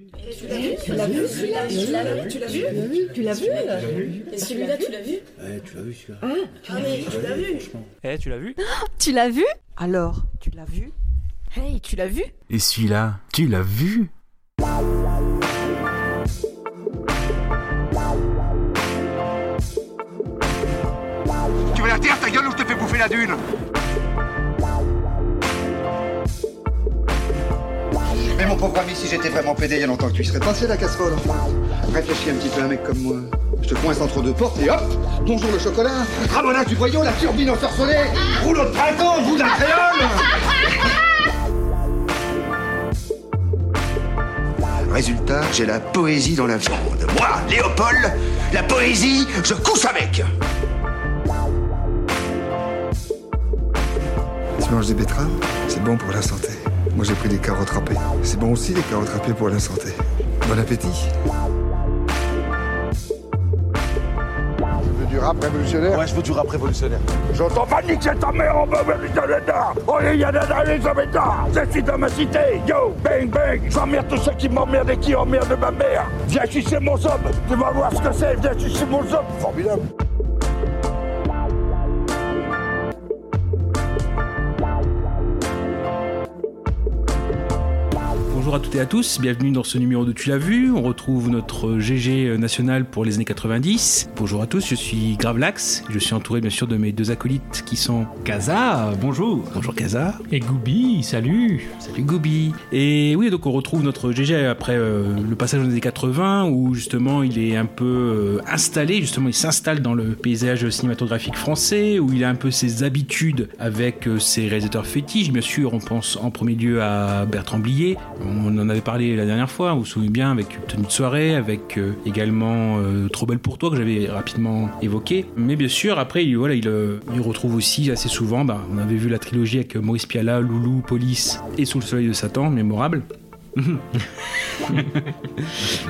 Tu l'as vu Tu l'as vu Tu l'as vu Tu l'as vu Et celui-là, tu l'as vu Ouais, tu l'as vu celui-là. Tu l'as vu Eh, tu l'as vu Tu l'as vu Alors, tu l'as vu Hey, tu l'as vu Et celui-là, tu l'as vu Tu veux la terre, ta gueule, ou je te fais bouffer la dune? Mais mon pauvre ami, si j'étais vraiment pédé, il y a longtemps que tu y serais passé la casserole. Réfléchis un petit peu un mec comme moi. Je te coince entre deux portes et hop Bonjour le chocolat Ramonage du boyau, la turbine ensorcelée Rouleau de printemps, bout d'un créole Résultat, j'ai la poésie dans la viande. Moi, Léopold, la poésie, je couche avec Tu manges des betteraves? C'est bon pour la santé. Moi j'ai pris des carottes râpées. C'est bon aussi les carottes râpées pour la santé. Bon appétit. Tu veux du rap révolutionnaire Ouais, je veux du rap révolutionnaire. J'entends pas niquer ta mère en bas Oh, il y a des Je suis dans ma cité. Yo, bang, bang. J'emmerde tous ceux qui m'emmerdent et qui emmerdent ma mère. Viens sucer mon zob Tu vas voir ce que c'est. Viens sucer mon zob Formidable Bonjour à toutes et à tous, bienvenue dans ce numéro de Tu l'as vu. On retrouve notre GG national pour les années 90. Bonjour à tous, je suis Gravelax. Je suis entouré bien sûr de mes deux acolytes qui sont Kaza. Bonjour. Bonjour Kaza. Et Goubi, salut Salut Gobi. Et oui, donc on retrouve notre GG après euh, le passage aux années 80 où justement il est un peu euh, installé, justement il s'installe dans le paysage cinématographique français où il a un peu ses habitudes avec euh, ses réalisateurs fétiches. Bien sûr, on pense en premier lieu à Bertrand Blier. On en avait parlé la dernière fois, vous vous souvenez bien, avec Tenue de soirée, avec euh, également euh, Trop belle pour toi que j'avais rapidement évoqué. Mais bien sûr, après, il, voilà, il, euh, retrouve aussi assez souvent, bah, on avait vu la trilogie avec Maurice Piala, Loulou, Police et Sous le soleil de Satan, mémorable.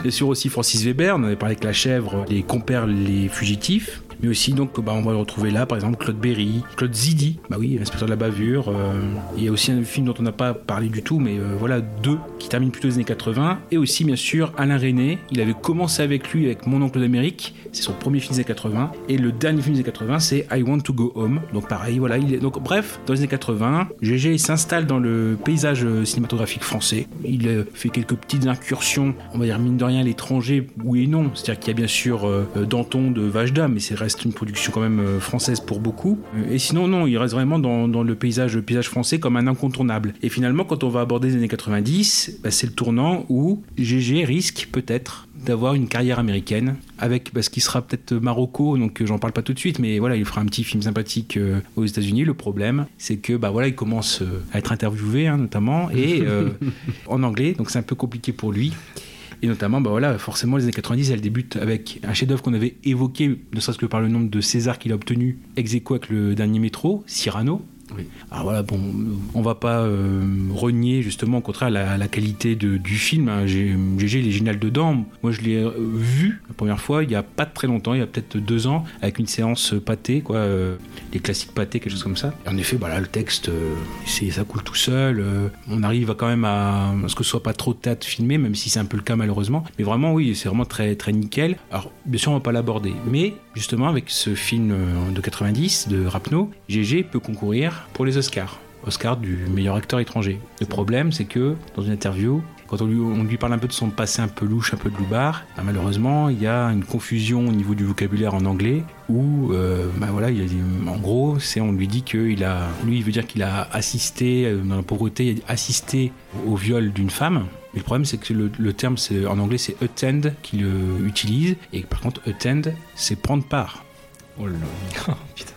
Bien sûr aussi Francis Weber, on avait parlé avec la chèvre, les compères, les fugitifs. Mais aussi, donc, bah, on va retrouver là, par exemple, Claude Berry, Claude Zidi, bah oui, l'inspecteur de la bavure. euh, il y a aussi un film dont on n'a pas parlé du tout, mais euh, voilà, deux, qui terminent plutôt les années 80. Et aussi, bien sûr, Alain René. Il avait commencé avec lui, avec Mon Oncle d'Amérique. C'est son premier film des années 80. Et le dernier film des années 80, c'est I Want to Go Home. Donc, pareil, voilà. Donc, bref, dans les années 80, GG s'installe dans le paysage euh, cinématographique français. Il euh, fait quelques petites incursions, on va dire mine de rien, à l'étranger, oui et non. C'est-à-dire qu'il y a bien sûr Danton de Vajda, mais c'est reste une production quand même euh, française pour beaucoup. Euh, Et sinon, non, il reste vraiment dans, dans le paysage, le paysage français comme un incontournable. Et finalement, quand on va aborder les années 90, bah, c'est le tournant où GG risque peut-être d'avoir une carrière américaine avec parce qu'il sera peut-être Marocco donc euh, j'en parle pas tout de suite mais voilà il fera un petit film sympathique euh, aux États-Unis le problème c'est que bah voilà il commence euh, à être interviewé hein, notamment et euh, en anglais donc c'est un peu compliqué pour lui et notamment, bah voilà, forcément, les années 90, elle débute avec un chef-d'œuvre qu'on avait évoqué, ne serait-ce que par le nombre de César qu'il a obtenu, ex avec le dernier métro, Cyrano. Alors voilà, bon, on va pas euh, renier justement au contraire la, qualité du film. hein. GG, il est génial dedans. Moi, je l'ai euh, vu la première fois il y a pas très longtemps, il y a peut-être deux ans, avec une séance pâté, quoi, euh, classiques pâtés, quelque chose comme ça. En effet, voilà, le texte, euh, ça coule tout seul. on arrive quand même à, ce que ce soit pas trop théâtre filmé, même si c'est un peu le cas malheureusement. Mais vraiment, oui, c'est vraiment très très nickel. Alors, bien sûr, on va pas l'aborder, mais justement avec ce film de 90 de Rapno, GG peut concourir pour les Oscars. Oscar du meilleur acteur étranger. Le problème, c'est que dans une interview, quand on lui, parle un peu de son passé un peu louche, un peu de loupard, bah, malheureusement, il y a une confusion au niveau du vocabulaire en anglais où, euh, bah, voilà, en gros, c'est on lui dit qu'il a, lui, il veut dire qu'il a assisté euh, dans la pauvreté, il a assisté au viol d'une femme. Mais le problème, c'est que le, terme, en anglais, c'est attend qu'il utilise, et par contre, attend, c'est prendre part. Oh.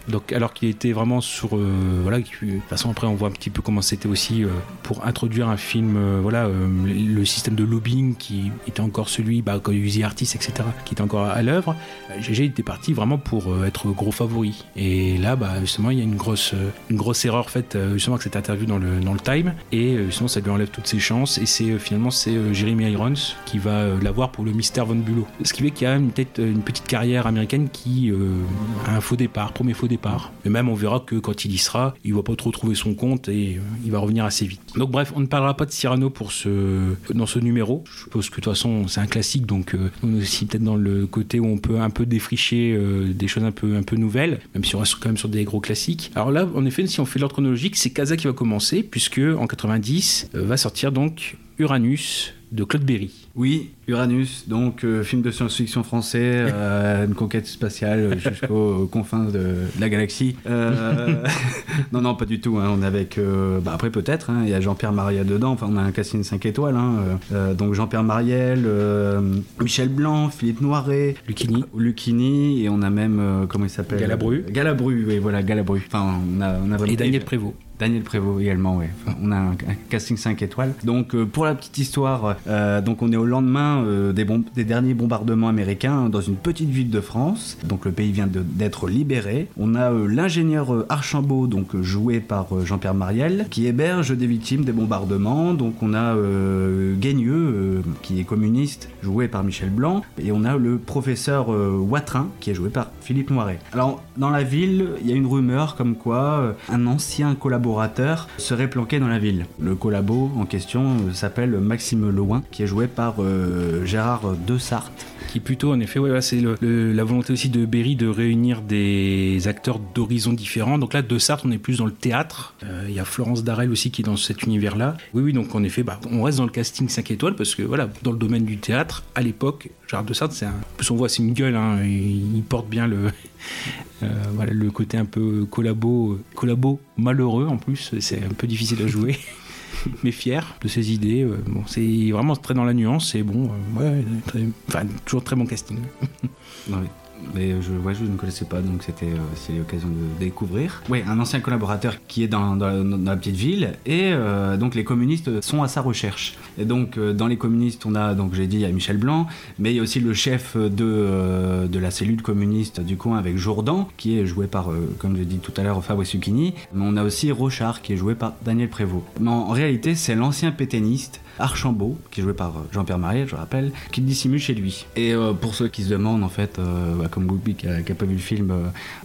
Donc, alors qu'il était vraiment sur. euh, voilà, de toute façon, après, on voit un petit peu comment c'était aussi euh, pour introduire un film. euh, voilà, le système de lobbying qui était encore celui, bah, quand The Artist, etc., qui était encore à l'œuvre. GG était parti vraiment pour être gros favori. Et là, bah, justement, il y a une grosse, une grosse erreur faite, justement, avec cette interview dans le, dans le Time. Et justement, ça lui enlève toutes ses chances. Et c'est finalement, c'est Jeremy Irons qui va l'avoir pour le Mystère Von Bulow. Ce qui fait qu'il y a une, tête- une petite carrière américaine qui, un faux départ, premier faux départ. Mais même on verra que quand il y sera, il va pas trop trouver son compte et euh, il va revenir assez vite. Donc bref, on ne parlera pas de Cyrano pour ce dans ce numéro. Je suppose que de toute façon c'est un classique, donc euh, on est aussi peut-être dans le côté où on peut un peu défricher euh, des choses un peu un peu nouvelles, même si on reste quand même sur des gros classiques. Alors là, en effet, si on fait l'ordre chronologique, c'est Casa qui va commencer puisque en 90 euh, va sortir donc Uranus de Claude Berry. Oui, Uranus, donc euh, film de science-fiction français, euh, une conquête spatiale jusqu'aux confins de, de la galaxie. Euh, non, non, pas du tout. hein, On est avec. bah, après, peut-être, hein, il y a Jean-Pierre Mariel dedans. Enfin, on a un casting 5 étoiles. hein, donc Jean-Pierre Mariel, Michel Blanc, Philippe Noiret, Lucchini. Lucchini, et on a même. comment il s'appelle? Galabru. Galabru, oui, voilà, Galabru. Enfin, on a, on a vraiment. Et Daniel Prévost. Daniel Prévost également, oui. On a un, casting 5 étoiles. Donc, euh, pour la petite histoire, euh, donc on est au lendemain euh, des, derniers bombardements américains dans une petite ville de France. Donc, le pays vient d'être libéré. On a l'ingénieur Archambault, donc joué par Jean-Pierre Mariel, qui héberge des victimes des bombardements. Donc, on a Guigneux, euh, qui est communiste, joué par Michel Blanc. Et on a le professeur Watrin, qui est joué par Philippe Noiret. Alors, dans la ville, il y a une rumeur comme quoi un ancien collaborateur serait planqué dans la ville. Le collabo en question s'appelle Maxime Loin, qui est joué par euh, Gérard Dessart. Qui plutôt en effet ouais, c'est la volonté aussi de Berry de réunir des acteurs d'horizons différents. Donc là de Sartre on est plus dans le théâtre. Euh, il y a Florence Darel aussi qui est dans cet univers là oui oui donc en effet bah, on reste dans le casting 5 étoiles parce que voilà dans le domaine du théâtre à l'époque Gérard de Sartre c'est un plus on voit c'est une gueule hein, il porte bien le euh, le côté un peu collabo collabo malheureux en plus c'est un peu difficile à jouer mais fier de ses idées. euh, bon, c'est vraiment très dans la nuance et bon, euh, ouais, enfin, toujours très bon casting. Ouais. Mais je, ouais, je ne connaissais pas, donc c'était euh, l'occasion de découvrir. Oui, un ancien collaborateur qui est dans, dans la- petite ville, et euh, donc les communistes sont à sa recherche. Et donc euh, dans les communistes, on a, donc j'ai dit, il y a Michel Blanc, mais il y a aussi le chef de, de la cellule communiste du coin avec Jourdan, qui est joué par, comme j'ai dit tout à l'heure, Fabrice Zucchini. Mais on a aussi Rochard, qui est joué par Daniel Prévost. Mais en, en réalité, c'est l'ancien pétainiste Archambault, qui est joué par euh, Jean-Pierre Mariel, je rappelle, qui le dissimule chez lui. Et euh, pour ceux qui se demandent, en fait, euh, bah, comme Goubi qui n'a pas vu le film,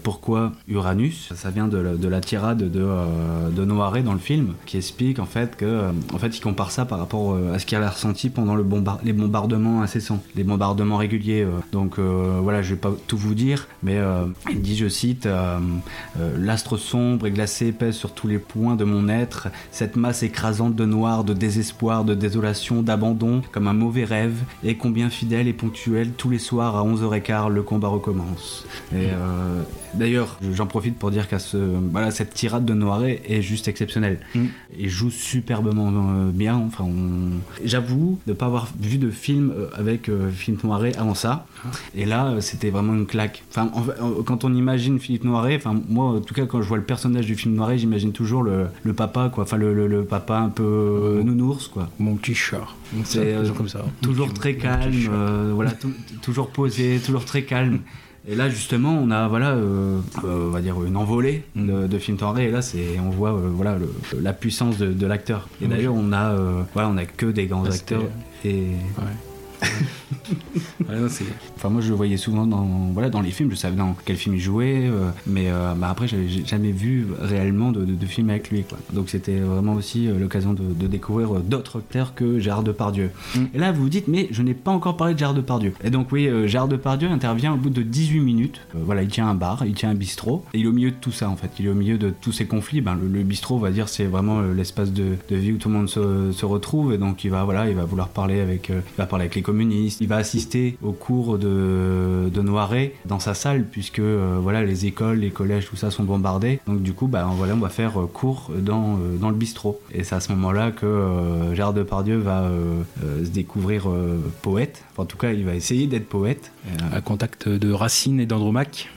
pourquoi Uranus? Ça vient de la, de la tirade de, de Noiret dans le film, qui explique en fait que, en fait, il compare ça par rapport à ce qu'il a ressenti pendant les bombardements incessants, les bombardements réguliers. Donc voilà, je vais pas tout vous dire, mais il dit, je cite, l'astre sombre et glacé pèse sur tous les points de mon être, cette masse écrasante de noir, de désespoir, de désolation, d'abandon, comme un mauvais rêve, et combien fidèle et ponctuel, tous les soirs à 11h15, le combat recommence. Euh, d'ailleurs, j'en profite pour dire qu'à ce, voilà, cette tirade de Noiret est juste exceptionnelle. Mm. Et joue superbement euh, bien. Enfin, on... J'avoue de ne pas avoir vu de film euh, avec euh, Philippe Noiret avant ça. Et là, c'était vraiment une claque. Enfin, en quand on imagine Philippe Noiret, enfin, moi, en tout cas, quand je vois le personnage du film Noiret, j'imagine toujours le, le papa, quoi. Enfin, le, le- le papa un peu nounours, quoi. Mon petit chat. C'est euh, comme ça. toujours très calme, euh, voilà, tou- toujours posé, toujours très calme. Et là, justement, on a, voilà, euh, euh, on va dire une envolée de, de film Noiret. Et là, c'est, on voit, euh, voilà, le- la puissance de, de l'acteur. Et d'ailleurs, on a, euh, voilà, on a que des grands acteurs. Et Ouais, non, Enfin, moi, je le voyais souvent dans, voilà, dans les films. Je savais dans quel film il jouait, euh, mais euh, bah, après, j'avais jamais vu réellement de, de, de film avec lui. Quoi. Donc, c'était vraiment aussi euh, l'occasion de, de découvrir euh, d'autres acteurs que Gérard Depardieu. Mm. Et là, vous vous dites, mais je n'ai pas encore parlé de Gérard Depardieu. Et donc, oui, Gérard Depardieu intervient au bout de 18 minutes. Voilà, il tient un bar, il tient un bistrot, et il est au milieu de tout ça, en fait. Il est au milieu de tous ces conflits. Ben, le, le bistrot, on va dire, c'est vraiment l'espace de, vie où tout le monde se, se retrouve, et donc il va, voilà, il va vouloir parler avec, il va parler avec les communistes, il va assister au cours de, de Noiret dans sa salle, puisque euh, voilà, les écoles, les collèges, tout ça sont bombardés. Donc du coup, bah, voilà, on va faire euh, cours dans, euh, dans le bistrot. Et c'est à ce moment-là que Gérard Depardieu va se découvrir poète. En tout cas, il va essayer d'être poète. À contact de Racine et d'Andromaque.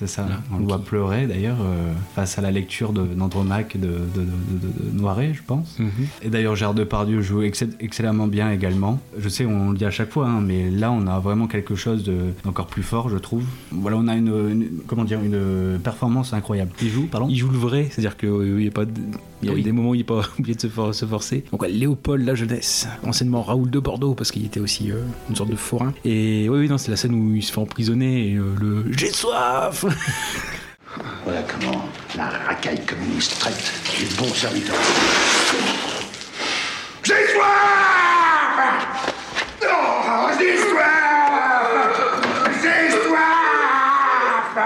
C'est ça. On le voit pleurer d'ailleurs euh, face à la lecture d'Andromaque de, de, de, de- de Noiret, je pense. Et d'ailleurs, Gérard Depardieu joue excell- excellemment bien également. Je sais, on le dit à chaque fois, hein, mais là, on a vraiment quelque chose de- d'encore plus fort, je trouve. Voilà, on a une, une- comment dire, une performance incroyable. Il joue, pardon? Il joue le vrai, c'est-à-dire qu'il n'y a pas de... Il y a Oui. des moments où il n'est pas obligé de se, for- se forcer. Donc, ouais, Léopold la jeunesse, anciennement Raoul de Bordeaux, parce qu'il était aussi euh, une sorte de forain. Et oui, oui, non, c'est la scène où il se fait emprisonner et euh, le j'ai soif Voilà comment la racaille communiste traite les bons serviteurs. J'ai soif Oh, j'ai soif J'ai soif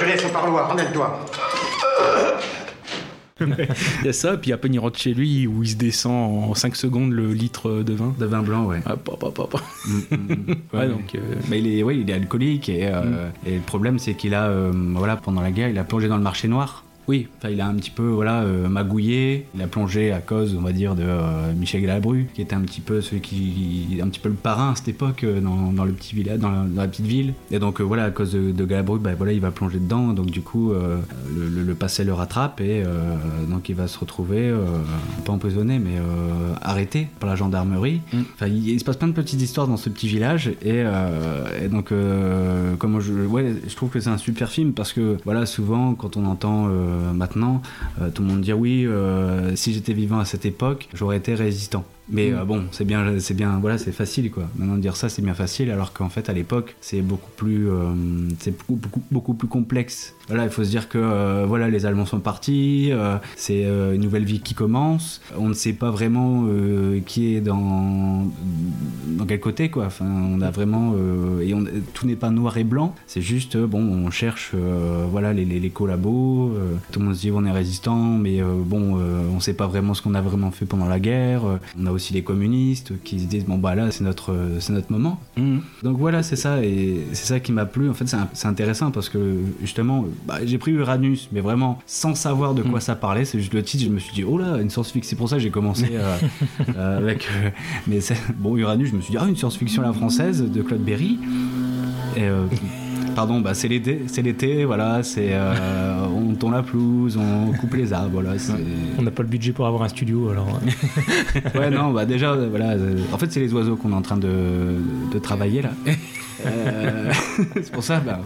Je laisse au parloir, emmène-toi. Il y a ça, puis à peine il rentre chez lui où il se descend en 5 secondes le litre de vin. De vin blanc, ouais. Ouais, donc. euh, Mais il est, ouais, il est alcoolique et, euh, et le problème c'est qu'il a, euh, voilà, pendant la guerre, il a plongé dans le marché noir. Oui, Enfin, il a un petit peu voilà, euh, magouillé. Il a plongé à cause, on va dire, de euh, Michel Galabru, qui était un petit peu celui qui, un petit peu le parrain à cette époque euh, dans, dans le petit village, dans la, dans la petite ville. Et donc voilà, à cause de, de Galabru, bah, voilà, il va plonger dedans. Donc du coup, le, le- le passé le rattrape et donc il va se retrouver pas emprisonné, mais arrêté par la gendarmerie. Mm. Enfin, il, il se passe plein de petites histoires dans ce petit village et, et donc comment je, ouais, je trouve que c'est un super film parce que voilà, souvent quand on entend maintenant euh, tout le monde dire oui, euh, si j'étais vivant à cette époque, j'aurais été résistant. Mais Mm. euh, bon, c'est bien, c'est bien, voilà, c'est facile quoi. Maintenant dire ça, c'est bien facile, alors qu'en fait à l'époque, c'est beaucoup plus, euh, c'est beaucoup, beaucoup, beaucoup plus complexe. Voilà, il faut se dire que euh, voilà, les Allemands sont partis, c'est une nouvelle vie qui commence. On ne sait pas vraiment qui est dans dans quel côté quoi. Enfin, on a vraiment et on, tout n'est pas noir et blanc. C'est juste bon, on cherche voilà les, les, les collabos. tout le monde se dit on est résistant, mais bon, on sait pas vraiment ce qu'on a vraiment fait pendant la guerre. On a aussi les communistes qui se disent bon bah là c'est notre euh, c'est notre moment. Mhm. Donc voilà, c'est ça, et c'est ça qui m'a plu. En fait, c'est intéressant parce que justement, bah, j'ai pris Uranus, mais vraiment sans savoir de quoi ça parlait. C'est juste le titre, je me suis dit, oh là, une science-fiction. C'est pour ça que j'ai commencé euh, euh, avec. euh, mais bon, Uranus, je me suis dit, ah, une science-fiction à la française de Claude Berry. Et. Pardon, bah c'est l'été, c'est l'été, voilà, c'est euh, on tourne la pelouse, on coupe les arbres, voilà. On n'a pas le budget pour avoir un studio, alors. euh, Ouais, non, bah déjà, euh, voilà. euh, En fait, c'est les oiseaux qu'on est en train de, de travailler là. Euh, c'est pour ça, bah,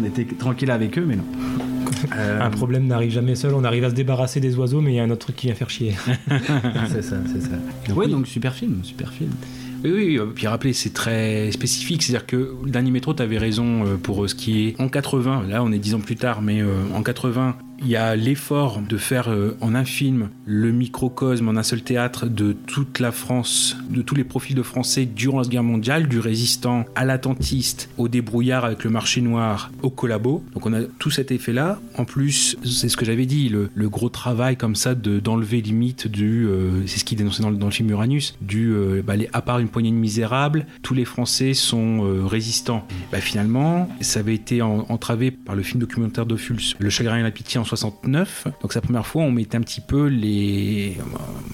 on était tranquille avec eux, mais non. Euh, Un problème n'arrive jamais seul. On arrive à se débarrasser des oiseaux, mais il y a un autre truc qui vient faire chier. c'est ça, c'est ça. ouais, donc super film, super film. Oui, oui, euh, puis rappeler, c'est très spécifique. C'est-à-dire que le dernier métro, tu avais raison euh, pour euh, ce qui est en 80. Là, on est dix ans plus tard, mais en 80, il y a l'effort de faire euh, en un film le microcosme en un seul théâtre de toute la France, de tous les profils de Français durant la Guerre mondiale, du résistant à l'attentiste, au débrouillard avec le marché noir, au collabo. Donc on a tout cet effet-là. En plus, c'est ce que j'avais dit, le, gros travail comme ça de d'enlever limite du, euh, c'est ce qu'il dénonçait dans, dans le film Uranus, du, euh, bah, à part une poignée de misérables, tous les Français sont résistants. Bah, finalement, ça avait été en- entravé par le film documentaire d'Ophuls, Le chagrin et la pitié en 69. Donc c'est la première fois on mettait un petit peu les,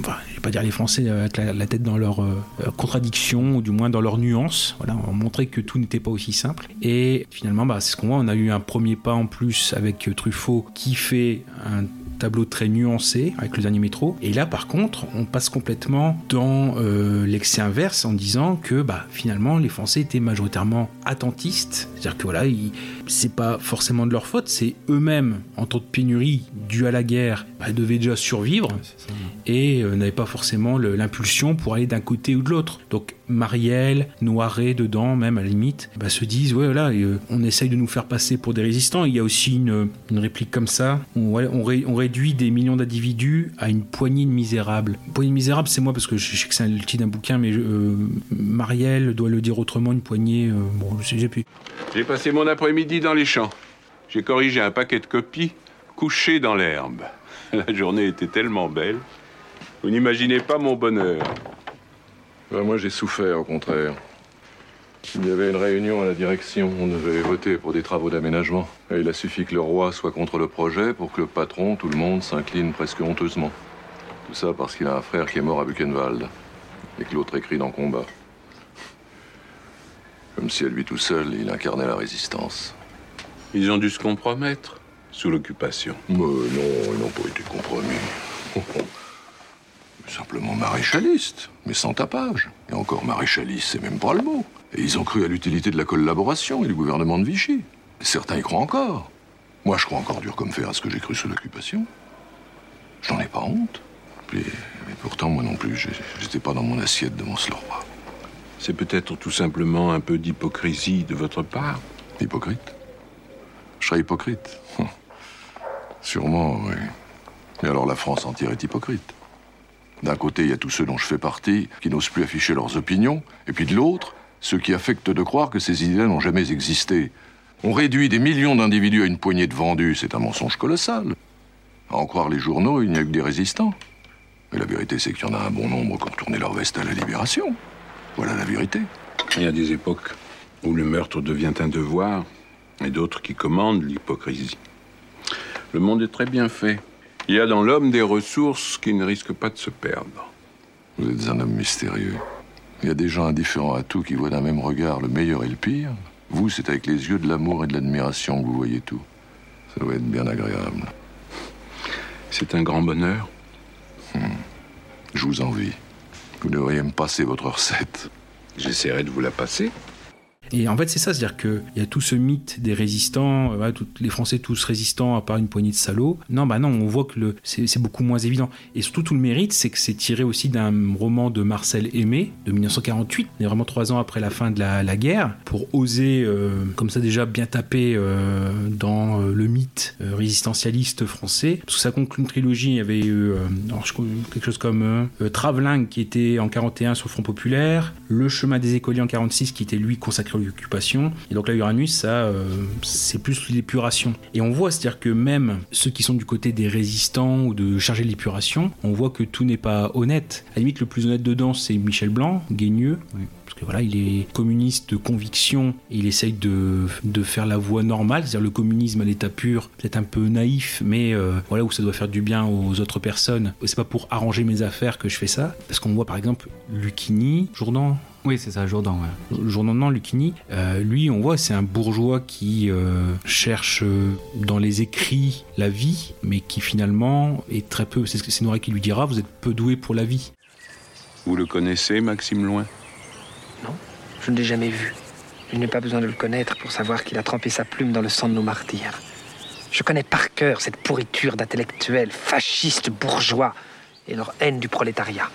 enfin, je vais pas dire les Français euh, avec la, tête dans leur euh, contradiction ou du moins dans leur nuance. Voilà, on montrait que tout n'était pas aussi simple. Et finalement, bah, c'est ce qu'on voit. On a eu un premier pas en plus avec Truffaut qui fait un tableau très nuancé avec le dernier métro. Et là, par contre, on passe complètement dans euh, l'excès inverse en disant que bah, finalement, les Français étaient majoritairement attentistes. C'est-à-dire que voilà, ils- c'est pas forcément de leur faute, c'est eux-mêmes, en temps de pénurie due à la guerre, bah, ils devaient déjà survivre et euh, n'avaient pas forcément l'impulsion pour aller d'un côté ou de l'autre. Donc Marielle, Noiret dedans, même à la limite, bah, se disent ouais voilà, euh, on essaye de nous faire passer pour des résistants. Il y a aussi une, une réplique comme ça. On, ouais, on, ré- on réduit des millions d'individus à une poignée de misérables. Une poignée de misérables, c'est moi parce que je, je sais que c'est le titre d'un bouquin, mais euh, Marielle doit le dire autrement. Une poignée, euh, bon, je sais plus. J'ai passé mon après-midi dans les champs. J'ai corrigé un paquet de copies couché dans l'herbe. La journée était tellement belle. Vous n'imaginez pas mon bonheur. Ben, moi, j'ai souffert, au contraire. Il y avait une réunion à la direction. On devait voter pour des travaux d'aménagement. Il a suffi que le roi soit contre le projet pour que le patron, tout le monde, s'incline presque honteusement. Tout ça parce qu'il a un frère qui est mort à Buchenwald. Et que l'autre écrit dans Combat. Comme si à lui tout seul, il incarnait la résistance. Ils ont dû se compromettre sous l'occupation. Mais non, ils n'ont pas été compromis. Simplement maréchalistes, mais sans tapage. Et encore maréchaliste, c'est même pas le mot. Et ils ont cru à l'utilité de la collaboration et du gouvernement de Vichy. Certains y croient encore. Moi, je crois encore dur comme fer à ce que j'ai cru sous l'occupation. Je n'en ai pas honte. Et, et pourtant, moi non plus, j'étais pas dans mon assiette de mon. C'est peut-être tout simplement un peu d'hypocrisie de votre part. Hypocrite Je serais hypocrite. Sûrement, oui. Et alors la France entière est hypocrite. D'un côté, il y a tous ceux dont je fais partie qui n'osent plus afficher leurs opinions, et puis de l'autre, ceux qui affectent de croire que ces idées n'ont jamais existé. On réduit des millions d'individus à une poignée de vendus, c'est un mensonge colossal. À en croire les journaux, il n'y a que des résistants. Mais la vérité, c'est qu'il y en a un bon nombre qui ont tourné leur veste à la libération. Voilà la vérité. Il y a des époques où le meurtre devient un devoir et d'autres qui commandent l'hypocrisie. Le monde est très bien fait. Il y a dans l'homme des ressources qui ne risquent pas de se perdre. Vous êtes un homme mystérieux. Il y a des gens indifférents à tout qui voient d'un même regard le meilleur et le pire. Vous, c'est avec les yeux de l'amour et de l'admiration que vous voyez tout. Ça doit être bien agréable. C'est un grand bonheur. Hmm. Je vous envie. Vous devriez me passer votre recette. J'essaierai de vous la passer. Et en fait, c'est ça, c'est-à-dire qu'il y a tout ce mythe des résistants, euh, les Français tous résistants à part une poignée de salauds. Non, bah non, on voit que c'est beaucoup moins évident. Et surtout, tout le mérite, c'est que c'est tiré aussi d'un roman de Marcel Aimé, de 1948, on est vraiment trois ans après la fin de la, guerre, pour oser, euh, comme ça déjà, bien taper euh, dans euh, le mythe résistentialiste français. Parce que ça conclut une trilogie, il y avait eu quelque chose comme Travelling qui était en 41 sur le Front Populaire, Le chemin des écoliers en 46 qui était lui consacré à l'occupation. Et donc là, Uranus, ça, euh, c'est plus l'épuration. Et on voit, c'est-à-dire que même ceux qui sont du côté des résistants ou de charger l'épuration, on voit que tout n'est pas honnête. À la limite, le plus honnête dedans, c'est Michel Blanc, Guigneux. Parce que voilà, il est communiste de conviction, et il essaye de, de faire la voie normale, c'est-à-dire le communisme à l'état pur, peut-être un peu naïf, mais euh, voilà où ça doit faire du bien aux autres personnes. C'est pas pour arranger mes affaires que je fais ça, parce qu'on voit par exemple Lucchini, Jourdan. Oui, c'est ça, Jourdan. Ouais. Jourdan, non, Lucchini. euh, lui, on voit, c'est un bourgeois qui euh, cherche euh, dans les écrits la vie, mais qui finalement est très peu. C'est ce que c'est Nora qui lui dira vous êtes peu doué pour la vie. Vous le connaissez, Maxime Loin? Je ne l'ai jamais vu. Je n'ai pas besoin de le connaître pour savoir qu'il a trempé sa plume dans le sang de nos martyrs. Je connais par cœur cette pourriture d'intellectuels, fascistes, bourgeois et leur haine du prolétariat.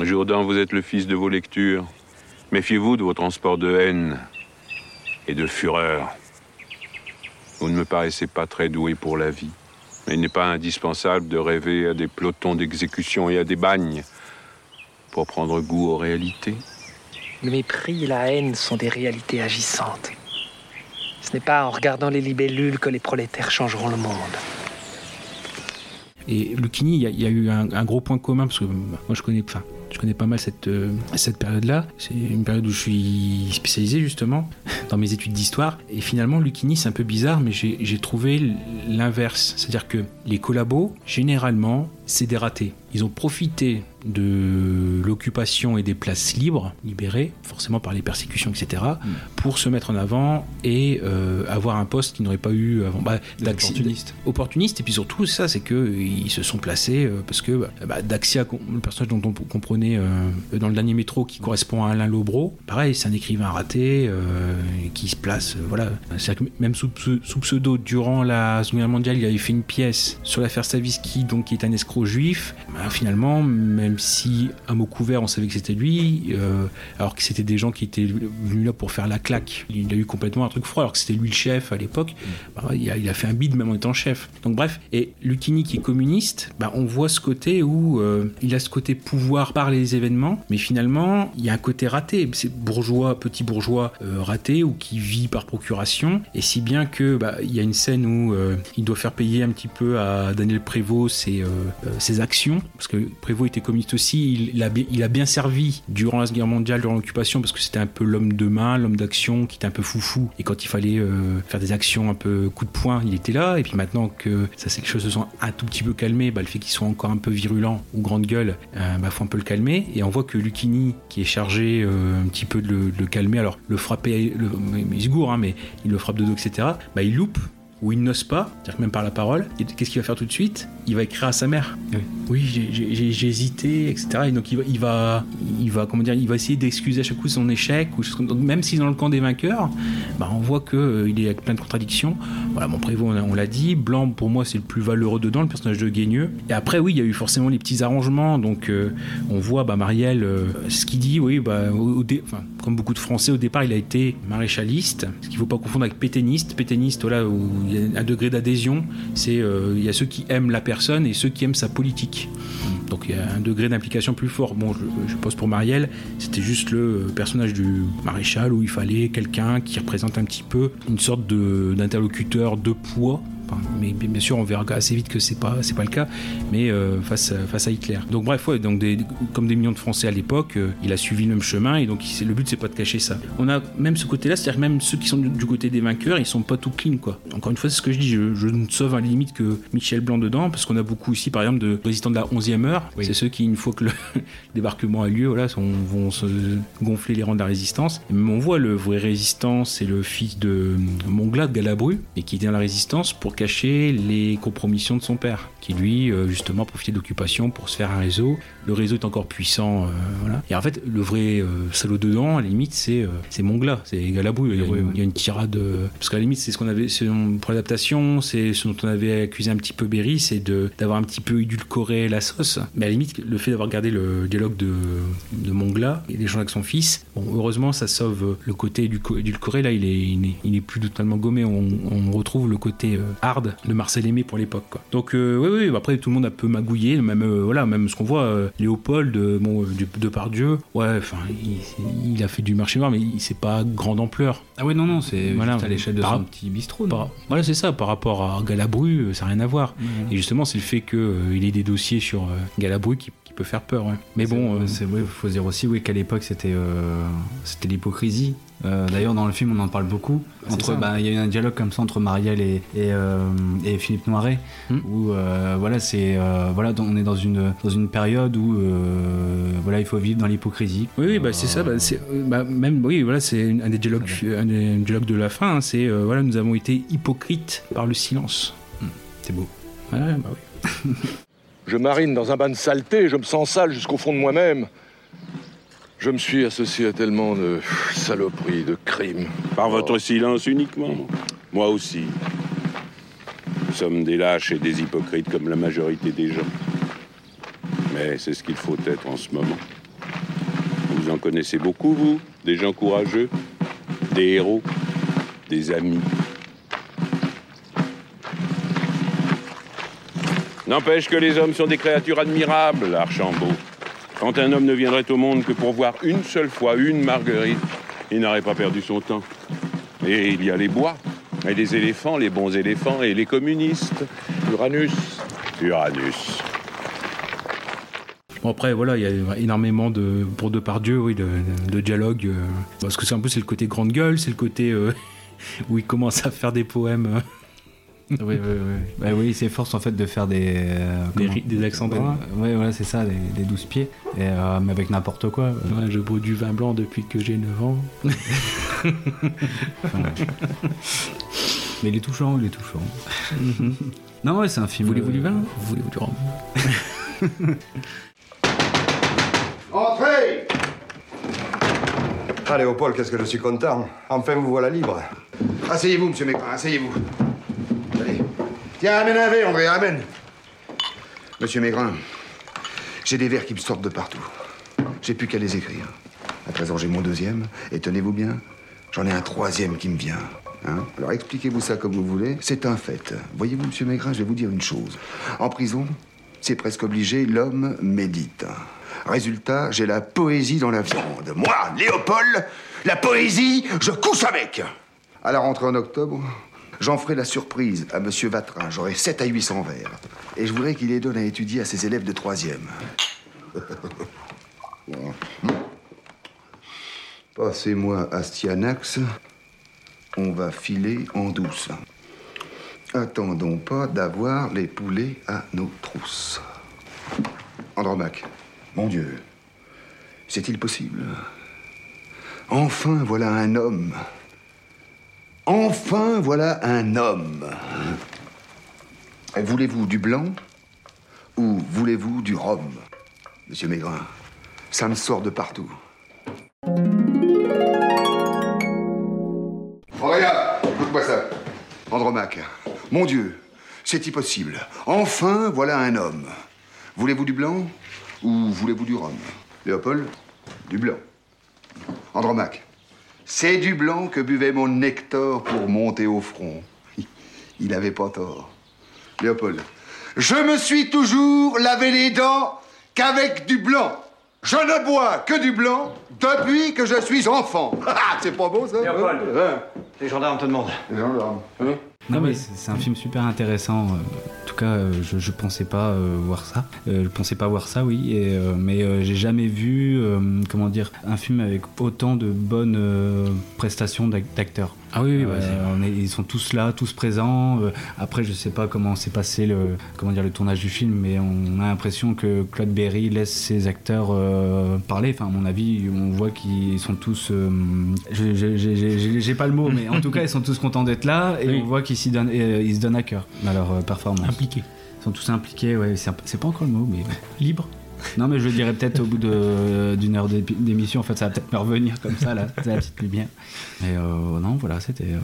Jourdan, vous êtes le fils de vos lectures. Méfiez-vous de vos transports de haine et de fureur. Vous ne me paraissez pas très doué pour la vie. Mais il n'est pas indispensable de rêver à des pelotons d'exécution et à des bagnes pour prendre goût aux réalités. Le mépris et la haine sont des réalités agissantes. Ce n'est pas en regardant les libellules que les prolétaires changeront le monde. Et Lucchini, il y, a- il y a eu un, un gros point commun, parce que moi je connais, enfin, je connais pas mal cette, euh, cette période-là. C'est une période où je suis spécialisé justement dans mes études d'histoire. Et finalement, Lucchini, c'est un peu bizarre, mais j'ai j'ai trouvé l'inverse. C'est-à-dire que les collabos, généralement, c'est des ratés. Ils ont profité de l'occupation et des places libres, libérées, forcément par les persécutions, etc., pour se mettre en avant et euh, avoir un poste qu'ils n'auraient pas eu avant. Bah, opportunistes. opportunistes, et puis surtout, ça, c'est qu'ils se sont placés euh, parce que bah, Daxia, le personnage dont on comprenait euh, dans le dernier métro qui correspond à Alain Lobreau, pareil, c'est un écrivain raté qui se place, voilà. Que même sous, sous- sous pseudo, durant la Seconde Guerre mondiale, il avait fait une pièce sur l'affaire Stavisky, donc qui est un escroc juif. Bah, finalement, même si à mot couvert, on savait que c'était lui, euh, alors que c'était des gens qui étaient venus là pour faire la claque, il a eu complètement un truc froid, alors que c'était lui le chef à l'époque. Bah, il, a, il a fait un bid même en étant chef. Donc bref, et Lucchini qui est communiste, bah, on voit ce côté où euh, il a ce côté pouvoir par les événements, mais finalement il y a un côté raté. C'est bourgeois, petit bourgeois euh, raté ou qui vit par procuration, et si bien que bah, il y a une scène où euh, il doit faire payer un petit peu à Daniel Prévost ses, ses actions, parce que Prévost était communiste aussi, il, a, il a bien servi durant la Guerre mondiale, durant l'occupation, parce que c'était un peu l'homme de main, l'homme d'action, qui était un peu foufou, et quand il fallait euh, faire des actions un peu coup de poing, il était là, et puis maintenant que ça c'est quelque chose de sont un tout petit peu calmé, bah, le fait qu'il soit encore un peu virulent ou grande gueule, euh, bah, faut un peu le calmer, et on voit que Lucchini, qui est chargé euh, un petit peu de le, calmer, alors le frapper, il se gourre, hein, mais il le frappe de dos, etc., bah, il loupe où il n'ose pas, c'est-à-dire que même par la parole. Qu'est-ce qu'il va faire tout de suite? Il va écrire à sa mère. Oui, j'ai- hésité, etc. Et donc il va, il va, il va, comment dire, il va essayer d'excuser à chaque coup son échec. Ou, donc, même si dans le camp des vainqueurs, bah, on voit que euh, il est avec plein de contradictions. Voilà, mon prévôt, on, l'a dit. Blanc, pour moi, c'est le plus valeureux dedans, le personnage de Guigneux. Et après, oui, il y a eu forcément les petits arrangements. Donc euh, on voit bah, Marielle, euh, ce qu'il dit, oui, bah, au, au dé- enfin, comme beaucoup de Français, au départ, il a été maréchaliste. Ce qu'il ne faut pas confondre avec pétainiste. Pétainiste, voilà, où il y a un degré d'adhésion. C'est euh, il y a ceux qui aiment la personne et ceux qui aiment sa politique. Donc il y a un degré d'implication plus fort. Bon, je, je pense pour Marielle, c'était juste le personnage du maréchal où il fallait quelqu'un qui représente un petit peu une sorte d'interlocuteur de poids. Mais bien sûr, on verra assez vite que c'est pas c'est pas le cas, mais euh, face à, face à Hitler. Donc bref, ouais, donc des, comme des millions de Français à l'époque, euh, il a suivi le même chemin et donc il- le but c'est pas de cacher ça. On a même ce côté-là, c'est-à-dire même ceux qui sont du, du côté des vainqueurs, ils sont pas tout clean quoi. Encore une fois, c'est ce que je dis, je, je ne sauve à la limite que Michel Blanc dedans, parce qu'on a beaucoup ici, par exemple, de résistants de la 11e heure. C'est ceux qui, une fois que le débarquement a lieu, voilà, sont- vont se gonfler les rangs de la résistance. Et même on voit le vrai résistant, c'est le fils de Mongla de Galabru, et qui est dans la résistance pour cacher les compromissions de son père, qui lui, euh, justement, profitait de l'occupation pour se faire un réseau. Le réseau est encore puissant, euh, voilà. Et en fait, le vrai euh, salaud dedans, à la limite, c'est euh, c'est Mongla, c'est Galabru. Il y, a, une- il y a une tirade. parce qu'à la limite, c'est ce qu'on avait, pour l'adaptation, c'est ce dont on avait accusé un petit peu Berry, c'est de- d'avoir un petit peu édulcoré la sauce. Mais à la limite, le fait d'avoir gardé le dialogue de, de Mongla et l'échange avec son fils, bon, heureusement, ça sauve le côté édulco- édulcoré. Là, il est, il est, il est plus totalement gommé. On, on retrouve le côté hard de Marcel Aimé pour l'époque. Donc, euh, oui, oui, après, tout le monde a un peu magouillé. Même, euh, voilà, même ce qu'on voit, euh, Léopold, euh, bon, du- de Pardieu, ouais, enfin, il, il a fait du marché noir, mais il- c'est pas grande ampleur. Ah ouais, non, non, c'est Voilà. juste à l'échelle de Par- son petit bistrot. par- voilà, c'est ça. Par rapport à Galabru, ça n'a rien à voir. Et justement, c'est le fait qu'il ait des dossiers sur Galabru qui, qui peut faire peur. ouais. Mais bon, c'est ouais, faut dire aussi oui qu'à l'époque c'était c'était l'hypocrisie. Euh, D'ailleurs dans le film on en parle beaucoup. Entre bah, il y a eu un dialogue comme ça entre Marielle et et, euh, et Philippe Noiret Hmm. où euh, voilà c'est euh, voilà on est dans une dans une période où euh, voilà il faut vivre dans l'hypocrisie. Oui, oui, bah, c'est ça. Bah, c'est, bah, même, oui, voilà, c'est un des dialogues, un des dialogues de la fin. hein, c'est euh, voilà, nous avons été hypocrites par le silence. C'est beau. Ouais, bah oui. Je marine dans un bain de saleté, je me sens sale jusqu'au fond de moi-même. Je me suis associé à tellement de saloperies, de crimes. Par votre silence uniquement. Moi aussi. Nous sommes des lâches et des hypocrites comme la majorité des gens. Mais c'est ce qu'il faut être en ce moment. Vous en connaissez beaucoup, vous Des gens courageux Des héros Des amis N'empêche que les hommes sont des créatures admirables, Archambault. Quand un homme ne viendrait au monde que pour voir une seule fois une marguerite, il n'aurait pas perdu son temps. Et il y a les bois, et les éléphants, les bons éléphants, et les communistes. Uranus. Uranus. Bon, après, voilà, il y a énormément de, pour Depardieu, oui, de, de, de dialogue. euh, parce que c'est un peu, c'est le côté grande gueule, c'est le côté euh, où il commence à faire des poèmes. euh, Oui, oui, oui. Bah oui, il s'efforce en fait de faire des. euh, Des des alexandrins. Ouais, voilà, c'est ça, des, des douze pieds. Et, euh, mais avec n'importe quoi. Ouais, je bois du vin blanc depuis que j'ai 9 ans. Mais il est touchant, il est touchant. non, ouais, c'est un film. Voulez-vous du euh, vin? Voulez-vous du rhum? Entrez Ah, Léopold, qu'est-ce que je suis content? Enfin, vous voilà libre. Asseyez-vous, monsieur Mécrin, asseyez-vous. Allez. Tiens, amène un verre, André, amène. Monsieur Mégrin, j'ai des vers qui me sortent de partout. J'ai plus qu'à les écrire. À présent, j'ai mon deuxième, et tenez-vous bien, j'en ai un troisième qui me vient. Hein Alors expliquez-vous ça comme vous voulez, c'est un fait. Voyez-vous, monsieur Mégrin, je vais vous dire une chose. En prison, c'est presque obligé, l'homme médite. Résultat, j'ai la poésie dans la viande. Moi, Léopold, la poésie, je couche avec. À la rentrée en octobre, j'en ferai la surprise à monsieur Vatrin. J'aurai 7 à 800 vers. Et je voudrais qu'il les donne à étudier à ses élèves de troisième. Passez-moi Astyanax. On va filer en douce. Attendons pas d'avoir les poulets à nos trousses. Andromaque, mon Dieu, c'est-il possible? Enfin, voilà un homme. Enfin, voilà un homme. Voulez-vous du blanc ou voulez-vous du rhum Monsieur Maigrin, ça me sort de partout. Oh, regarde, écoute-moi ça. Andromaque, mon Dieu, c'est impossible. Enfin, voilà un homme. Voulez-vous du blanc ou voulez-vous du rhum? Léopold, du blanc. Andromaque, c'est du blanc que buvait mon Hector pour monter au front. Il avait pas tort. Léopold, je me suis toujours lavé les dents qu'avec du blanc. Je ne bois que du blanc depuis que je suis enfant. Ah, c'est pas beau ça Léopold. Hein? Les gendarmes te demandent. Les gendarmes. Non, mais c'est un film super intéressant. euh, En tout cas, euh, je, je pensais pas euh, voir ça. Je pensais pas voir ça, oui. Et, mais j'ai jamais vu, comment dire, un film avec autant de bonnes prestations d'ac- d'acteurs. Ah oui, oui, bah, Euh, c'est- on est- ils sont tous là, tous présents. Euh, après, je sais pas comment s'est passé le, comment dire, le tournage du film, mais on a l'impression que Claude Berry laisse ses acteurs euh, parler. Enfin, à mon avis, on voit qu'ils sont tous. j'ai- pas le mot, mais en tout cas, ils sont tous contents d'être là et Oui. on voit qu'ils donnent, ils se donnent à cœur dans leur performance. Impliqués. Ils sont tous impliqués, ouais. C'est pas encore le mot, mais. Libre. Non, mais je dirais peut-être au bout d'une heure d'émission. En fait, ça va peut-être me revenir comme ça, là. La petite lumière. Mais euh, non, voilà, c'était euh,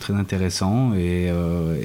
très intéressant et, euh,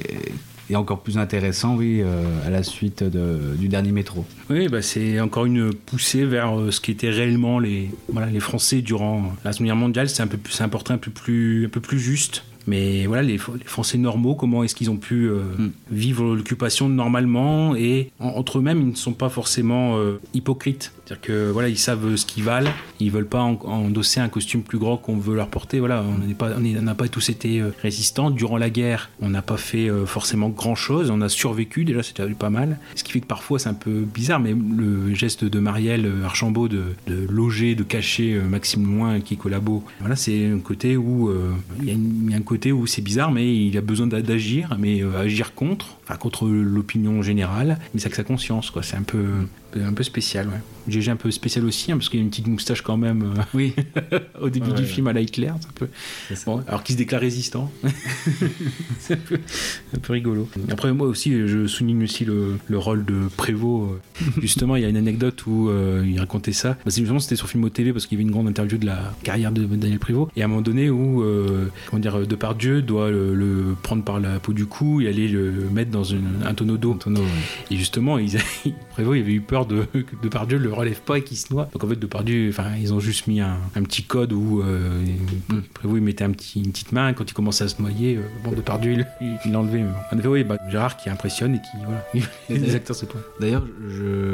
et, encore plus intéressant, oui, à la suite du dernier métro. Oui, bah, c'est encore une poussée vers ce qui étaient réellement les, voilà, les Français durant la Seconde Guerre mondiale. C'est un peu plus, portrait un peu plus, un peu plus juste. Mais voilà, les, les Français normaux, comment est-ce qu'ils ont pu euh, vivre l'occupation normalement et en- entre eux-mêmes, ils ne sont pas forcément euh, hypocrites? C'est-à-dire que voilà, ils savent ce qu'ils valent. Ils veulent pas en- endosser un costume plus grand qu'on veut leur porter. Voilà, on n'est pas, on n'a pas tous été euh, résistants durant la guerre. On n'a pas fait euh, forcément grand-chose. On a survécu déjà, c'était pas mal. Ce qui fait que parfois c'est un peu bizarre, mais le geste de Marielle euh, Archambault de, loger, de cacher Maxime Loin qui collabo, voilà, c'est un côté où il y, a un côté où c'est bizarre, mais il a besoin d'a- d'agir, mais agir contre, enfin contre l'opinion générale, mais c'est que sa conscience, quoi. C'est un peu un peu spécial, ouais. GG un peu spécial aussi, hein, parce qu'il y a une petite moustache quand même euh, Oui. au début Ouais, du ouais. film à la Hitler, un peu. Bon, alors qu'il se déclare résistant. c'est un peu, un peu rigolo. Après, moi aussi, je souligne aussi le, le rôle de Prévost. euh. Justement, il y a une anecdote où euh, il racontait ça. Bah, justement, c'était sur Film TV parce qu'il y avait une grande interview de la carrière de Daniel Prévost. Et à un moment donné où, euh, comment dire, Depardieu doit le, le prendre par la peau du cou et aller le mettre dans une- un tonneau d'eau. Et justement, ils, Prévost, il avait eu peur de, que Depardieu le relève pas et qu'il se noie. Donc en fait, Depardieu, enfin, ils ont juste mis un, un petit code où euh, Prévost, il mettait un petit, une petite main. Quand il commençait à se noyer, euh, bon, Depardieu, il l'enlevait. Bon. En effet, oui, bah, Gérard qui impressionne et qui, voilà, les acteurs, c'est toi. D'ailleurs,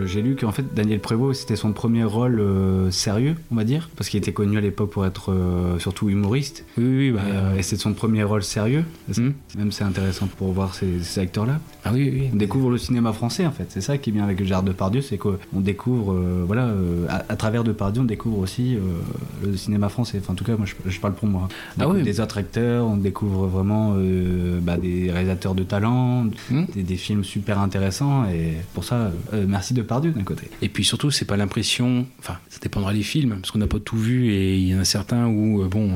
j'ai lu qu'en fait, Daniel Prévost, c'était son premier rôle euh, sérieux, on va dire, parce qu'il était connu à l'époque pour être euh, surtout humoriste. Oui, oui, bah, Et, euh, et c'est son premier rôle sérieux. ça Même c'est intéressant pour voir ces, ces acteurs-là. Ah oui, oui. On découvre le cinéma français, en fait. C'est ça qui est bien avec Gérard Depardieu, c'est qu'on découvre, euh, voilà, euh, à, à travers Depardieu, on découvre aussi euh, le cinéma français. Enfin, en tout cas, moi, je, je parle pour moi. On Ah oui. des autres acteurs, on découvre vraiment bah, des réalisateurs de talent, Hmm. des, des films super intéressants. Et pour ça, merci Depardieu d'un côté. Et puis surtout, c'est pas l'impression. Enfin, ça dépendra des films, parce qu'on n'a pas tout vu, et il y en a certains où, bon,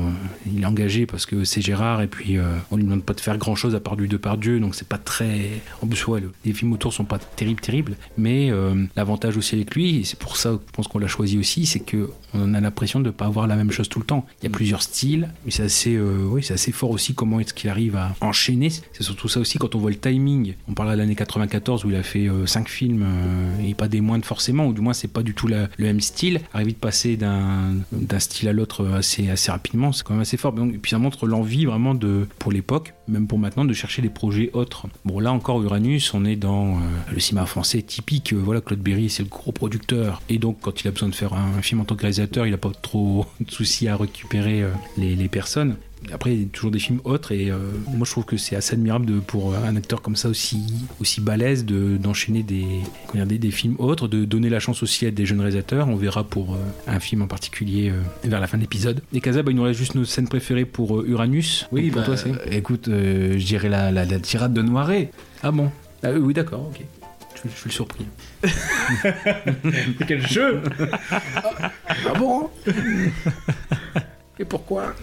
il est engagé parce que c'est Gérard, et puis on lui demande pas de faire grand chose à part du Depardieu, donc c'est pas très. En plus, ouais, le- les films autour sont pas terribles, terribles, mais euh, l'avantage aussi avec lui, c'est pour ça, je pense qu'on l'a choisi aussi, c'est que on a l'impression de pas avoir la même chose tout le temps. Il y a plusieurs styles, mais c'est assez, euh, oui, c'est assez fort aussi comment est-ce qu'il arrive à enchaîner. C'est surtout ça aussi quand on voit le timing. On parle de l'année 94 où il a fait 5 films euh, et pas des moindres forcément, ou du moins c'est pas du tout le même style. Arriver de passer d'un d'un style à l'autre assez, assez rapidement, c'est quand même assez fort. Et puis ça montre l'envie vraiment de, pour l'époque, même pour maintenant, de chercher des projets autres. Bon là encore Uranus, on est dans euh, le cinéma français typique. Euh, voilà, Claude Berry c'est le gros producteur et donc quand il a besoin de faire un, film en tant que réalisateur, il n'a pas trop de soucis à récupérer euh, les, les personnes. Après, il y a toujours des films autres et euh, moi je trouve que c'est assez admirable de, pour un acteur comme ça aussi, aussi balèze de- d'enchaîner des, comment dire, des, films autres, de donner la chance aussi à des jeunes réalisateurs. On verra pour euh, un film en particulier euh, vers la fin de l'épisode. Et Kaza, bah, il nous reste juste nos scènes préférées pour Uranus. Oui, pour bah, toi, c'est écoute, je dirais la, la, la tirade de Noiret. Ah bon? Ah, oui, d'accord, ok. Je, je suis le surpris. Quel jeu Ah bon? Et pourquoi?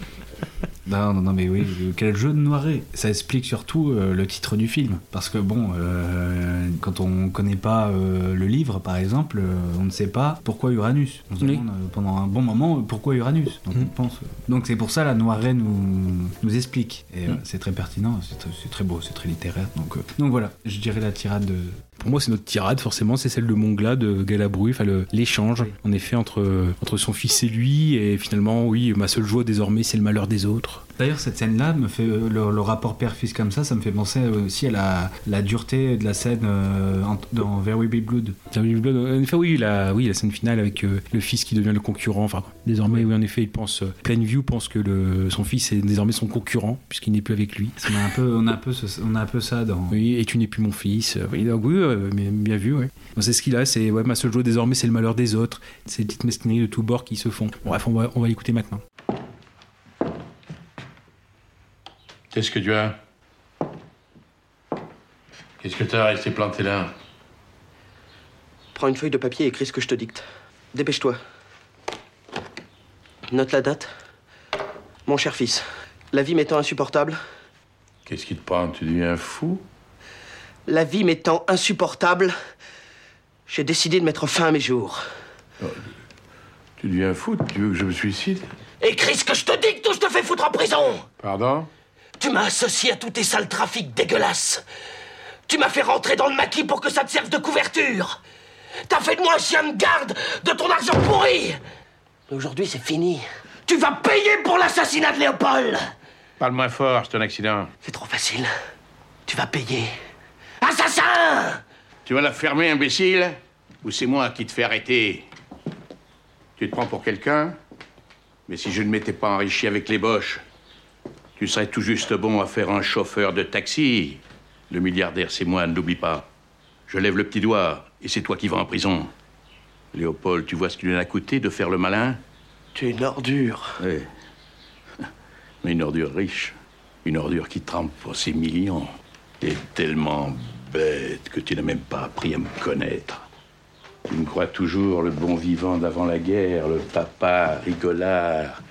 Non, non, non, mais oui, quel jeu de noiret. Ça explique surtout euh, le titre du film. Parce que bon, euh, quand on connaît pas euh, le livre, par exemple, on ne sait pas pourquoi Uranus. On se Oui. demande pendant un bon moment pourquoi Uranus. Donc on pense. euh, Donc c'est pour ça la noiret nous, nous explique. Et euh, c'est très pertinent, c'est très, beau, c'est très littéraire. Donc, donc voilà, je dirais la tirade de. Pour moi, c'est notre tirade, forcément, c'est celle de Mongla, de Galabru, enfin l'échange, en effet, entre, entre son fils et lui, et finalement, oui, ma seule joie désormais, c'est le malheur des autres. D'ailleurs, cette scène-là me fait euh, le, le rapport père-fils comme ça, ça me fait penser aussi à la, la dureté de la scène euh, dans Very Big Blood. En effet, oui, la, oui, la scène finale avec euh, le fils qui devient le concurrent. Enfin, désormais, oui, en effet, il pense, Plainview pense que le, son fils est désormais son concurrent, puisqu'il n'est plus avec lui. On a un peu, on a un peu, ce- on a un peu ça dans. Oui, et tu n'es plus mon fils. Oui, donc oui, mais bien vu, ouais. Bon, c'est ce qu'il a, c'est ouais, ma seule joie désormais, c'est le malheur des autres. Ces petites mesquineries de tous bords qui se font. Bref, on va, on va l'écouter maintenant. Qu'est-ce que tu as? Qu'est-ce que t'as resté planté là? Prends une feuille de papier et écris ce que je te dicte. Dépêche-toi. Note la date. Mon cher fils, la vie m'étant insupportable, Qu'est-ce qui te prend? Tu deviens fou? La vie m'étant insupportable, j'ai décidé de mettre fin à mes jours. Tu deviens fou? Tu veux que je me suicide? Écris ce que je te dicte ou je te fais foutre en prison! Pardon? Tu m'as associé à tous tes sales trafics dégueulasses. Tu m'as fait rentrer dans le maquis pour que ça te serve de couverture. T'as fait de moi un chien de garde de ton argent pourri. Mais aujourd'hui, c'est fini. Tu vas payer pour l'assassinat de Léopold. Parle moins fort, c'est un accident. C'est trop facile. Tu vas payer. Assassin Tu vas la fermer, imbécile Ou c'est moi qui te fais arrêter? Tu te prends pour quelqu'un? Mais si je ne m'étais pas enrichi avec les boches, tu serais tout juste bon à faire un chauffeur de taxi. Le milliardaire, c'est moi, ne l'oublie pas. Je lève le petit doigt, et c'est toi qui vas en prison. Léopold, tu vois ce qu'il en a coûté de faire le malin? Tu es une ordure. Oui. Mais une ordure riche. Une ordure qui trempe pour ses millions. T'es tellement bête que tu n'as même pas appris à me connaître. Tu me crois toujours le bon vivant d'avant la guerre, le papa rigolard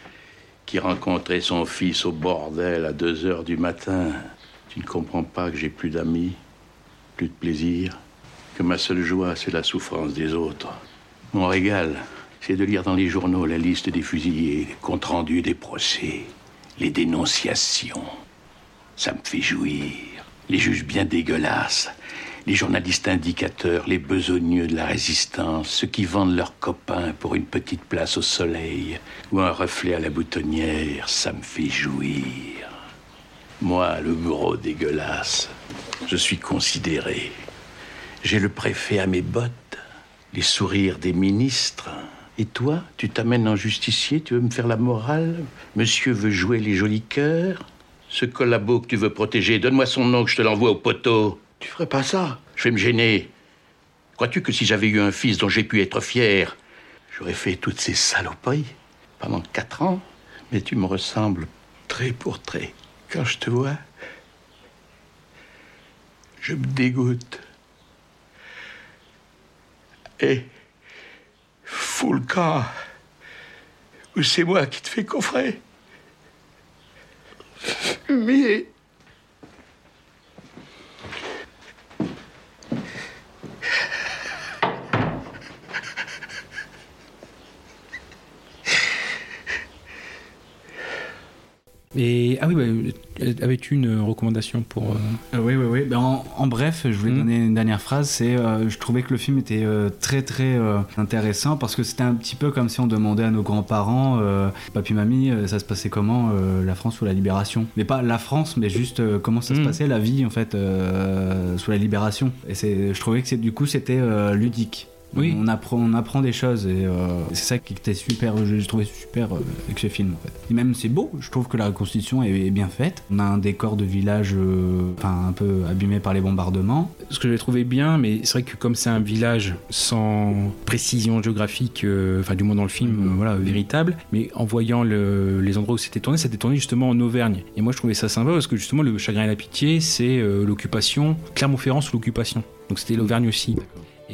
qui rencontrait son fils au bordel à 2 heures du matin. Tu ne comprends pas que j'ai plus d'amis, plus de plaisir, que ma seule joie, c'est la souffrance des autres. Mon régal, c'est de lire dans les journaux la liste des fusillés, les comptes rendus des procès, les dénonciations. Ça me fait jouir. Les juges bien dégueulasses, les journalistes indicateurs, les besogneux de la résistance, ceux qui vendent leurs copains pour une petite place au soleil ou un reflet à la boutonnière, ça me fait jouir. Moi, le gros dégueulasse, je suis considéré. J'ai le préfet à mes bottes, les sourires des ministres. Et toi, tu t'amènes en justicier, tu veux me faire la morale? Monsieur veut jouer les jolis cœurs? Ce collabo que tu veux protéger, donne-moi son nom que je te l'envoie au poteau. Tu ferais pas ça Je vais me gêner. Crois-tu que si j'avais eu un fils dont j'ai pu être fier, j'aurais fait toutes ces saloperies pendant quatre ans? Mais tu me ressembles trait pour trait. Quand je te vois, je me dégoûte. Et fous le camp, ou c'est moi qui te fais coffrer. Mais Et ah oui, bah, avais-tu une recommandation pour. euh, Euh, oui, oui, oui. Ben, en, en bref, je voulais Mhm. donner une dernière phrase. C'est, euh, je trouvais que le film était très, très intéressant parce que c'était un petit peu comme si on demandait à nos grands-parents, papy, mamie, ça se passait comment la France sous la Libération? Mais pas la France, mais juste comment ça se Mhm. passait la vie en fait sous la Libération. Et c'est, je trouvais que c'est, du coup c'était ludique. Oui. On apprend, on apprend des choses et euh, c'est ça qui était super, j'ai trouvé super euh, avec ce film en fait. Et même c'est beau, je trouve que la reconstitution est, est bien faite. On a un décor de village euh, enfin un peu abîmé par les bombardements. Ce que j'avais trouvé bien, mais c'est vrai que comme c'est un village sans précision géographique, euh, enfin du moins dans le film, euh, voilà, véritable, mais en voyant le- les endroits où c'était tourné, c'était tourné justement en Auvergne. Et moi je trouvais ça sympa parce que justement le chagrin et la pitié, c'est l'occupation, Clermont-Ferrand sous l'occupation. Donc c'était l'Auvergne aussi.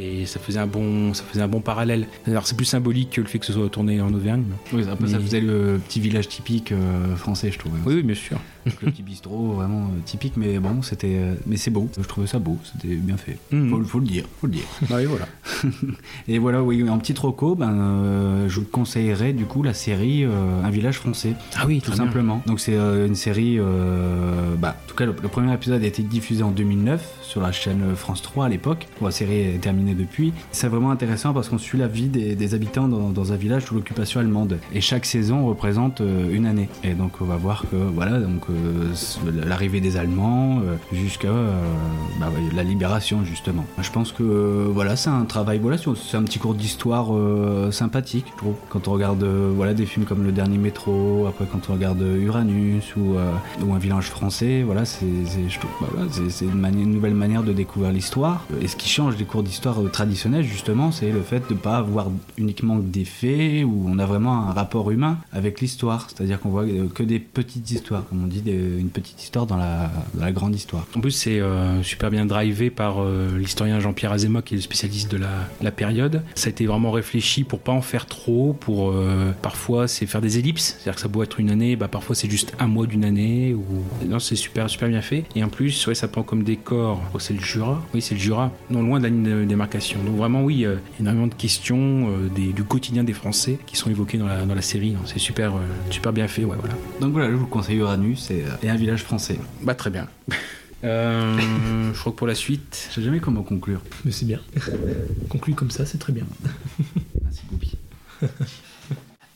Et ça faisait un bon, ça faisait un bon parallèle. Alors c'est plus symbolique que le fait que ce soit tourné en Auvergne. Oui, un peu, ça faisait le petit village typique euh, français, je trouve. Oui, oui, bien sûr. Donc, le petit bistrot vraiment euh, typique, mais bon, c'était, euh, mais c'est beau. Je trouvais ça beau, c'était bien fait. Mhm. Faut, faut le dire, faut le dire. Bah oui, voilà. Et voilà, oui, en petit troco, ben, je vous conseillerais du coup la série Un village français. Ah oui, tout bien. simplement. Donc c'est une série, bah, en tout cas le, le premier épisode a été diffusé en 2009 sur la chaîne France 3 à l'époque. La série est terminée depuis. C'est vraiment intéressant parce qu'on suit la vie des, habitants dans, un village sous l'occupation allemande. Et chaque saison représente euh, une année. Et donc on va voir que voilà, donc euh, l'arrivée des Allemands euh, jusqu'à bah, la libération justement. Je pense que voilà, c'est un travail, voilà, c'est un petit cours d'histoire sympathique, je trouve. Quand on regarde voilà des films comme Le Dernier Métro, après quand on regarde Uranus ou, ou Un village français, voilà, c'est bah, voilà, une, une nouvelle manière de découvrir l'histoire. Et ce qui change des cours d'histoire euh, traditionnels, justement, c'est le fait de ne pas avoir uniquement des faits où on a vraiment un rapport humain avec l'histoire. C'est-à-dire qu'on voit euh, que des petites histoires, comme on dit, des- une petite histoire dans la, grande histoire. En plus, c'est euh, super bien drivé par l'historien Jean-Pierre Azéma, qui est le spécialiste de la, période. Ça a été vraiment réfléchi pour pas en faire trop, pour parfois c'est faire des ellipses, c'est-à-dire que ça peut être une année, bah, parfois c'est juste un mois d'une année. Ou... Non, c'est super, super bien fait. Et en plus, ouais, ça prend comme décor, oh, c'est le Jura. Oui, c'est le Jura, non loin de la ligne de démarcation. Donc vraiment, oui, euh, énormément de questions euh, des- du quotidien des Français qui sont évoquées dans la, dans la série. C'est super, euh, super bien fait, ouais, voilà. Donc voilà, je vous conseille Uranus et, euh, et Un village français. Bah très bien. Euh, je crois que pour la suite. Je sais jamais comment conclure. Mais c'est bien. Conclu comme ça, c'est très bien. Merci Goupy.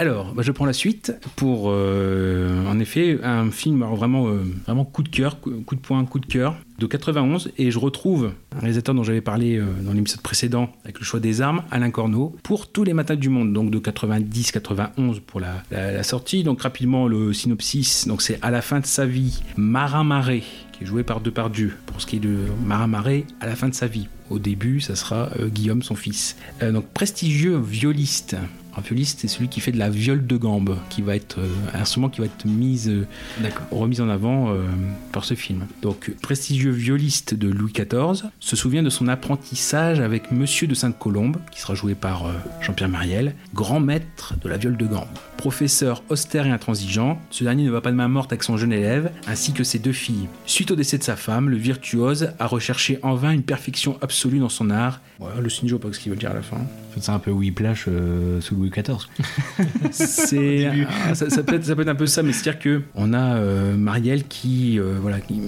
Alors, bah, je prends la suite pour, euh, en effet, un film euh, vraiment coup de cœur, coup, de poing, coup de cœur, de 91, et je retrouve un réalisateur dont j'avais parlé euh, dans l'épisode précédent avec le choix des armes, Alain Corneau, pour tous les matins du monde, donc de 90-91 pour la sortie. Donc rapidement le synopsis, donc c'est à la fin de sa vie, Marin Marais, qui est joué par Depardieu, pour ce qui est de Marin Marais, à la fin de sa vie. Au début, ça sera euh, Guillaume, son fils. Euh, donc prestigieux violiste. Un violiste, c'est celui qui fait de la viole de gambe, qui va être euh, un instrument qui va être mise, remise en avant par ce film. Donc, prestigieux violiste de Louis XIV se souvient de son apprentissage avec Monsieur de Sainte-Colombe, qui sera joué par Jean-Pierre Mariel, grand maître de la viole de gambe. Professeur austère et intransigeant, ce dernier ne va pas de main morte avec son jeune élève, ainsi que ses deux filles. Suite au décès de sa femme, le virtuose a recherché en vain une perfection absolue dans son art. Voilà, le pas ce qu'il veut dire à la fin. C'est un peu Whiplash euh, sous Louis XIV. C'est ah, ça, ça peut être, ça peut être un peu ça, mais c'est-à-dire que on a euh, Marielle qui euh, voilà, qui-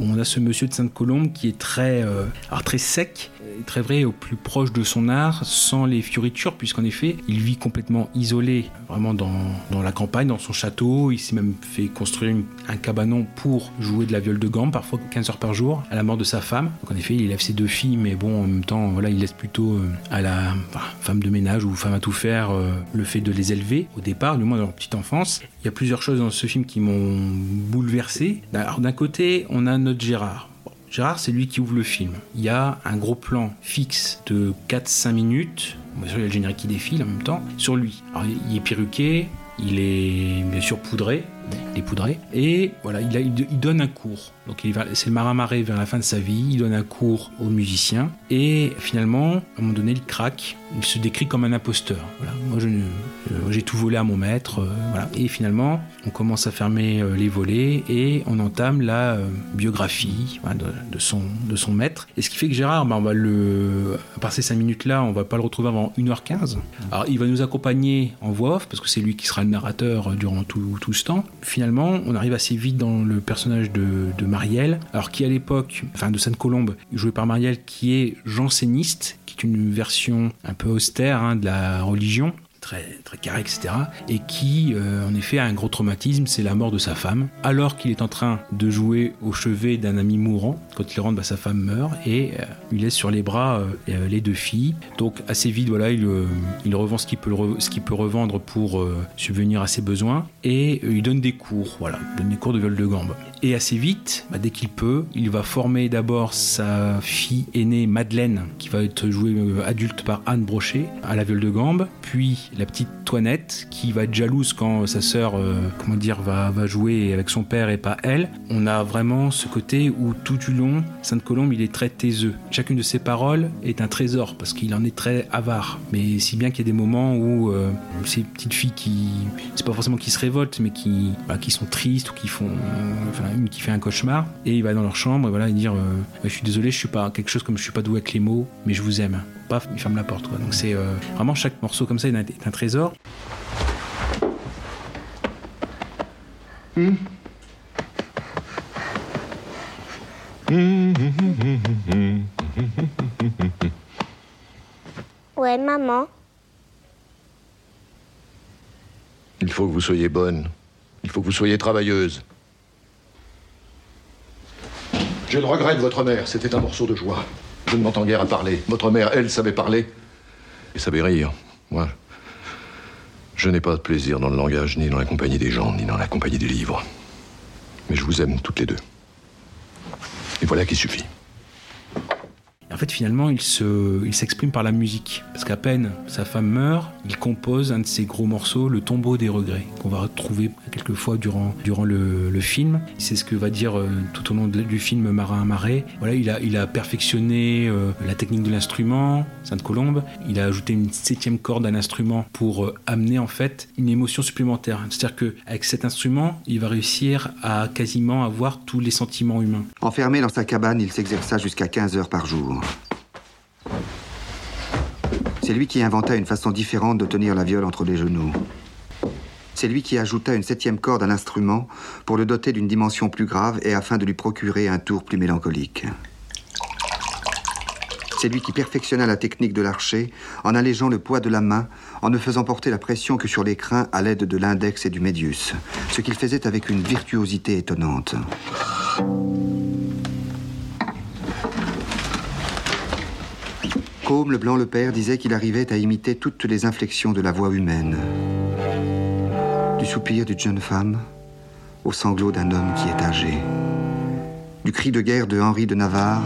on a ce monsieur de Sainte-Colombe qui est très euh, alors très sec, très vrai au plus proche de son art, sans les fioritures, puisqu'en effet il vit complètement isolé, vraiment dans, dans la campagne, dans son château. Il s'est même fait construire une- un cabanon pour jouer de la viole de gamme, parfois 15 heures par jour, à la mort de sa femme. Donc en effet il élève ses deux filles, mais bon en même temps voilà il laisse plutôt euh, à la femme de ménage ou femme à tout faire euh, le fait de les élever au départ, du moins dans leur petite enfance. Il y a plusieurs choses dans ce film qui m'ont bouleversé. Alors d'un côté, on a notre Gérard. Gérard, c'est lui qui ouvre le film. Il y a un gros plan fixe de 4-5 minutes. Bien sûr, il y a le générique qui défile en même temps sur lui. Alors, il est perruqué, il est bien sûr poudré, il est poudré, et voilà, il donne un cours. Donc c'est le marin maré vers la fin de sa vie, il donne un cours aux musiciens, et finalement, à un moment donné, il craque, il se décrit comme un imposteur. Moi j'ai tout volé à mon maître, euh. Et finalement, on commence à fermer euh, les volets et on entame la euh, biographie de, son, de son maître. Et ce qui fait que Gérard, bah, on va le, à part ces 5 minutes-là, on va pas le retrouver avant 1h15. Alors il va nous accompagner en voix off, parce que c'est lui qui sera le narrateur durant tout, tout ce temps. Finalement, on arrive assez vite dans le personnage de, de Marielle, alors qui à l'époque, enfin de Sainte-Colombe, joué par Marielle, qui est janséniste, qui est une version un peu austère hein, de la religion très, carré, etc. Et qui, euh, en effet, a un gros traumatisme, c'est la mort de sa femme, alors qu'il est en train de jouer au chevet d'un ami mourant. Quand il rentre, bah, sa femme meurt et euh, il laisse sur les bras euh, les deux filles. Donc assez vite, voilà, il, revend ce qu'il peut, ce qu'il peut revendre pour subvenir à ses besoins et il donne des cours, voilà, des cours de viol de gambe. Et assez vite, bah, dès qu'il peut, il va former d'abord sa fille aînée Madeleine, qui va être jouée adulte par Anne Brochet à la viole de gambe, puis la petite Toinette qui va être jalouse quand sa sœur, euh, comment dire, va, va jouer avec son père et pas elle. On a vraiment ce côté où tout du long, Sainte-Colombe, il est très taiseux. Chacune de ses paroles est un trésor parce qu'il en est très avare. Mais si bien qu'il y a des moments où euh, ces petites filles qui, c'est pas forcément qui se révoltent, mais qui, bah, qui sont tristes ou qui font, une qui fait un cauchemar, et il va dans leur chambre et voilà, et dire, euh, je suis désolé, je suis pas quelque chose comme je suis pas doué avec les mots, mais je vous aime. Paf, il ferme la porte. Quoi. Donc c'est euh, vraiment chaque morceau comme ça est un, est un trésor. Ouais, maman. Il faut que vous soyez bonne. Il faut que vous soyez travailleuse. J'ai le regret de votre mère. C'était un morceau de joie. Je ne m'entends guère à parler. Votre mère, elle, savait parler. Et savait rire. Moi, je n'ai pas de plaisir dans le langage, ni dans la compagnie des gens, ni dans la compagnie des livres. Mais je vous aime toutes les deux. Et voilà qui suffit. En fait, finalement, il se, il s'exprime par la musique. Parce qu'à peine sa femme meurt, il compose un de ses gros morceaux, Le tombeau des regrets, qu'on va retrouver quelques fois durant, durant le, film. C'est ce que va dire euh, tout au long du film Marin Marais. Voilà, il a, il a perfectionné euh, la technique de l'instrument, Sainte-Colombe. Il a ajouté une septième corde à l'instrument pour euh, amener en fait une émotion supplémentaire. C'est-à-dire qu'avec cet instrument, il va réussir à quasiment avoir tous les sentiments humains. Enfermé dans sa cabane, il s'exerça jusqu'à 15 heures par jour. C'est lui qui inventa une façon différente de tenir la viole entre les genoux. C'est lui qui ajouta une septième corde à l'instrument pour le doter d'une dimension plus grave et afin de lui procurer un tour plus mélancolique. C'est lui qui perfectionna la technique de l'archer en allégeant le poids de la main, en ne faisant porter la pression que sur les crins à l'aide de l'index et du médius, ce qu'il faisait avec une virtuosité étonnante. Côme le Blanc le Père disait qu'il arrivait à imiter toutes les inflexions de la voix humaine. Du soupir d'une jeune femme au sanglot d'un homme qui est âgé. Du cri de guerre de Henri de Navarre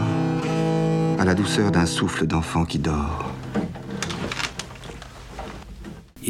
à la douceur d'un souffle d'enfant qui dort.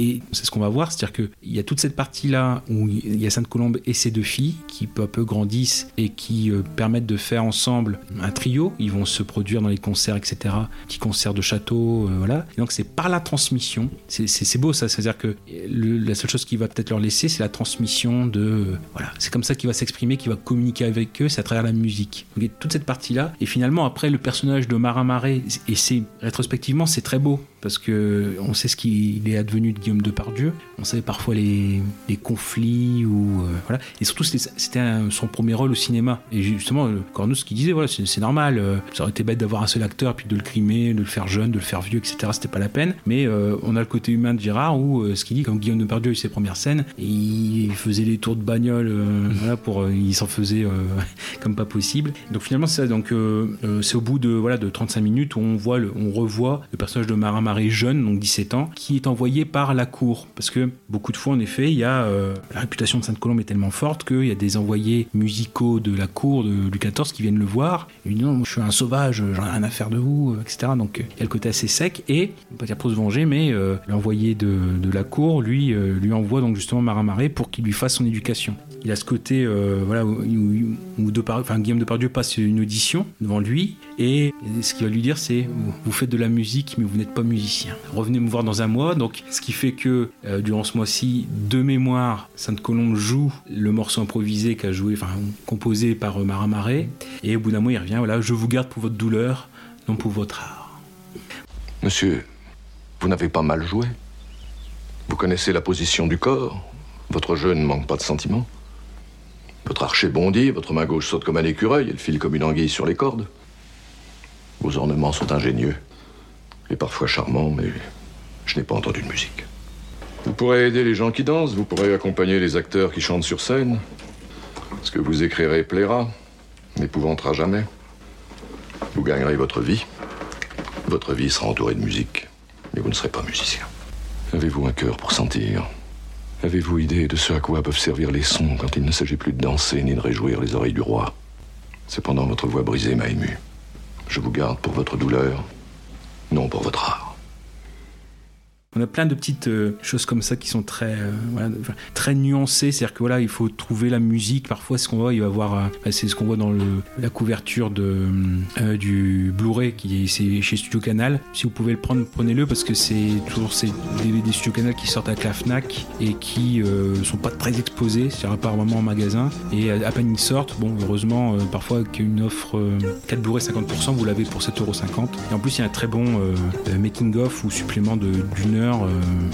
Et c'est ce qu'on va voir, c'est-à-dire qu'il y a toute cette partie-là où il y a Sainte-Colombe et ses deux filles qui peu à peu grandissent et qui euh, permettent de faire ensemble un trio. Ils vont se produire dans les concerts, etc. Petits concerts de château, euh, voilà. Donc c'est par la transmission. C'est- beau ça, c'est-à-dire que la seule chose qui va peut-être leur laisser, c'est la transmission de. euh, voilà, c'est comme ça qu'il va s'exprimer, qu'il va communiquer avec eux, c'est à travers la musique. Donc il toute cette partie-là. Et finalement, après, le personnage de Marin Marais, et c'est rétrospectivement, c'est très beau parce que on sait ce qu'il est advenu de Guillaume Depardieu. On savait parfois les, les conflits ou euh, voilà. Et surtout, c'était son premier rôle au cinéma. Et justement, euh, Cornous qui disait voilà, c'est normal. euh, ça aurait été bête d'avoir un seul acteur puis de le crimer, de le faire jeune, de le faire vieux, etc. C'était pas la peine. Mais euh, on a le côté humain de Gérard où ce qu'il dit, comme Guillaume Depardieu a eu ses premières scènes, et il faisait les tours de bagnole, voilà, pour il s'en faisait comme pas possible. Donc finalement, c'est ça. Donc c'est au bout de voilà de 35 minutes où on voit, le- on revoit le personnage de Marin Jeune, donc 17 ans, qui est envoyé par la cour. Parce que beaucoup de fois, en effet, il y a euh, la réputation de Sainte-Colombe est tellement forte qu'il y a des envoyés musicaux de la cour de Louis XIV qui viennent le voir. Et lui disent non, je suis un sauvage, j'en ai rien à faire de vous, euh, etc. Donc il y a le côté assez sec et on peut dire pour se venger, mais euh, l'envoyé de, la cour lui lui envoie donc justement Marin Marais pour qu'il lui fasse son éducation. Il a ce côté voilà où, où- où Depar- enfin, Guillaume Depardieu passe une audition devant lui et ce qu'il va lui dire c'est vous faites de la musique mais vous n'êtes pas musicien. Revenez me voir dans un mois. Donc ce qui fait que euh, durant ce mois-ci, de mémoire, Sainte-Colombe joue le morceau improvisé qu'a joué, enfin composé par euh, Marin et au bout d'un mois il revient voilà je vous garde pour votre douleur, non pour votre art. Monsieur, vous n'avez pas mal joué. Vous connaissez la position du corps. Votre jeu ne manque pas de sentiments. Votre archer bondit, votre main gauche saute comme un écureuil, elle file comme une anguille sur les cordes. Vos ornements sont ingénieux et parfois charmants, mais je n'ai pas entendu de musique. Vous pourrez aider les gens qui dansent, vous pourrez accompagner les acteurs qui chantent sur scène. Ce que vous écrirez plaira, n'épouvantera jamais. Vous gagnerez votre vie. Votre vie sera entourée de musique, mais vous ne serez pas musicien. Avez-vous un cœur pour sentir? Avez-vous idée de ce à quoi peuvent servir les sons quand il ne s'agit plus de danser ni de réjouir les oreilles du roi? Cependant, votre voix brisée m'a ému. Je vous garde pour votre douleur, non pour votre art. On a plein de petites euh, choses comme ça qui sont très, euh, très nuancées. C'est-à-dire que voilà, il faut trouver la musique. Parfois, ce qu'on voit, il va voir, euh, c'est ce qu'on voit dans la couverture de, du Blu-ray qui est chez Studio Canal. Si vous pouvez le prendre, prenez-le parce que c'est toujours DVD Studio Canal qui sortent avec la Fnac et qui sont pas très exposés, c'est-à-dire pas vraiment en magasin. Et à, peine ils sortent, bon, heureusement, parfois une offre euh, 4 Blu-ray 50%, vous l'avez pour 7,50€. Et en plus, il y a un très bon making-of ou supplément d'une euh,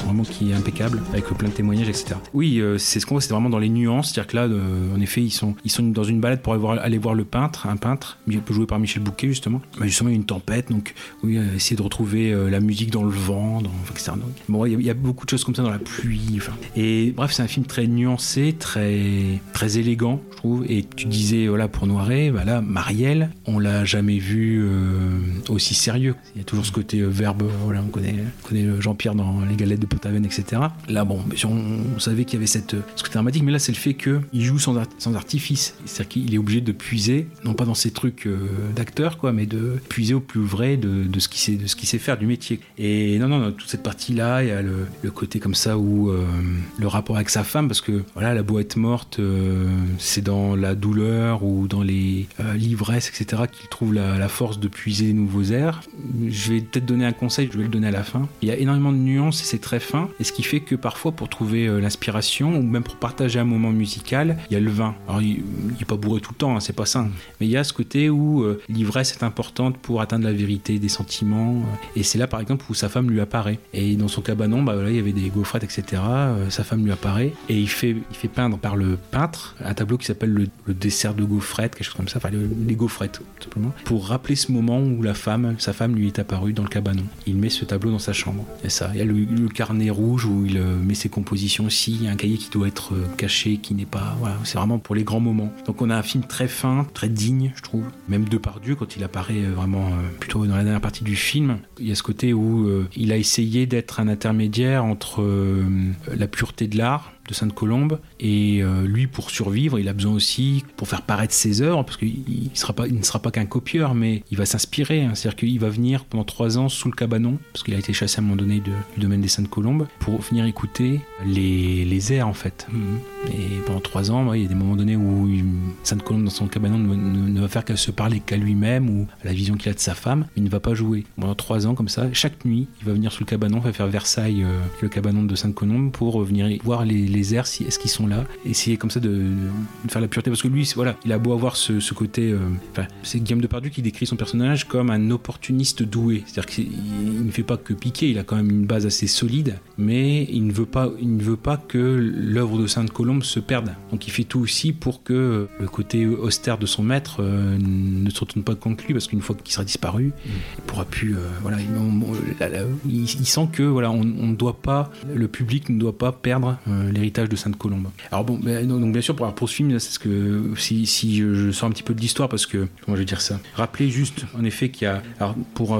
vraiment qui est impeccable, avec plein de témoignages, etc. Oui, euh, c'est ce qu'on voit, c'est vraiment dans les nuances, c'est-à-dire que là, euh, en effet, ils sont, ils sont dans une balade pour aller voir, le peintre, un peintre, joué par Michel Bouquet, justement. Mais justement, il y a une tempête, donc oui, essayer de retrouver la musique dans le vent, dans, etc. Donc, bon, il y, a- beaucoup de choses comme ça dans la pluie. enfin. Et bref, c'est un film très nuancé, très, très élégant, je trouve. Et tu disais, voilà, pour Noiret, bah là, Marielle, on l'a jamais vu aussi sérieux. Il y a toujours ce côté verbe, voilà, on connaît, on connaît euh, Dans Les Galettes de Pont-Aven, etc. Là, bon, on, savait qu'il y avait cette, euh, ce côté dramatique, mais là, c'est le fait qu'il joue sans, art- sans artifice. C'est-à-dire qu'il est obligé de puiser, non pas dans ses trucs euh, d'acteur, quoi, mais de puiser au plus vrai de, ce qu'il sait, faire, du métier. Et non, non, non, toute cette partie-là, il y a le, côté comme ça où euh, le rapport avec sa femme, parce que voilà, la être morte, c'est dans la douleur ou dans les l'ivresses, etc., qu'il trouve la, la force de puiser des nouveaux airs. Je vais peut-être donner un conseil, je vais le donner à la fin. Il y a énormément de nuances et c'est très fin, et ce qui fait que parfois, pour trouver euh, l'inspiration ou même pour partager un moment musical, il y a le vin. Alors, il n'est pas bourré tout le temps, hein, c'est pas ça. Mais il y a ce côté où euh, l'ivresse est importante pour atteindre la vérité des sentiments. euh, Et c'est là, par exemple, où sa femme lui apparaît. Et dans son cabanon, bah, voilà, il y avait des gaufrettes, etc. Sa femme lui apparaît et il fait, peindre par le peintre un tableau qui s'appelle le, dessert de gaufrettes, quelque chose comme ça, enfin le- les gaufrettes, tout simplement, pour rappeler ce moment où la femme, sa femme lui est apparue dans le cabanon. Il met ce tableau dans sa chambre. Et ça, il y a le, carnet rouge où il euh, met ses compositions aussi. Il y a un cahier qui doit être euh, caché, qui n'est pas. C'est vraiment pour les grands moments. Donc on a un film très fin, très digne, je trouve. Même Depardieu, quand il apparaît euh, vraiment plutôt dans la dernière partie du film, il y a ce côté où il a essayé d'être un intermédiaire entre la pureté de l'art de Sainte-Colombe. Et euh, lui pour survivre il a besoin aussi pour faire paraître ses œuvres parce qu'il il sera pas il ne sera pas qu'un copieur mais il va s'inspirer hein. c'est-à-dire qu'il va venir pendant trois ans sous le cabanon parce qu'il a été chassé à un moment donné de- du domaine des Sainte-Colombe pour venir écouter les, les airs en fait. Et pendant trois ans ouais, il y a des moments donnés où Sainte-Colombe dans son cabanon ne, va faire qu'à se parler qu'à lui-même ou à la vision qu'il a de sa femme il ne va pas jouer. Pendant trois ans comme ça chaque nuit il va venir sous le cabanon va faire Versailles euh, le cabanon de Sainte-Colombe pour euh, venir voir les, les airs si est-ce qu'ils sont là essayer comme ça de, faire la pureté. Parce que lui voilà il a beau avoir ce, côté euh, c'est Guillaume Depardieu qui décrit son personnage comme un opportuniste doué. C'est-à-dire qu'il il ne fait pas que piquer il a quand même une base assez solide mais il ne veut pas il ne veut pas que l'œuvre de Sainte-Colombe se perde. Donc il fait tout aussi pour que le côté austère de son maître euh, ne se retourne pas contre lui parce qu'une fois qu'il sera disparu il pourra plus euh, voilà il, on- on- il- il sent que voilà on on ne doit pas le public ne doit pas perdre euh, l'héritage de Sainte-Colombe. Alors bon donc, donc, bien sûr pour, pour ce film c'est ce que si, si je, je sors un petit peu de l'histoire parce que comment je vais dire ça? Rappelez juste en effet qu'il y a alors pour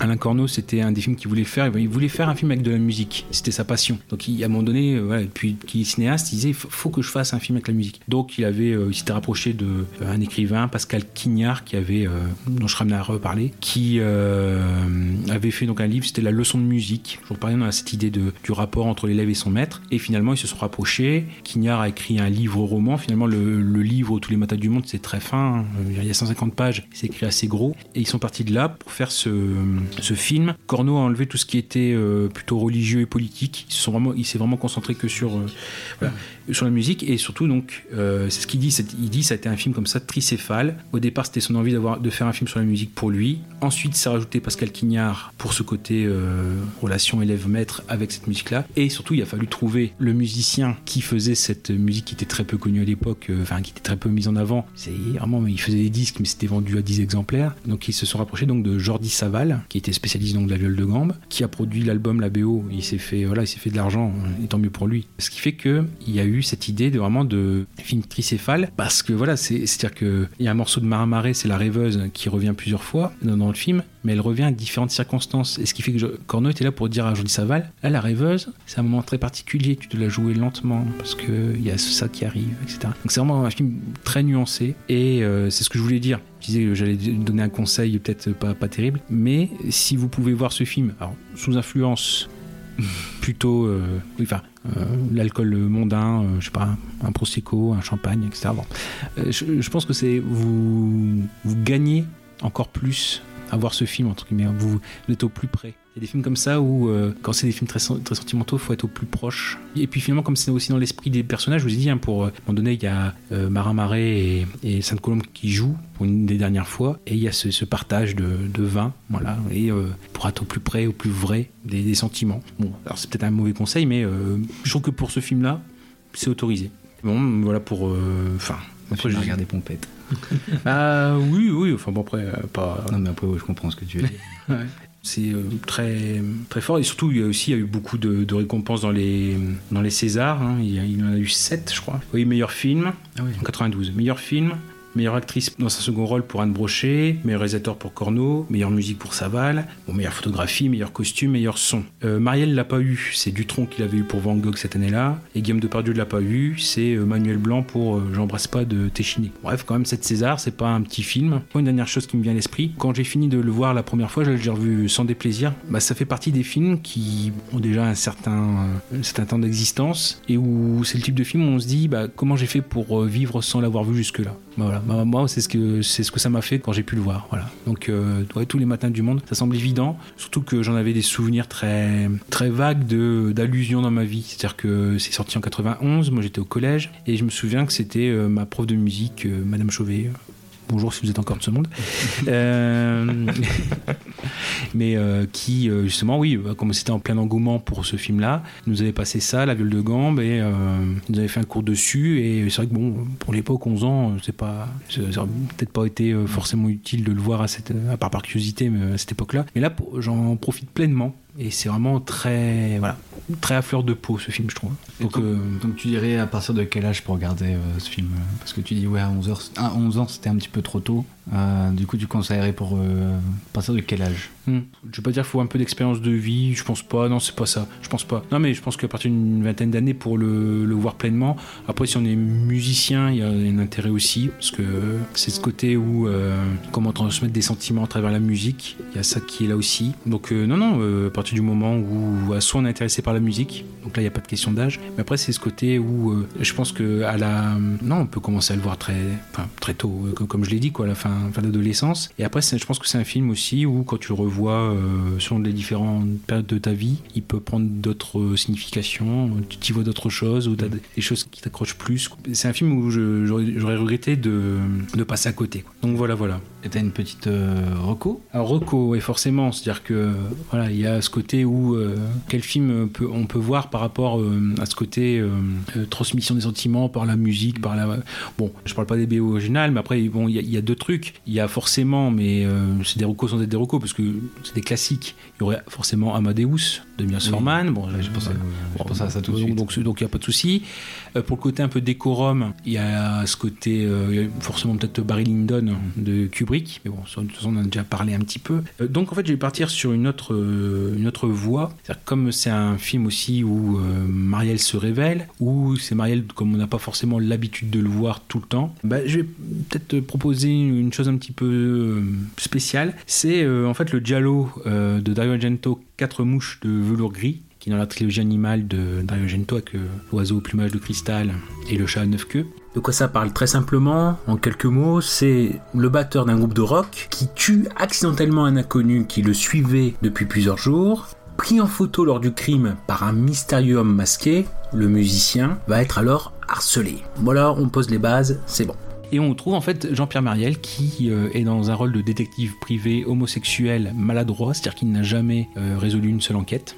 Alain Corneau c'était un des films qu'il voulait faire. Il voulait faire un film avec de la musique. C'était sa passion. Donc il, à un moment donné voilà, puis qu'il est cinéaste il disait faut, faut que je fasse un film avec la musique. Donc il avait il s'était rapproché de euh, écrivain Pascal Quignard qui avait euh, dont je ramenais à reparler qui euh, avait fait donc un livre c'était la leçon de musique. Je vous parlais a cette idée de, du rapport entre l'élève et son maître. Et finalement ils se sont rapprochés. Quignard a écrit un livre roman. Finalement le, le livre tous les matins du monde c'est très fin hein. il y a 150 pages. C'est écrit assez gros. Et ils sont partis de là pour faire ce, ce film. Corneau a enlevé tout ce qui était euh, plutôt religieux et politique. Ils sont vraiment il s'est vraiment concentré que sur sur la musique. Et surtout donc c'est ce qu'il dit il dit ça a été un film comme ça tricéphale. Au départ c'était son envie de faire un film sur la musique pour lui. Ensuite s'est rajouté Pascal Quignard pour ce côté euh, relation élève-maître avec cette musique là et surtout il a fallu trouver le musicien qui faisait cette musique qui était très peu connue à l'époque euh, enfin qui était très peu mise en avant. C'est vraiment il faisait des disques mais c'était vendu à 10 exemplaires. Donc ils se sont rapprochés donc de Jordi Saval qui était spécialiste donc de la viole de gambe qui a produit l'album la BO il s'est fait voilà il s'est fait de l'argent et tant mieux pour lui. Ce qui fait que il y a eu cette idée de vraiment de film tricéphale parce que voilà c'est c'est à dire que il y a un morceau de Marin Marais c'est la rêveuse qui revient plusieurs fois dans, le film mais elle revient à différentes circonstances. Et ce qui fait que je- Corneau était là pour dire à Jordi Saval là la rêveuse c'est un moment très particulier tu dois la jouer lentement parce que il y a ça qui arrive etc donc c'est vraiment un film très nuancé et euh, c'est ce que je voulais dire. Je disais que j'allais donner un conseil peut-être pas, pas terrible mais si vous pouvez voir ce film alors, sous influence plutôt, euh, enfin, euh, l'alcool mondain, euh, je sais pas, un prosecco, un champagne, etc. Euh, je, je pense que c'est vous, vous gagnez encore plus à voir ce film entre guillemets. Vous, vous êtes au plus près. Il y a des films comme ça où, euh, quand c'est des films très, très sentimentaux, il faut être au plus proche. Et puis finalement, comme c'est aussi dans l'esprit des personnages, je vous ai dit, hein, pour euh, à un moment donné, il y a euh, Marin Marais et, et Sainte-Colombe qui jouent pour une des dernières fois, et il y a ce, ce partage de, de vin, voilà, et euh, pour être au plus près, au plus vrai des, des sentiments. Bon, alors c'est peut-être un mauvais conseil, mais je trouve que pour ce film-là, c'est autorisé. Bon, voilà pour. Enfin. Après, j'ai regardé Pompette. Ah oui, oui, enfin bon, après, pas. Non, mais après, ouais, je comprends ce que tu veux dire. Ouais. C'est euh, très, très fort. Et surtout, il y a aussi il y a eu beaucoup de, de récompenses dans les, dans les Césars. hein. Il, y a- il y en a eu 7, je crois. Oui, meilleur film en 92. Meilleur film, meilleure actrice dans sa second rôle pour Anne Brochet, meilleur réalisateur pour Corneau, meilleure musique pour Saval, meilleure photographie, meilleur costume, meilleur son. Euh, Marielle l'a pas eu, c'est Dutronc qui l'avait eu pour Van Gogh cette année-là. Et Guillaume Depardieu l'a pas eu, c'est euh, Manuel Blanc pour euh, J'embrasse pas de Téchiné. Bref, quand même, cette César, c'est pas un petit film. Une dernière chose qui me vient à l'esprit, quand j'ai fini de le voir la première fois, je l'ai revu sans déplaisir, bah, ça fait partie des films qui ont déjà un certain, un certain temps d'existence et où c'est le type de film où on se dit bah, comment j'ai fait pour vivre sans l'avoir vu jusque-là? Bah, voilà. Bah, moi, c'est ce, que, c'est ce que ça m'a fait quand j'ai pu le voir. Voilà. Donc, euh, tous les matins du monde, ça semble évident, surtout que j'en avais des souvenirs très, très vagues de, d'allusions dans ma vie. C'est-à-dire que c'est sorti en 91, moi j'étais au collège, et je me souviens que c'était euh, ma prof de musique, euh, Madame Chauvet. Bonjour si vous êtes encore de ce monde. Euh, mais euh, qui, euh, justement, oui, comme c'était en plein engouement pour ce film-là, nous avait passé ça, La viole de gambe, et nous avait fait un cours dessus. Et c'est vrai que, bon, pour l'époque, 11 ans, c'est pas, ça aurait peut-être pas été forcément utile de le voir à, cette, à part par curiosité, mais à cette époque-là. Mais là, j'en profite pleinement. Et c'est vraiment très, voilà, très à fleur de peau ce film, je trouve. Donc, donc tu dirais à partir de quel âge pour regarder euh, ce film? Euh, Parce que tu dis ouais à 11, heures, à 11 ans c'était un petit peu trop tôt. Euh, du coup tu conseillerais pour euh, à partir de quel âge? Hmm. Je vais pas dire qu'il faut un peu d'expérience de vie, je pense pas, non c'est pas ça, je pense pas. Non mais je pense qu'à partir d'une vingtaine d'années pour le, voir pleinement, après si on est musicien, il y a un intérêt aussi, parce que c'est ce côté où euh, comment transmettre des sentiments à travers la musique, il y a ça qui est là aussi. Donc euh, non non, à partir du moment où euh, soit on est intéressé par la musique, donc là il n'y a pas de question d'âge, mais après c'est ce côté où je pense que à la... Non on peut commencer à le voir très, très tôt, comme, comme je l'ai dit, quoi, à la fin, fin d'adolescence. Et après je pense que c'est un film aussi où quand tu le revois euh, selon les différentes périodes de ta vie, il peut prendre d'autres euh, significations, tu t'y vois d'autres choses, ou t'as des choses qui t'accrochent plus. C'est un film où j'aurais regretté de, de passer à côté. quoi. Donc voilà, voilà. Et t'as une petite euh, reco? Alors reco, oui, forcément, c'est-à-dire que voilà, il y a ce côté où euh, quel film peut, on peut voir par rapport euh, à ce côté transmission des sentiments par la musique, par la bon, je parle pas des BO originales, mais après bon, y, il y a deux trucs. Il y a forcément, mais euh, c'est des recos sans être des recos parce que c'est des classiques. Il y aurait forcément Amadeus de Milos Oui. Forman. Bon, j'ai pensé- euh, pensé à ça tout de donc- suite. Donc donc il y a pas de souci. Euh, pour le côté un peu décorum, il y a ce côté euh, forcément peut-être Barry Lyndon de Kubrick, mais bon, de toute façon on en a déjà parlé un petit peu. Donc en fait, je vais partir sur une autre une autre voie. Comme c'est un film aussi où Marielle se révèle, où c'est Marielle comme on n'a pas forcément l'habitude de le voir tout le temps, bah, je vais peut-être proposer une chose un petit peu euh, spéciale. C'est euh, en fait le Giallo euh, de Dario Argento, Quatre mouches de velours gris qui est dans la trilogie animale de Dario Argento avec l'oiseau au plumage de cristal et le chat à neuf queues. De quoi ça parle Très simplement, en quelques mots, c'est le batteur d'un groupe de rock qui tue accidentellement un inconnu qui le suivait depuis plusieurs jours. Pris en photo lors du crime par un mystérieux homme masqué, le musicien va être alors harcelé. Voilà, on pose les bases, c'est bon. Et on trouve en fait Jean-Pierre Mariel qui euh, est dans un rôle de détective privé homosexuel maladroit, c'est-à-dire qu'il n'a jamais euh, résolu une seule enquête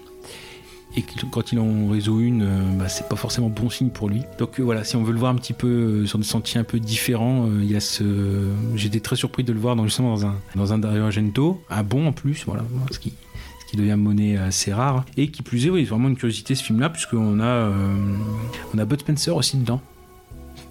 et quand il en résout une, euh, bah, c'est pas forcément bon signe pour lui. Donc euh, voilà, si on veut le voir un petit peu sur des sentiers un peu différents, il y a ce. J'étais très surpris de le voir dans, justement dans un dans un Dario Argento, un bon en plus, voilà, ce qui ce qui devient monnaie assez rare et qui plus est, oui, vraiment une curiosité ce film-là puisqu'on a euh, on a Bud Spencer aussi dedans,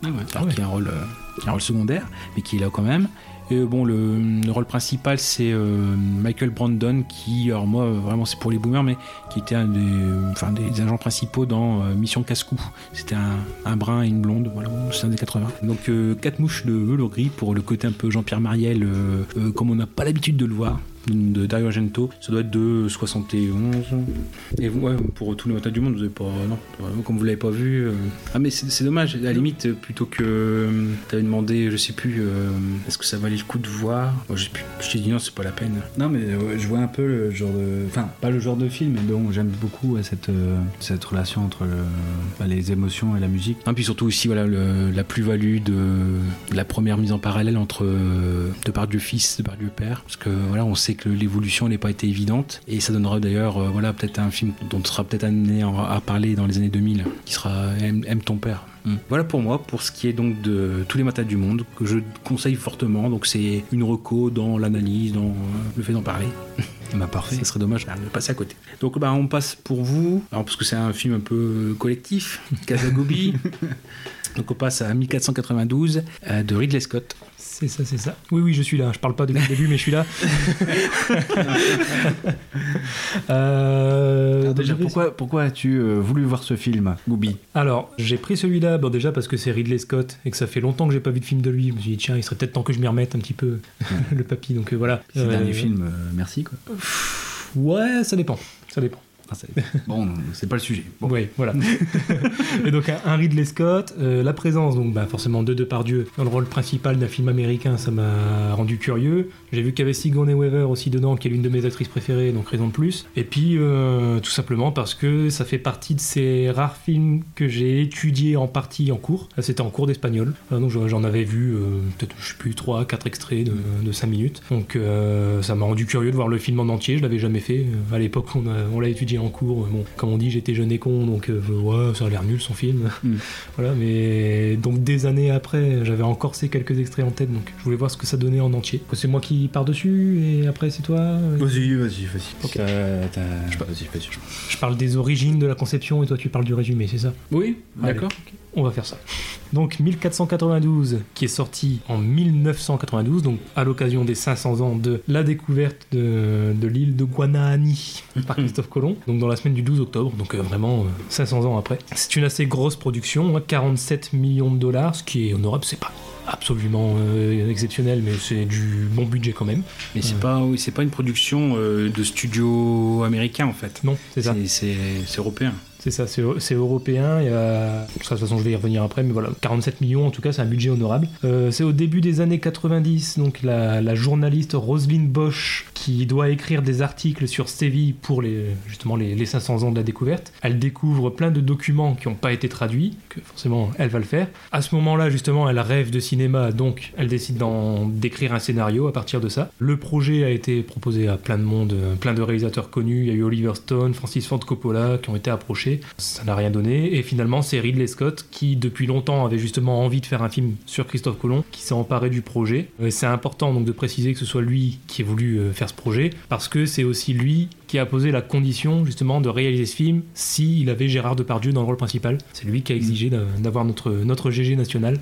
Alors, qui a un rôle euh, qui a un rôle secondaire, mais qui est là quand même. Et bon, le, le rôle principal, c'est euh, Michael Brandon, qui, alors moi, euh, vraiment, c'est pour les boomers, mais qui était un des, agents principaux dans euh, Mission Casse-Cou. C'était un, un brun et une blonde, voilà, c'est un des 80. Donc, euh, quatre mouches de velours gris pour le côté un peu Jean-Pierre Mariel, euh, euh, comme on n'a pas l'habitude de le voir. De Dario Argento. Ça doit être de 71. Et ouais, pour tous les matins du monde, vous avez pas. Non, comme vous l'avez pas vu. euh. Ah, mais c'est dommage. À la limite, plutôt que. euh, T'avais demandé, je sais plus, euh, est-ce que ça valait le coup de voir? Moi, je t'ai dit non, c'est pas la peine. Non, mais je vois un peu le genre de. Enfin, pas le genre de film, mais donc j'aime beaucoup cette, cette relation entre le- bah, les émotions et la musique. Et puis surtout aussi voilà le- la plus-value de, de la première mise en parallèle entre euh, Depardieu fils, Depardieu père, parce que voilà on sait que l'évolution n'a pas été évidente et ça donnera d'ailleurs euh, voilà peut-être un film dont on sera peut-être amené à, parler dans les années 2000, qui sera Aime, Aime ton père. Mm. Voilà pour moi pour ce qui est donc de tous les matins du monde que je conseille fortement. Donc c'est une reco dans l'analyse, dans euh, le fait d'en parler. Bah parfait. Ça serait dommage de passer à côté. Donc bah, on passe pour vous, alors parce que c'est un film un peu collectif, Kazagobi. Donc on passe à 1492 euh, de Ridley Scott. C'est ça, c'est ça. Oui, oui, je suis là. Je parle pas depuis le début, mais je suis là. Euh, Alors déjà, pourquoi, pourquoi as-tu euh, voulu voir ce film, Goubi? Alors, j'ai pris celui-là, bon, déjà parce que c'est Ridley Scott et que ça fait longtemps que j'ai pas vu de film de lui. Je me suis dit, tiens, il serait peut-être temps que je m'y remette un petit peu, le papy. Donc euh, voilà. Ces Euh, derniers films, euh, merci quoi. Ouais, ça dépend. Ça dépend. Ah, bon, c'est pas le sujet. Bon. Oui, voilà. et donc un, Ridley Scott, euh, la présence donc bah, forcément de Depardieu dans le rôle principal d'un film américain, ça m'a rendu curieux. J'ai vu qu'il y avait Sigourney Weaver aussi dedans, qui est l'une de mes actrices préférées, donc raison de plus. Et puis euh, tout simplement parce que ça fait partie de ces rares films que j'ai étudiés en partie en cours. C'était en cours d'espagnol, donc j'en avais vu euh, peut-être je sais plus 3 4 extraits de, de 5 minutes. Donc ça m'a rendu curieux de voir le film en entier, je l'avais jamais fait. À l'époque on, on l'a étudié en cours. Bon, comme on dit, j'étais jeune et con, donc euh, ouais, ça a l'air nul son film. voilà, mais donc des années après, j'avais encore ces quelques extraits en tête, donc je voulais voir ce que ça donnait en entier. C'est moi qui pars dessus et après c'est toi. Vas-y, vas-y, vas-y. Vas-y. Je parle des origines de la conception et toi tu parles du résumé, c'est ça? Oui, d'accord. On va faire ça. Donc 1492, qui est sorti en 1992, donc à l'occasion des 500 ans de la découverte de, de l'île de Guanahani par Christophe Colomb, donc dans la semaine du 12 octobre, donc euh, vraiment euh, 500 ans après. C'est une assez grosse production, hein, 47 millions de dollars, ce qui est honorable, c'est pas absolument euh, exceptionnel, mais c'est du bon budget quand même. Mais c'est Euh, pas oui, c'est pas une production euh, de studio américain en fait. Non, c'est ça. C'est européen. C'est ça, c'est européen. De toute façon, je vais y revenir après, mais voilà, 47 millions en tout cas, c'est un budget honorable. Euh, c'est au début des années 90, donc la, journaliste Roselyne Bosch, qui doit écrire des articles sur Séville pour les, justement les, les 500 ans de la découverte. Elle découvre plein de documents qui n'ont pas été traduits, que forcément elle va le faire. À ce moment-là, justement, elle rêve de cinéma, donc elle décide d'écrire un scénario à partir de ça. Le projet a été proposé à plein de monde, plein de réalisateurs connus. Il y a eu Oliver Stone, Francis Ford Coppola qui ont été approchés. Ça n'a rien donné. Et finalement, c'est Ridley Scott qui, depuis longtemps, avait justement envie de faire un film sur Christophe Colomb, qui s'est emparé du projet. Et c'est important donc de préciser que ce soit lui qui ait voulu euh, faire ce projet, parce que c'est aussi lui qui a posé la condition justement de réaliser ce film s'il avait Gérard Depardieu dans le rôle principal. C'est lui qui a exigé d'a- d'avoir notre, notre GG national.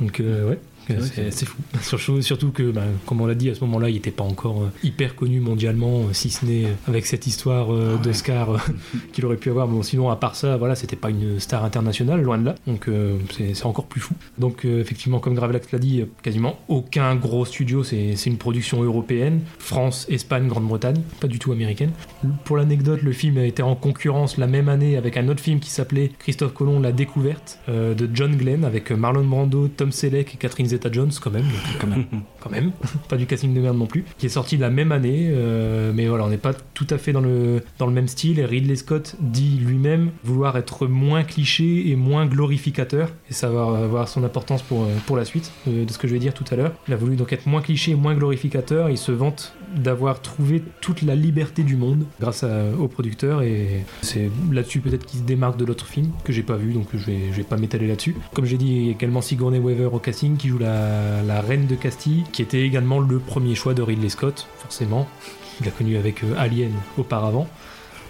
Donc euh, ouais. C'est fou. Surtout, que, bah, comme on l'a dit, à ce moment-là, il n'était pas encore euh, hyper connu mondialement, euh, si ce n'est avec cette histoire euh, d'Oscar euh, qu'il aurait pu avoir. Bon, sinon, à part ça, voilà, c'était pas une star internationale, loin de là. Donc, euh, c'est encore plus fou. Donc, euh, effectivement, comme Gravelax l'a dit, euh, quasiment aucun gros studio. C'est une production européenne. France, Espagne, Grande-Bretagne, pas du tout américaine. Pour l'anecdote, le film a été en concurrence la même année avec un autre film qui s'appelait Christophe Colomb, La Découverte, euh, de John Glenn, avec euh, Marlon Brando, Tom Selleck et Catherine Quand même. donc, Quand même. quand même. pas du casting de merde non plus. Qui est sorti la même année, euh, mais voilà, on n'est pas tout à fait dans le, dans le même style. Et Ridley Scott dit lui-même vouloir être moins cliché et moins glorificateur, et ça va avoir son importance pour, euh, pour la suite euh, de ce que je vais dire tout à l'heure. Il a voulu donc être moins cliché et moins glorificateur. Il se vante d'avoir trouvé toute la liberté du monde grâce à- au producteur et c'est là-dessus peut-être qu'il se démarque de l'autre film que j'ai pas vu donc je vais, je vais pas m'étaler là-dessus. Comme j'ai dit, il y a également Sigourney Weaver au casting qui joue la, la reine de Castille qui était également le premier choix de Ridley Scott, forcément. Il l'a connu avec euh, Alien auparavant.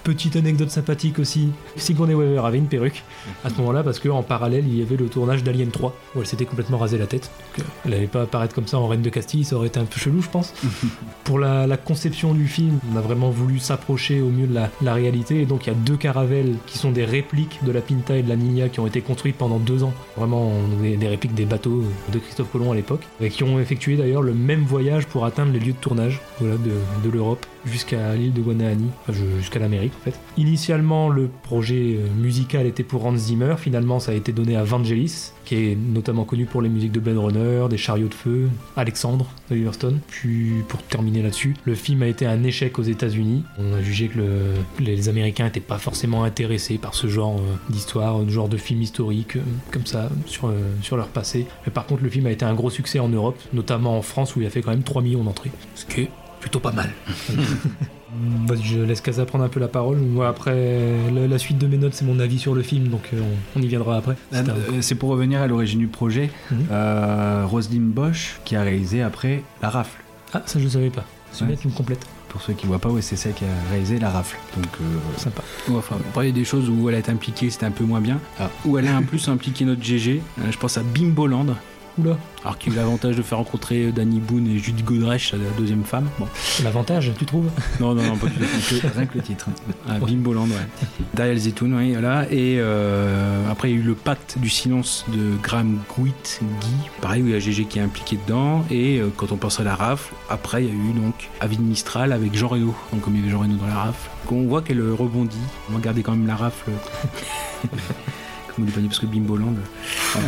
Petite anecdote sympathique aussi, Sigourney Weaver avait une perruque à ce moment-là parce qu'en parallèle il y avait le tournage d'Alien 3 où elle s'était complètement rasé la tête. Donc, elle n'allait pas apparaître comme ça en Reine de Castille, ça aurait été un peu chelou je pense. Pour la, la conception du film, on a vraiment voulu s'approcher au mieux de la, la réalité et donc il y a deux caravelles qui sont des répliques de la Pinta et de la Nina qui ont été construites pendant deux ans. Vraiment des, des répliques des bateaux de Christophe Colomb à l'époque et qui ont effectué d'ailleurs le même voyage pour atteindre les lieux de tournage voilà, de, de l'Europe jusqu'à l'île de Guanahani, enfin, jusqu'à l'Amérique Initialement, le projet euh, musical était pour Hans Zimmer, finalement ça a été donné à Vangelis, qui est notamment connu pour les musiques de Blade Runner, des chariots de feu, Alexandre de Liverstone. Puis pour terminer là-dessus, le film a été un échec aux États-Unis. On a jugé que le- les Américains n'étaient pas forcément intéressés par ce genre euh, d'histoire, ce genre de film historique euh, comme ça sur, sur leur passé. Mais par contre, le film a été un gros succès en Europe, notamment en France où il a fait quand même 3 millions d'entrées, ce qui est plutôt pas mal. Vas-y, je laisse Casa prendre un peu la parole. Moi, après, la, la suite de mes notes, c'est mon avis sur le film, donc euh, on, on y viendra après. Euh, euh, C'est pour revenir à l'origine du projet. euh, Roselyne Bosch qui a réalisé après La Rafle. Ah, ça je savais pas. C'est bien, tu me complètes. Pour ceux qui voient pas, ouais, c'est celle qui a réalisé La Rafle. Donc, euh, Sympa. Ouais, enfin, y a des choses où elle a été impliquée, c'était un peu moins bien. Où elle a en plus impliqué notre GG. Je pense à Bimboland. Oula. Alors qu'il a eu l'avantage de faire rencontrer Danny Boone et Judy Godrèche, la deuxième femme. Bon. L'avantage, tu trouves Non, non, non, pas du tout. Rien que le titre. Ah, Bimboland, ouais. Daryl Zetoun, oui, voilà. Et euh, après, il y a eu le pacte du silence de Graham Gwitt, Guy. Pareil, où il y a GG qui est impliqué dedans. Et euh, quand on pense à la rafle, après, il y a eu donc Avid Mistral avec Jean Reno. Donc, comme il y avait Jean Reno dans la rafle, on voit qu'elle rebondit. On va garder quand même la rafle. Dit pas dit, parce que Bimboland.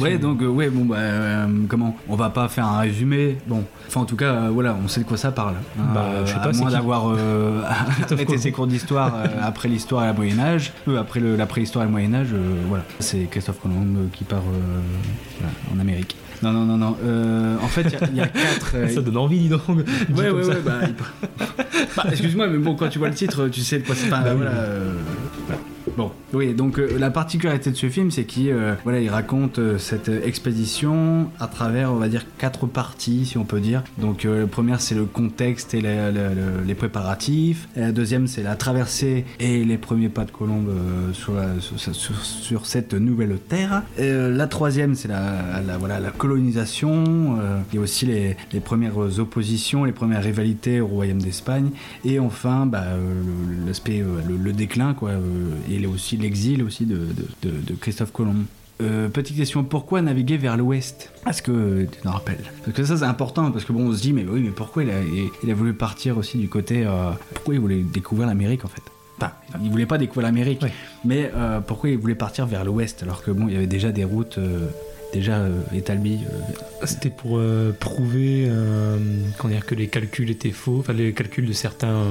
Ouais, donc, euh, ouais, bon, bah, euh, comment On va pas faire un résumé. Bon, enfin, en tout cas, euh, voilà, on sait de quoi ça parle. Bah, je sais à pas, c'est moins d'avoir euh, arrêté ses cours d'histoire euh, après l'histoire et la Moyen-Âge, euh, après le- la préhistoire et le Moyen-Âge, euh, voilà. C'est Christophe Colomb euh, qui part euh, voilà, en Amérique. Non, non, non, non. euh, en fait, il y a- il y, a quatre. euh, Ça donne envie, dis donc. Dit Ouais, ouais, ça. ouais, bah, il- bah, excuse-moi, mais bon, quand tu vois le titre, tu sais de quoi c'est. Bah voilà, euh, voilà. Bon, oui, donc euh, la particularité de ce film, c'est qu'il euh, raconte euh, cette expédition à travers, on va dire, quatre parties, si on peut dire. Donc, la première, c'est le contexte et les préparatifs. La deuxième, c'est la traversée et les premiers pas de Colombe sur, cette nouvelle terre. La troisième, c'est la, colonisation. il y a aussi les, les premières oppositions, les premières rivalités au royaume d'Espagne. Et enfin, bah, l'aspect, le, déclin, quoi, et aussi l'exil aussi de, de- de- de Christophe Colomb. Euh, petite question, pourquoi naviguer vers l'ouest? Est-ce que tu t'en rappelles. Parce que ça c'est important, parce que bon on se dit mais oui mais pourquoi il a, il- a voulu partir aussi du côté... euh, pourquoi il voulait découvrir l'Amérique en fait? Enfin, il voulait pas découvrir l'Amérique, mais euh, pourquoi il voulait partir vers l'ouest alors que bon il y avait déjà des routes déjà euh, établies euh, C'était pour euh, prouver dire, que les calculs étaient faux, enfin les calculs de certains,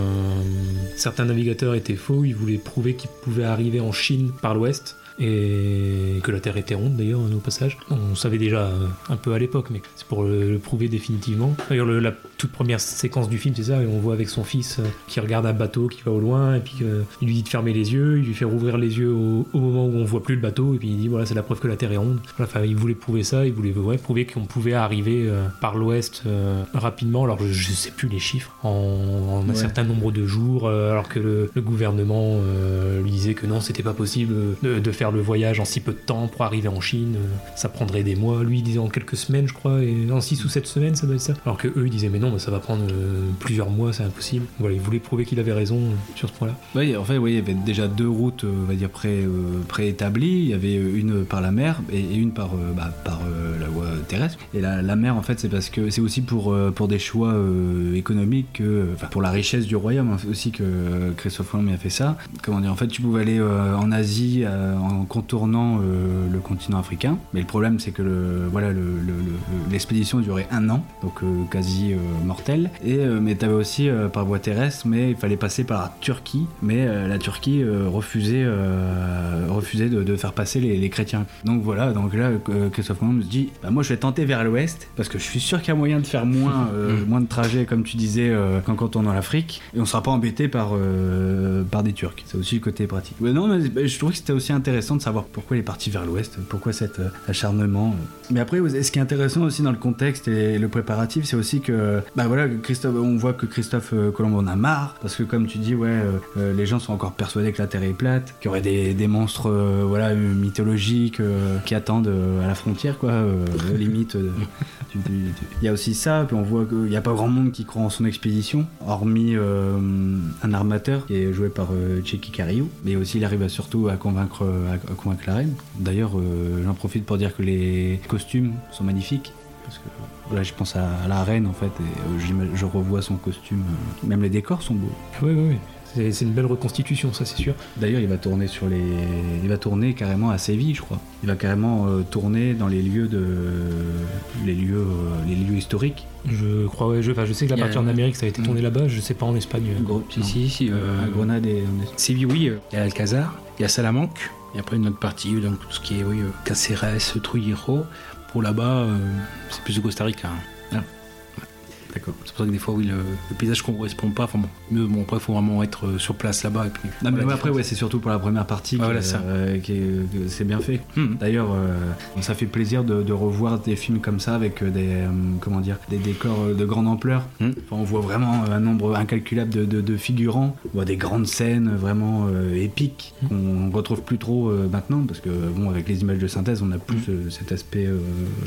certains navigateurs étaient faux. Ils voulaient prouver qu'ils pouvaient arriver en Chine par l'ouest et que la Terre était ronde d'ailleurs au passage. On savait déjà euh, un peu à l'époque, mais c'est pour le, prouver définitivement. D'ailleurs le- la toute première séquence du film c'est ça, et on voit avec son fils euh, qui regarde un bateau qui va au loin et puis euh, il lui dit de fermer les yeux, il lui fait rouvrir les yeux au, au moment où on voit plus le bateau et puis il dit voilà c'est la preuve que la Terre est ronde. Voilà, Enfin il voulait prouver ça, il voulait ouais, prouver qu'on pouvait arriver euh, par l'ouest euh, rapidement. Alors je, sais plus les chiffres en, en un certain nombre de jours, alors que le, le gouvernement lui disait que non c'était pas possible de, de faire le voyage en si peu de temps pour arriver en Chine. euh, ça prendrait des mois. Lui il disait en quelques semaines je crois, et en 6 ou 7 semaines ça doit être ça. Alors que eux ils disaient mais non mais ça va prendre euh, plusieurs mois, c'est impossible. Voilà, il voulait prouver qu'il avait raison euh, sur ce point-là. Oui, en fait, oui, il y avait déjà deux routes, on va dire, pré, préétablies. Il y avait une par la mer et, une par, bah, par la voie terrestre. Et la, mer, en fait, c'est parce que c'est aussi pour, pour des choix économiques, pour la richesse du royaume hein, aussi que Christophe Colomb a fait ça. Comment dire, en fait, tu pouvais aller en Asie euh, en contournant euh, le continent africain. Mais le problème, c'est que le, voilà, le- le- le- l'expédition durait un an, donc euh, quasi euh, mortel. Et, mais tu avais aussi par voie terrestre, mais il fallait passer par la Turquie. Mais la Turquie refusait, refusait de, de faire passer les, les chrétiens. Donc voilà, donc là, Christophe Colomb se dit bah, Moi, je vais tenter vers l'ouest, parce que je suis sûr qu'il y a moyen de faire moins, euh, moins de trajets, comme tu disais, qu'en contournant l'Afrique. Et on sera pas embêté par, par des Turcs. C'est aussi le côté pratique. Mais non, mais bah, je trouvais que c'était aussi intéressant intéressant de savoir pourquoi il est parti vers l'ouest, pourquoi cet euh, acharnement. Mais après, ce qui est intéressant aussi dans le contexte et le préparatif, c'est aussi que, bah voilà, Christophe, on voit que Christophe euh, Colomb en a marre, parce que comme tu dis, ouais, euh, les gens sont encore persuadés que la Terre est plate, qu'il y aurait des, des monstres, euh, voilà, mythologiques euh, qui attendent à la frontière, quoi, limite. Il y a aussi ça, puis on voit qu'il n'y a pas grand monde qui croit en son expédition, hormis un armateur qui est joué par Cheikh Cariou, mais aussi il arrive à- surtout à convaincre, à convaincre la reine. D'ailleurs, euh, j'en profite pour dire que les costumes sont magnifiques. Parce que là, je pense à, la reine en fait, et euh, je revois son costume. euh, même les décors sont beaux. Oui, oui, oui. C'est une belle reconstitution, ça c'est sûr. D'ailleurs, il va tourner sur les, il va tourner carrément à Séville, je crois. Il va carrément euh, tourner dans les lieux de, les lieux, euh, les lieux historiques. Je crois, ouais, je, enfin, je sais que la partie en Amérique ça a été tourné là-bas, je sais pas en Espagne. Si, si, si. euh, à Grenade et Séville, oui. Il y a Alcazar, il y a Salamanque, et après une autre partie, donc tout ce qui est, oui, euh, Caceres, Trujillo. Pour là-bas, euh, c'est plus de Costa Rica. hein. Ah. D'accord. C'est pour ça que des fois, oui, le, le paysage ne correspond pas. Enfin bon, mieux, bon, après, il faut vraiment être euh, sur place là-bas. Et puis, Non, mais ouais, après, ouais, c'est surtout pour la première partie que, voilà, euh, c'est bien fait. D'ailleurs, euh, ça fait plaisir de, de revoir des films comme ça avec euh, des, euh, comment dire, des décors de grande ampleur. Enfin, on voit vraiment un nombre incalculable de, de- de figurants. On voit des grandes scènes vraiment épiques qu'on retrouve plus trop maintenant parce que, bon, avec les images de synthèse, on a plus euh, cet aspect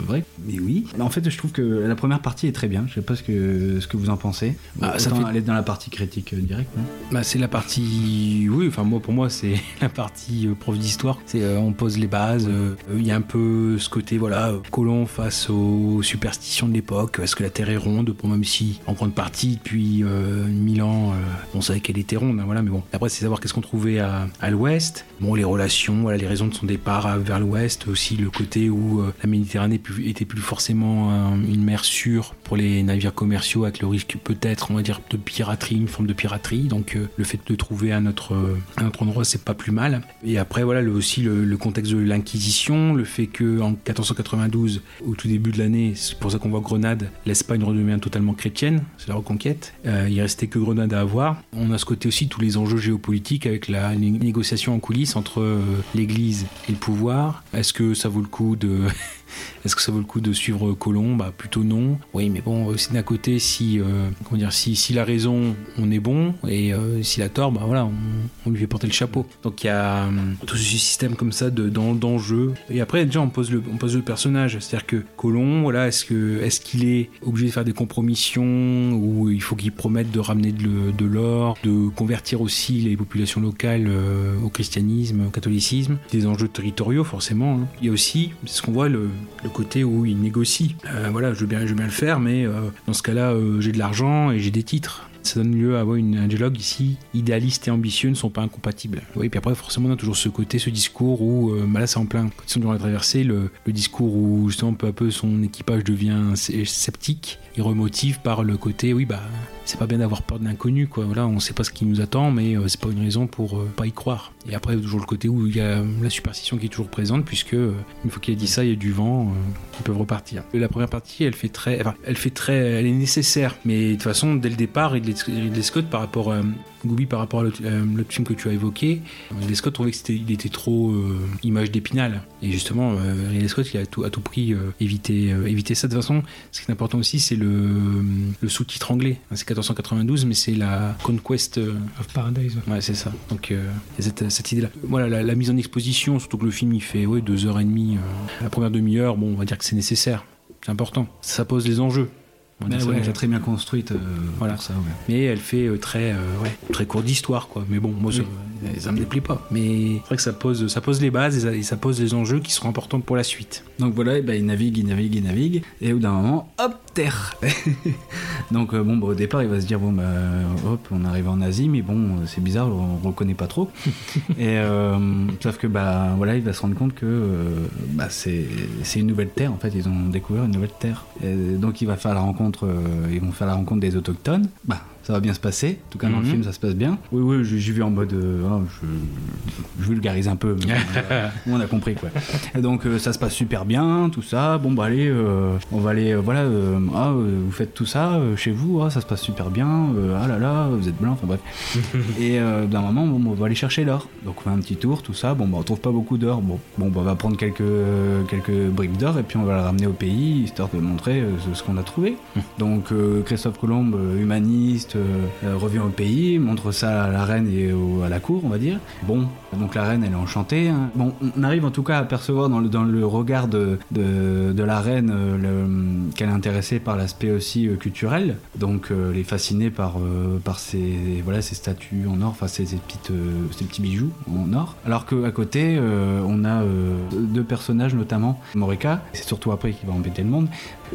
vrai. Mais oui. Mais en fait, je trouve que la première partie est très bien. Je sais pas ce que, ce que vous en pensez. Ah, ça fait- aller dans la partie critique euh, directe. Bah, c'est la partie. Oui, enfin, moi, pour moi, c'est la partie euh, prof d'histoire. C'est euh, on pose les bases. Il y a un peu ce côté, voilà, colon face aux superstitions de l'époque. Est-ce que la Terre est ronde? Bon, même si, en grande partie, depuis euh, 1000 ans, on savait qu'elle était ronde, hein, voilà, mais bon. Après, c'est savoir qu'est-ce qu'on trouvait à, à l'ouest. Bon, les relations, voilà, les raisons de son départ vers l'ouest. Aussi, le côté où la Méditerranée était plus forcément une mer sûre pour les navires commerciaux, avec le risque peut-être, on va dire, de piraterie, une de piraterie. Donc, euh, le fait de trouver un autre, euh, un autre endroit, c'est pas plus mal. Et après, voilà, le- aussi le, contexte de l'Inquisition, le fait que en 1492, au tout début de l'année, c'est pour ça qu'on voit Grenade, l'Espagne redevient totalement chrétienne, c'est la reconquête. Euh, il restait que Grenade à avoir. On a ce côté aussi tous les enjeux géopolitiques avec la négociation en coulisses entre euh, l'Église et le pouvoir. Est-ce que ça vaut le coup de Est-ce que ça vaut le coup de suivre Colomb? Bah plutôt non. Oui, mais bon, aussi d'un côté, si euh, comment dire, si, si la raison, on est bon, et euh, si la tort, bah voilà, on, lui fait porter le chapeau. Donc il y a hum, tout ce système comme ça de d'en- d'enjeux. Et après, déjà, on pose le, on pose le personnage, c'est-à-dire que Colomb, voilà, est-ce que est-ce qu'il est obligé de faire des compromissions ou il faut qu'il promette de ramener de l'or, de convertir aussi les populations locales euh, au christianisme, au catholicisme, des enjeux territoriaux forcément. hein. Il y a aussi, c'est ce qu'on voit, le, le côté où il négocie. Euh, voilà, je veux bien, le faire, mais euh, dans ce cas-là, euh, j'ai de l'argent et j'ai des titres. Ça donne lieu à une, un dialogue ici. Idéaliste et ambitieux ne sont pas incompatibles. Oui, puis après, forcément, on a toujours ce côté, ce discours où, euh, bah là, c'est en plein. Quand ils sont durant la traversée, le, le discours où, justement, peu à peu, son équipage devient sc- sceptique. Il remotive par le côté, oui, bah, c'est pas bien d'avoir peur de l'inconnu, quoi. Voilà, on sait pas ce qui nous attend, mais euh, c'est pas une raison pour euh, pas y croire. Et après, toujours le côté où il y a la superstition qui est toujours présente, puisque euh, une fois qu'il a dit ça, il y a du vent, ils peuvent repartir. La première partie, elle fait très, enfin, elle fait très, elle est nécessaire, mais de toute façon, dès le départ, Ridley, Ridley Scott, par rapport à Gooby, par rapport à euh, l'autre film que tu as évoqué, Ridley Scott trouvait que c'était, il était trop euh, image d'épinal. Et justement, euh, Ridley Scott, il a tout, à tout prix euh, évité, évité ça. De toute façon, ce qui est important aussi, c'est le, le sous-titre anglais. C'est 1492, mais c'est la Conquest of Paradise. Ouais, c'est ça. Donc, cette, cette idée-là. Voilà, la, mise en exposition, surtout que le film, il fait ouais, deux heures et demie. la première demi-heure, bon, on va dire que c'est nécessaire. C'est important. Ça pose les enjeux. Dire ça ouais, très bien construite euh, Voilà. pour ça. ouais. Mais elle fait euh, très, euh, ouais, très court d'histoire, quoi. Mais bon, moi, ça, ça me déplaît pas. Mais c'est vrai que ça pose, ça pose les bases et ça, et ça pose les enjeux qui seront importants pour la suite. Donc voilà, et ben, il navigue, il navigue, il navigue, et au bout d'un moment, hop, terre Donc euh, bon, bah, au départ, il va se dire, bon, bah, hop, on arrive en Asie, mais bon, euh, c'est bizarre, on reconnaît pas trop. et euh, sauf que, bah, voilà, il va se rendre compte que euh, bah, c'est c'est une nouvelle terre, en fait, ils ont découvert une nouvelle terre. Et donc il va faire la rencontre, euh, ils vont faire la rencontre des autochtones. Bah, ça va bien se passer. En tout cas, dans le Mhm. film, ça se passe bien. Oui, oui, j'ai vu en mode. euh, ah, je, je vulgarise un peu, mais on a compris quoi. Et donc, euh, ça se passe super bien, tout ça. Bon, bah, allez, euh, on va aller. voilà, ah, vous faites tout ça chez vous, ah, ça se passe super bien. ah là là, vous êtes blanc, enfin bref. Et d'un moment, bon, on va aller chercher l'or. Donc, on fait un petit tour, tout ça. Bon, bah, on trouve pas beaucoup d'or. Bon, bon bah, on va prendre quelques, quelques briques d'or et puis on va le ramener au pays, histoire de montrer ce, ce qu'on a trouvé. Donc, euh, Christophe Colomb, humaniste, revient au pays, montre ça à la reine et à la cour, on va dire. Bon, donc la reine, elle est enchantée. hein. Bon, on arrive en tout cas à percevoir dans le, regard de, de, la reine euh, le- qu'elle est intéressée par l'aspect aussi euh, culturel. Donc, euh, elle est fascinée par, par ces, voilà, ces statues en or, enfin euh, ces petits bijoux en or. Alors qu'à côté, on a deux personnages, notamment Morica, c'est surtout après qui va embêter le monde.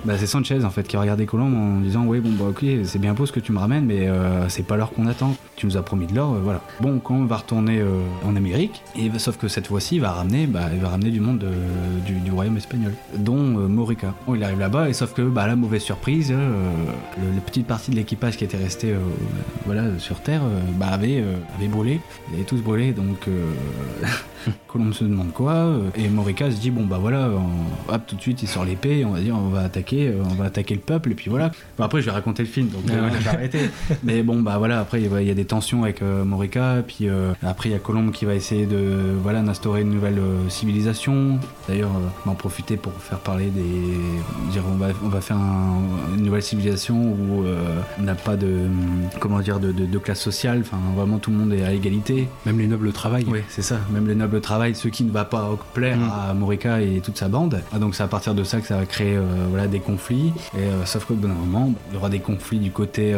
Bah, c'est Sanchez en fait qui a regardé Colombe en disant oui bon bah ok c'est bien beau ce que tu me ramènes mais c'est pas l'or qu'on attend tu nous as promis de l'or voilà bon quand on va retourner euh, en Amérique et sauf que cette fois-ci il va ramener bah, il va ramener du monde de- du, du royaume espagnol dont euh, Morica. Bon il arrive là-bas et sauf que bah la mauvaise surprise euh, le, la petite partie de l'équipage qui était resté euh, voilà sur terre euh, bah, avait euh, avait brûlé. Ils avaient tous brûlé donc euh, Colombe se demande quoi euh, et Morica se dit bon bah voilà on- hop tout de suite il sort l'épée on va dire on va attaquer euh, on va attaquer le peuple et puis voilà. Bon, après je vais raconter le film donc euh, Ouais. arrêter. Mais bon bah voilà après il y a- des tensions avec euh, Morica puis euh, après il y a Colombe qui va essayer de voilà d'instaurer une nouvelle euh, civilisation d'ailleurs euh, on va en profiter pour faire parler des dire on va on va faire un- une nouvelle civilisation où euh, on n'a pas de comment dire de, de- de classe sociale enfin vraiment tout le monde est à égalité Même les nobles travaillent. oui, c'est ça. Même les nobles travaillent, ce qui ne va pas plaire à Morica et toute sa bande. Ah, donc c'est à partir de ça que ça va créer voilà, des conflits. Et, sauf qu'au bout d'un moment, il y aura des conflits du côté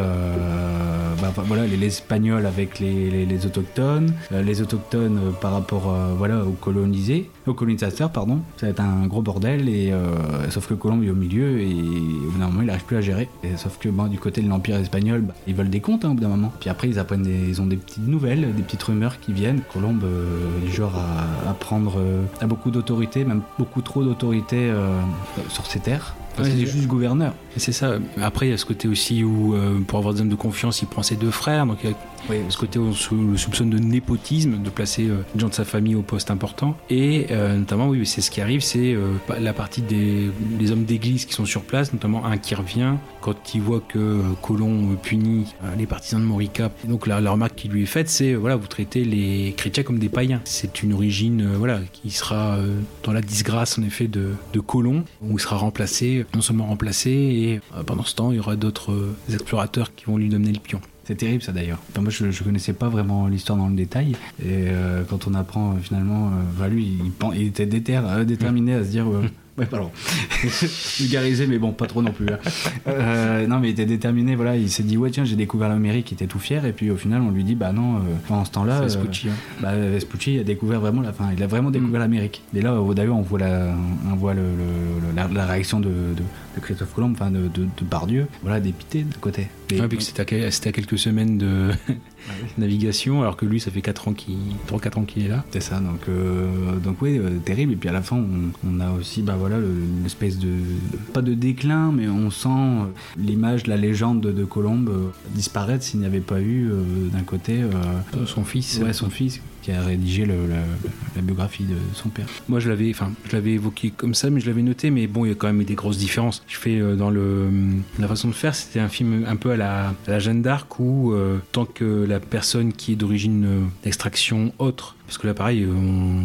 bah, voilà, les, les Espagnols avec les, les- les autochtones, les autochtones euh, par rapport euh, voilà, aux colonisés, aux colonisateurs, pardon. Ça va être un gros bordel. Et, euh, sauf que Colombe est au milieu et au bout d'un moment, il n'arrive plus à gérer. Et, sauf que du côté de l'Empire espagnol, bah, ils veulent des comptes hein, au bout d'un moment. Puis après, ils apprennent des, ils ont des petites nouvelles, des petites rumeurs qui viennent. Colombe, euh, du genre à, à prendre euh, à beaucoup d'autorité, même beaucoup trop d'autorité euh, sur ses terres. Parce Ouais, qu'il est c'est- juste gouverneur. C'est ça. Après, il y a ce côté aussi où, euh, pour avoir des hommes de confiance, il prend ses deux frères. Donc, il y a ce côté où on le soupçonne de népotisme, de placer euh, des gens de sa famille au poste important. Et euh, notamment, oui, c'est ce qui arrive, c'est euh, la partie des, hommes d'église qui sont sur place, notamment un qui revient quand il voit que euh, Colomb punit les partisans de Morica. Donc, la, remarque qui lui est faite, c'est voilà, vous traitez les chrétiens comme des païens. C'est une origine, voilà, qui sera dans la disgrâce en effet de, de Colomb, où il sera remplacé, non seulement remplacé, et pendant ce temps, il y aura d'autres explorateurs qui vont lui donner le pion. C'est terrible ça d'ailleurs. Moi je, je connaissais pas vraiment l'histoire dans le détail et euh, quand on apprend euh, finalement, euh, bah, lui il, était euh, déterminé à se dire ouais pardon vulgarisé mais bon pas trop non plus. hein. Euh, non mais il était déterminé voilà il s'est dit ouais tiens j'ai découvert l'Amérique il était tout fier et puis au final on lui dit bah non euh, pendant ce temps-là C'est euh, Vespucci, hein. bah, Vespucci a découvert vraiment la fin il a vraiment découvert l'Amérique. Et là euh, d'ailleurs on voit la on voit le, le- le- la, la réaction de, de, de Christophe Colomb enfin de, Bardieu voilà dépité d'un côté. Mais- Ouais, puis à, c'était à quelques semaines de navigation, alors que lui, ça fait 4 ans qu'il, 3-4 ans qu'il est là. C'est ça, donc, euh, donc oui, euh, terrible. Et puis à la fin, on, on a aussi, bah voilà, le- l'espèce de, pas de déclin, mais on sent euh, l'image, la légende de, de Colombe disparaître s'il n'y avait pas eu d'un côté son fils. ouais, son fils, qui a rédigé la, biographie de son père. Moi, je l'avais, enfin, je l'avais évoqué comme ça, mais je l'avais noté. Mais bon, il y a quand même des grosses différences. Je fais euh, dans le la façon de faire, c'était un film un peu à la, à la Jeanne d'Arc où euh, tant que la personne qui est d'origine euh, d'extraction autre parce que là, pareil,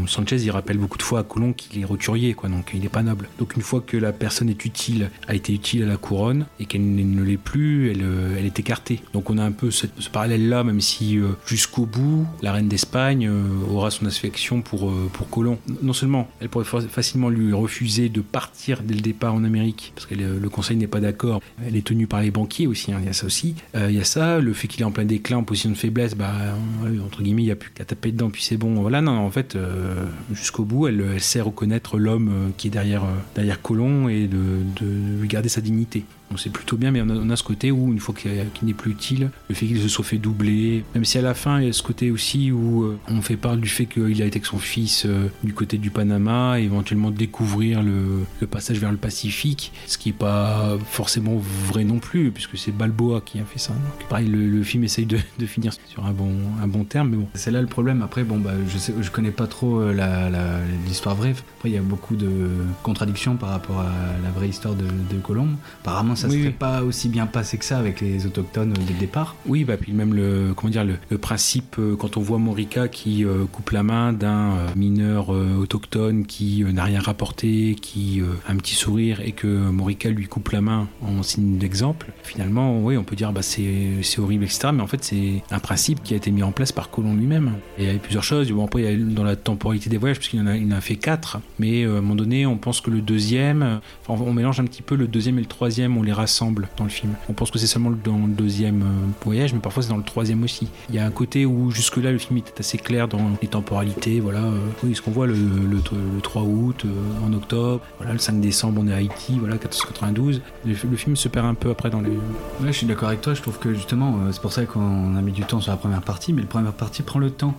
Sanchez, il rappelle beaucoup de fois à Colomb qu'il est roturier, quoi, donc il n'est pas noble. Donc une fois que la personne est utile, a été utile à la couronne, et qu'elle ne l'est plus, elle, euh, elle est écartée. Donc on a un peu ce, parallèle-là, même si euh, jusqu'au bout, la reine d'Espagne euh, aura son affection pour, pour Colomb. Non seulement, elle pourrait fa- facilement lui refuser de partir dès le départ en Amérique, parce que le, conseil n'est pas d'accord. Elle est tenue par les banquiers aussi, hein, il y a ça aussi. Il y a ça, le fait qu'il est en plein déclin, en position de faiblesse, bah, entre guillemets, il n'y a plus qu'à taper dedans, puis c'est bon. Voilà, non, en fait, euh, jusqu'au bout, elle, elle sait reconnaître l'homme euh, qui est derrière, euh, derrière Colomb et de, de lui garder sa dignité. Donc c'est plutôt bien, mais on a, ce côté où, une fois qu'il n'est plus utile, le fait qu'il se soit fait doubler, même si à la fin, il y a ce côté aussi où euh, on fait part du fait qu'il a été avec son fils euh, du côté du Panama, éventuellement découvrir le, passage vers le Pacifique, ce qui n'est pas forcément vrai non plus, puisque c'est Balboa qui a fait ça. Pareil, le, film essaye de, finir sur un bon, un bon terme, mais bon. C'est là le problème. Après, bon, bah, je, sais, je connais pas trop euh, l'histoire vraie. Après, il y a beaucoup de contradictions par rapport à la vraie histoire de, de Colombe. Apparemment, ça Oui, se serait oui. pas aussi bien passé que ça avec les autochtones euh, dès le départ. Oui, bah, puis même le, comment dire, le, le principe, euh, quand on voit Morica qui euh, coupe la main d'un mineur euh, autochtone qui euh, n'a rien rapporté, qui a un petit sourire et que Morica lui coupe la main en signe d'exemple, finalement, oui, on peut dire bah, c'est horrible, etc. Mais en fait, c'est un principe qui a été mis en place par Colomb lui-même. Et il y a plusieurs choses. Bon, après, il y a dans la temporalité des voyages, puisqu'il en a, il en a fait quatre. Mais à un moment donné, on pense que le deuxième, enfin, on mélange un petit peu le deuxième et le troisième, on les rassemble dans le film. On pense que c'est seulement dans le deuxième euh, voyage, mais parfois c'est dans le troisième aussi. Il y a un côté où jusque-là le film était assez clair dans les temporalités. Voilà, euh, oui, ce qu'on voit le, le, le 3 août, euh, en octobre, le 5 décembre on est à Haïti, voilà, 1492. Le, le film se perd un peu après dans les. Ouais, je suis d'accord avec toi. Je trouve que justement, c'est pour ça qu'on a mis du temps sur la première partie, mais la première partie prend le temps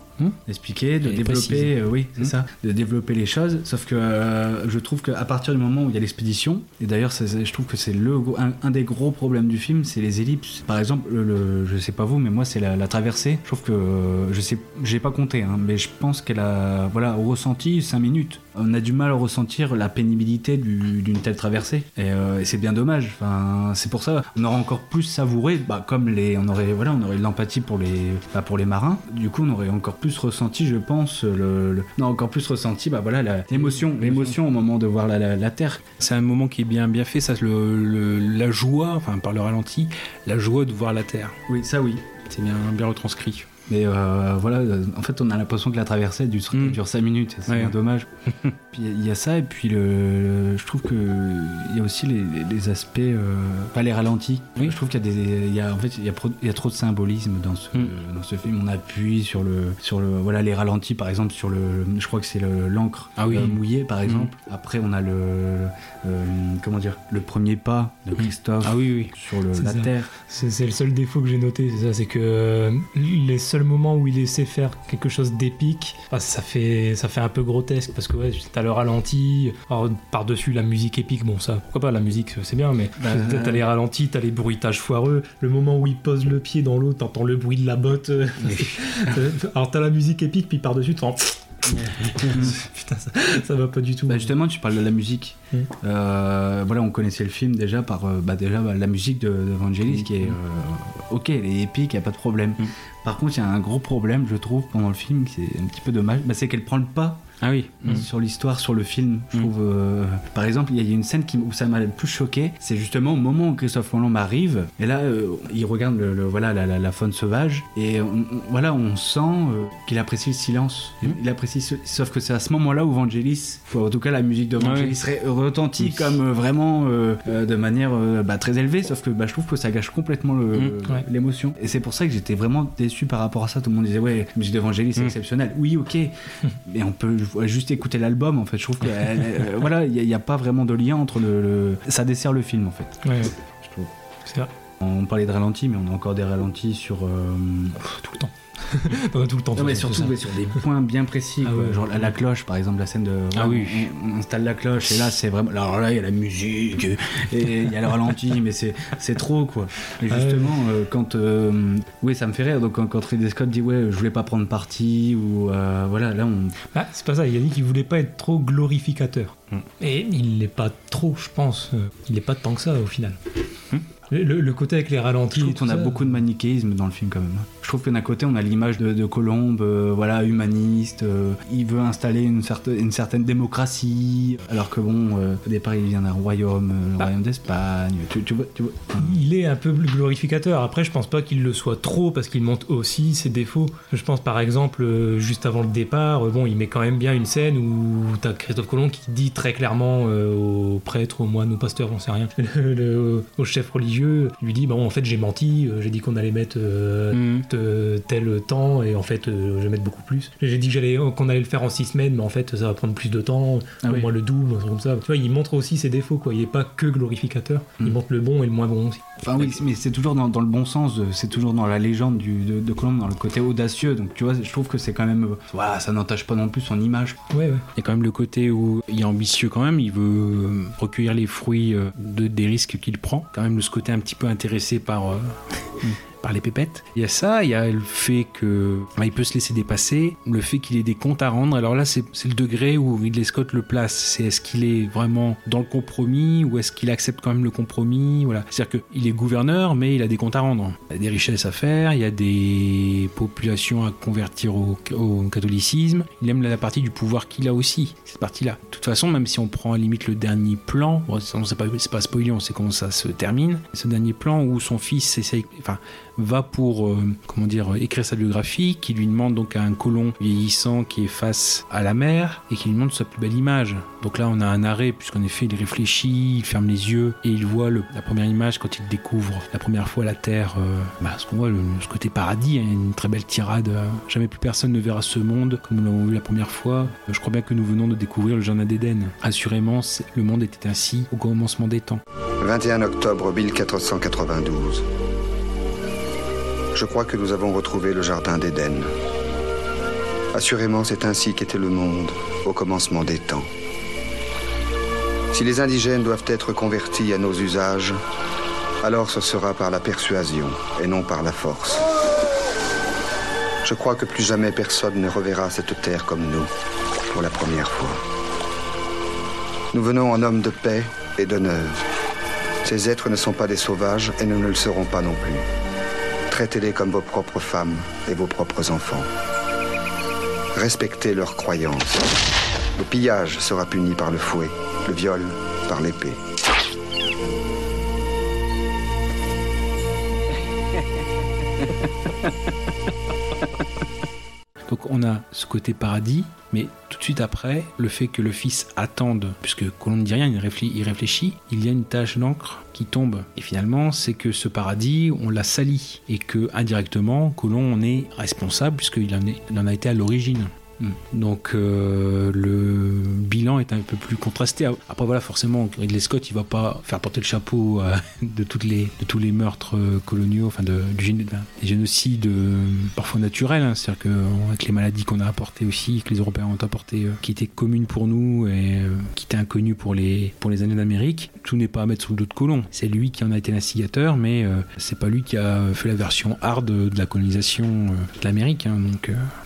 d'expliquer, de développer. euh, oui, c'est Hmm. ça, de développer les choses. Sauf que euh, je trouve qu'à partir du moment où il y a l'expédition, et d'ailleurs, je trouve que c'est le un, un des gros problèmes du film, c'est les ellipses. Par exemple, le, le- je sais pas vous, mais moi, c'est la, la traversée. Je trouve que euh, je sais, j'ai pas compté, hein, mais je pense qu'elle a, voilà, au ressenti 5 minutes. On a du mal à ressentir la pénibilité du- d'une telle traversée, et, euh, et c'est bien dommage. Enfin, c'est pour ça, on aurait encore plus savouré, bah, comme les, on aurait, voilà, on aurait de l'empathie pour les, bah, pour les marins. Du coup, on aurait encore plus ressenti, je pense, le, le- non, encore plus ressenti, bah voilà, l'émotion, l'émotion au moment de voir la, la- la terre. C'est un moment qui est bien bien fait, ça, le- la joie, enfin par le ralenti, la joie de voir la terre. Oui, ça oui. C'est bien, bien retranscrit. Mais euh, voilà, euh, en fait, on a l'impression que la traversée dure, dure 5 minutes, c'est Ouais. bien dommage. puis il y a ça, et puis le, le- je trouve que il y a aussi les, les- aspects, euh, pas les ralentis. Je trouve qu'il y a des, il y a, en fait, il y a, pro- il y a trop de symbolisme dans ce, dans ce film. On appuie sur le, sur le, voilà, les ralentis, par exemple, sur le, je crois que c'est le- l'encre Ah oui. euh, mouillée, par exemple. Après, on a le, comment dire, le premier pas de Christophe Ah oui, oui. sur le, la ça. terre. C'est c'est le seul défaut que j'ai noté, c'est ça, c'est que les seuls moments où il essaie faire quelque chose d'épique, ça fait ça fait un peu grotesque parce que ouais, t'as le ralenti, par-dessus la musique épique, bon ça, pourquoi pas, la musique c'est bien, mais Bah, t'as t'as les ralentis, t'as les bruitages foireux, le moment où il pose le pied dans l'eau, t'entends le bruit de la botte, euh, alors t'as la musique épique, puis par-dessus t'entends... Putain, ça, ça va pas du tout. Bah justement, tu parles de la musique. Mm. Euh, voilà, on connaissait le film déjà par euh, bah, déjà bah, la musique de, de Vangelis qui est euh, ok, elle est épique, y a pas de problème. Par contre, il y a un gros problème, je trouve, pendant le film, qui est un petit peu dommage, bah, c'est qu'elle prend le pas. Ah oui. Sur l'histoire, sur le film, je trouve. euh, par exemple, il y a une scène qui, où ça m'a le plus choqué. C'est justement au moment où Christophe Colomb arrive. Et là, euh, il regarde le, le- voilà, la, la- la faune sauvage. Et on, on- voilà, on sent euh, qu'il apprécie le silence. Il apprécie ce- Sauf que c'est à ce moment-là où Vangelis, en tout cas la musique de Vangelis, Ouais. serait retentit comme euh, vraiment euh, euh, de manière euh, bah, très élevée. Sauf que bah, je trouve que ça gâche complètement Mm. Ouais. l'émotion. Et c'est pour ça que j'étais vraiment déçu par rapport à ça. Tout le monde disait, ouais, la musique de Vangelis, c'est Mm. exceptionnel. Oui, ok. Mais on peut juste écouter l'album, en fait. Je trouve que euh, voilà, il n'y a, pas vraiment de lien entre le, le- Ça dessert le film, en fait. Ouais, Je trouve. c'est vrai. On parlait de ralentis, mais on a encore des ralentis sur. euh, tout le temps. On a tout le temps. Non, tout mais le temps, surtout ouais, sur des points bien précis. Ah quoi. ouais. Genre la, la cloche, par exemple, la scène de. Ah oui. On, on installe la cloche, et là, c'est vraiment. Alors là, il y a la musique, et il y a le ralenti, mais c'est c'est trop, quoi. Et Ah ouais. justement, euh, quand. euh, oui, ça me fait rire. Donc, quand, quand Ridley Scott dit, ouais, je voulais pas prendre parti, ou. euh, voilà, là, on. Ah, c'est pas ça, il a dit qu'il voulait pas être trop glorificateur. Mm. Et il l'est pas trop, je pense. Il n'est pas tant que ça au final. Le, le- le côté avec les ralentis. Je trouve qu'on a ça, beaucoup de manichéisme dans le film quand même. Je trouve que d'un côté on a l'image de, de Colombe, euh, voilà, humaniste. euh, il veut installer une, certaine une certaine démocratie, alors que bon, euh, au départ il vient d'un royaume, le royaume d'Espagne. Tu, tu vois, tu vois. Il est un peu glorificateur. Après, je pense pas qu'il le soit trop parce qu'il montre aussi ses défauts. Je pense par exemple, juste avant le départ, bon, il met quand même bien une scène où t'as Christophe Colomb qui dit très clairement euh, au prêtre, au moine, au pasteur, j'en sais rien, le- le- au chef religieux, il lui dit Bon, en fait, j'ai menti, j'ai dit qu'on allait mettre euh, Mettre euh, tel temps et en fait euh, je vais mettre beaucoup plus. J'ai dit que j'allais qu'on allait le faire en 6 semaines, mais en fait ça va prendre plus de temps, Ah au oui. moins le double, un truc comme ça. Tu vois, il montre aussi ses défauts, quoi. Il est pas que glorificateur, il montre le bon et le moins bon aussi. Enfin oui, mais c'est toujours dans, dans le bon sens, c'est toujours dans la légende du, de, de Colombe, dans le côté audacieux. Donc tu vois, je trouve que c'est quand même, euh, voilà, ça n'entache pas non plus son image. Ouais, ouais. Il y a quand même le côté où il est ambitieux quand même, il veut euh, recueillir les fruits euh, de, des risques qu'il prend. Quand même, ce côté un petit peu intéressé par, euh, par les pépettes. Il y a ça, il y a le fait que il peut se laisser dépasser, le fait qu'il ait des comptes à rendre. Alors là, c'est c'est le degré où Ridley Scott le place. C'est est-ce qu'il est vraiment dans le compromis ou est-ce qu'il accepte quand même le compromis? Voilà. C'est-à-dire qu'il est gouverneur, mais il a des comptes à rendre. Il y a des richesses à faire, il y a des populations à convertir au, catholicisme. Il aime la partie du pouvoir qu'il a aussi, cette partie-là. De toute façon, même si on prend à limite le dernier plan, bon, on sait pas, c'est pas spoiler, on sait comment ça se termine. Ce dernier plan où son fils essaye, enfin, va pour, euh, comment dire, écrire sa biographie, qui lui demande donc à un colon vieillissant qui est face à la mer et qui lui montre sa plus belle image. Donc là, on a un arrêt, puisqu'en effet, il réfléchit, il ferme les yeux et il voit la première image quand il découvre la première fois la Terre. euh, bah, ce qu'on voit, le, ce côté paradis, hein, une très belle tirade. euh, jamais plus personne ne verra ce monde comme nous l'avons vu la première fois. Euh, Je crois bien que nous venons de découvrir le jardin d'Éden. Assurément, le monde était ainsi au commencement des temps. 21 octobre 1492. Je crois que nous avons retrouvé le jardin d'Éden. Assurément, c'est ainsi qu'était le monde au commencement des temps. Si les indigènes doivent être convertis à nos usages, alors ce sera par la persuasion et non par la force. Je crois que plus jamais personne ne reverra cette terre comme nous, pour la première fois. Nous venons en hommes de paix et d'honneur. Ces êtres ne sont pas des sauvages et nous ne le serons pas non plus. Traitez-les comme vos propres femmes et vos propres enfants. Respectez leurs croyances. Le pillage sera puni par le fouet, le viol par l'épée. Donc on a ce côté paradis, mais tout de suite après, le fait que le fils attende, puisque Colomb ne dit rien, il réfléchit, il y a une tache d'encre qui tombe. Et finalement, c'est que ce paradis, on l'a sali. Et que indirectement, Colomb en est responsable, puisqu'il en a été à l'origine. Donc euh, le bilan est un peu plus contrasté. Après voilà, forcément, Ridley Scott, il va pas faire porter le chapeau euh, de tous les meurtres euh, coloniaux, enfin de, des génocides parfois naturels. hein. C'est-à-dire que avec les maladies qu'on a apportées aussi, que les Européens ont apportées, qui étaient communes pour nous et qui étaient inconnues pour les pour années d'Amérique, tout n'est pas à mettre sous le dos de Colomb. C'est lui qui en a été l'instigateur, mais c'est pas lui qui a fait la version hard de, la colonisation de l'Amérique. hein.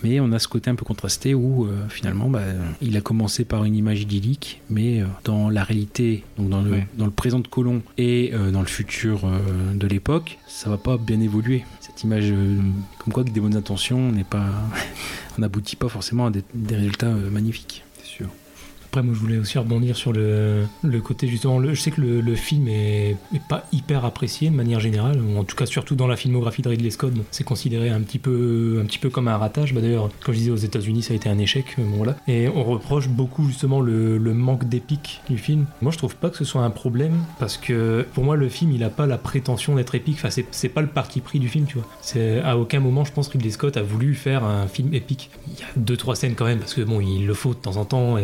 mais on a ce côté un peu contrasté où euh, finalement, bah, il a commencé par une image idyllique, mais euh, dans la réalité, donc dans le, Ouais. dans le présent de Colomb et euh, dans le futur de l'époque, ça va pas bien évoluer. Cette image, comme quoi, avec des bonnes intentions, on n'est pas, on n'aboutit pas forcément à des, des résultats magnifiques. Après, moi, je voulais aussi rebondir sur le, le côté justement. je sais que le, le film est, pas hyper apprécié de manière générale, en tout cas surtout dans la filmographie de Ridley Scott. c'est considéré un petit peu, un petit peu comme un ratage. Bah, D'ailleurs, comme je disais aux États-Unis, ça a été un échec. mais Bon, voilà. Et on reproche beaucoup justement le, le manque d'épique du film. Moi, je trouve pas que ce soit un problème parce que pour moi, le film, il a pas la prétention d'être épique. Enfin, c'est pas le parti pris du film, tu vois. À aucun moment, je pense, Ridley Scott a voulu faire un film épique. Il y a deux trois scènes quand même parce que bon, il le faut de temps en temps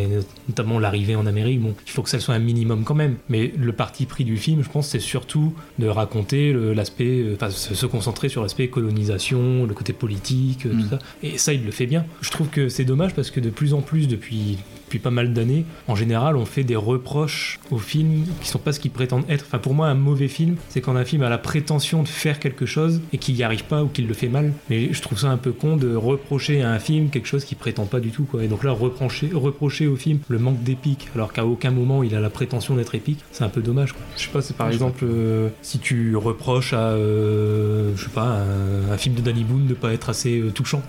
notamment l'arrivée en Amérique. Bon, il faut que ça soit un minimum quand même. Mais le parti pris du film, je pense, c'est surtout de raconter l'aspect, euh, enfin, se, concentrer sur l'aspect colonisation, le côté politique, euh, tout ça. Et ça, il le fait bien. Je trouve que c'est dommage parce que de plus en plus depuis depuis pas mal d'années, en général, on fait des reproches aux films qui sont pas ce qu'ils prétendent être. Enfin, pour moi, un mauvais film, c'est quand un film a la prétention de faire quelque chose et qu'il n'y arrive pas ou qu'il le fait mal. Mais je trouve ça un peu con de reprocher à un film quelque chose qu'il prétend pas du tout. Quoi. Et donc là, reprocher, reprocher au film le manque d'épique, alors qu'à aucun moment il a la prétention d'être épique, c'est un peu dommage. Quoi. Je sais pas, c'est par exemple euh, si tu reproches à, euh, je sais pas, un, un film de Danny Boone de pas être assez euh, touchant.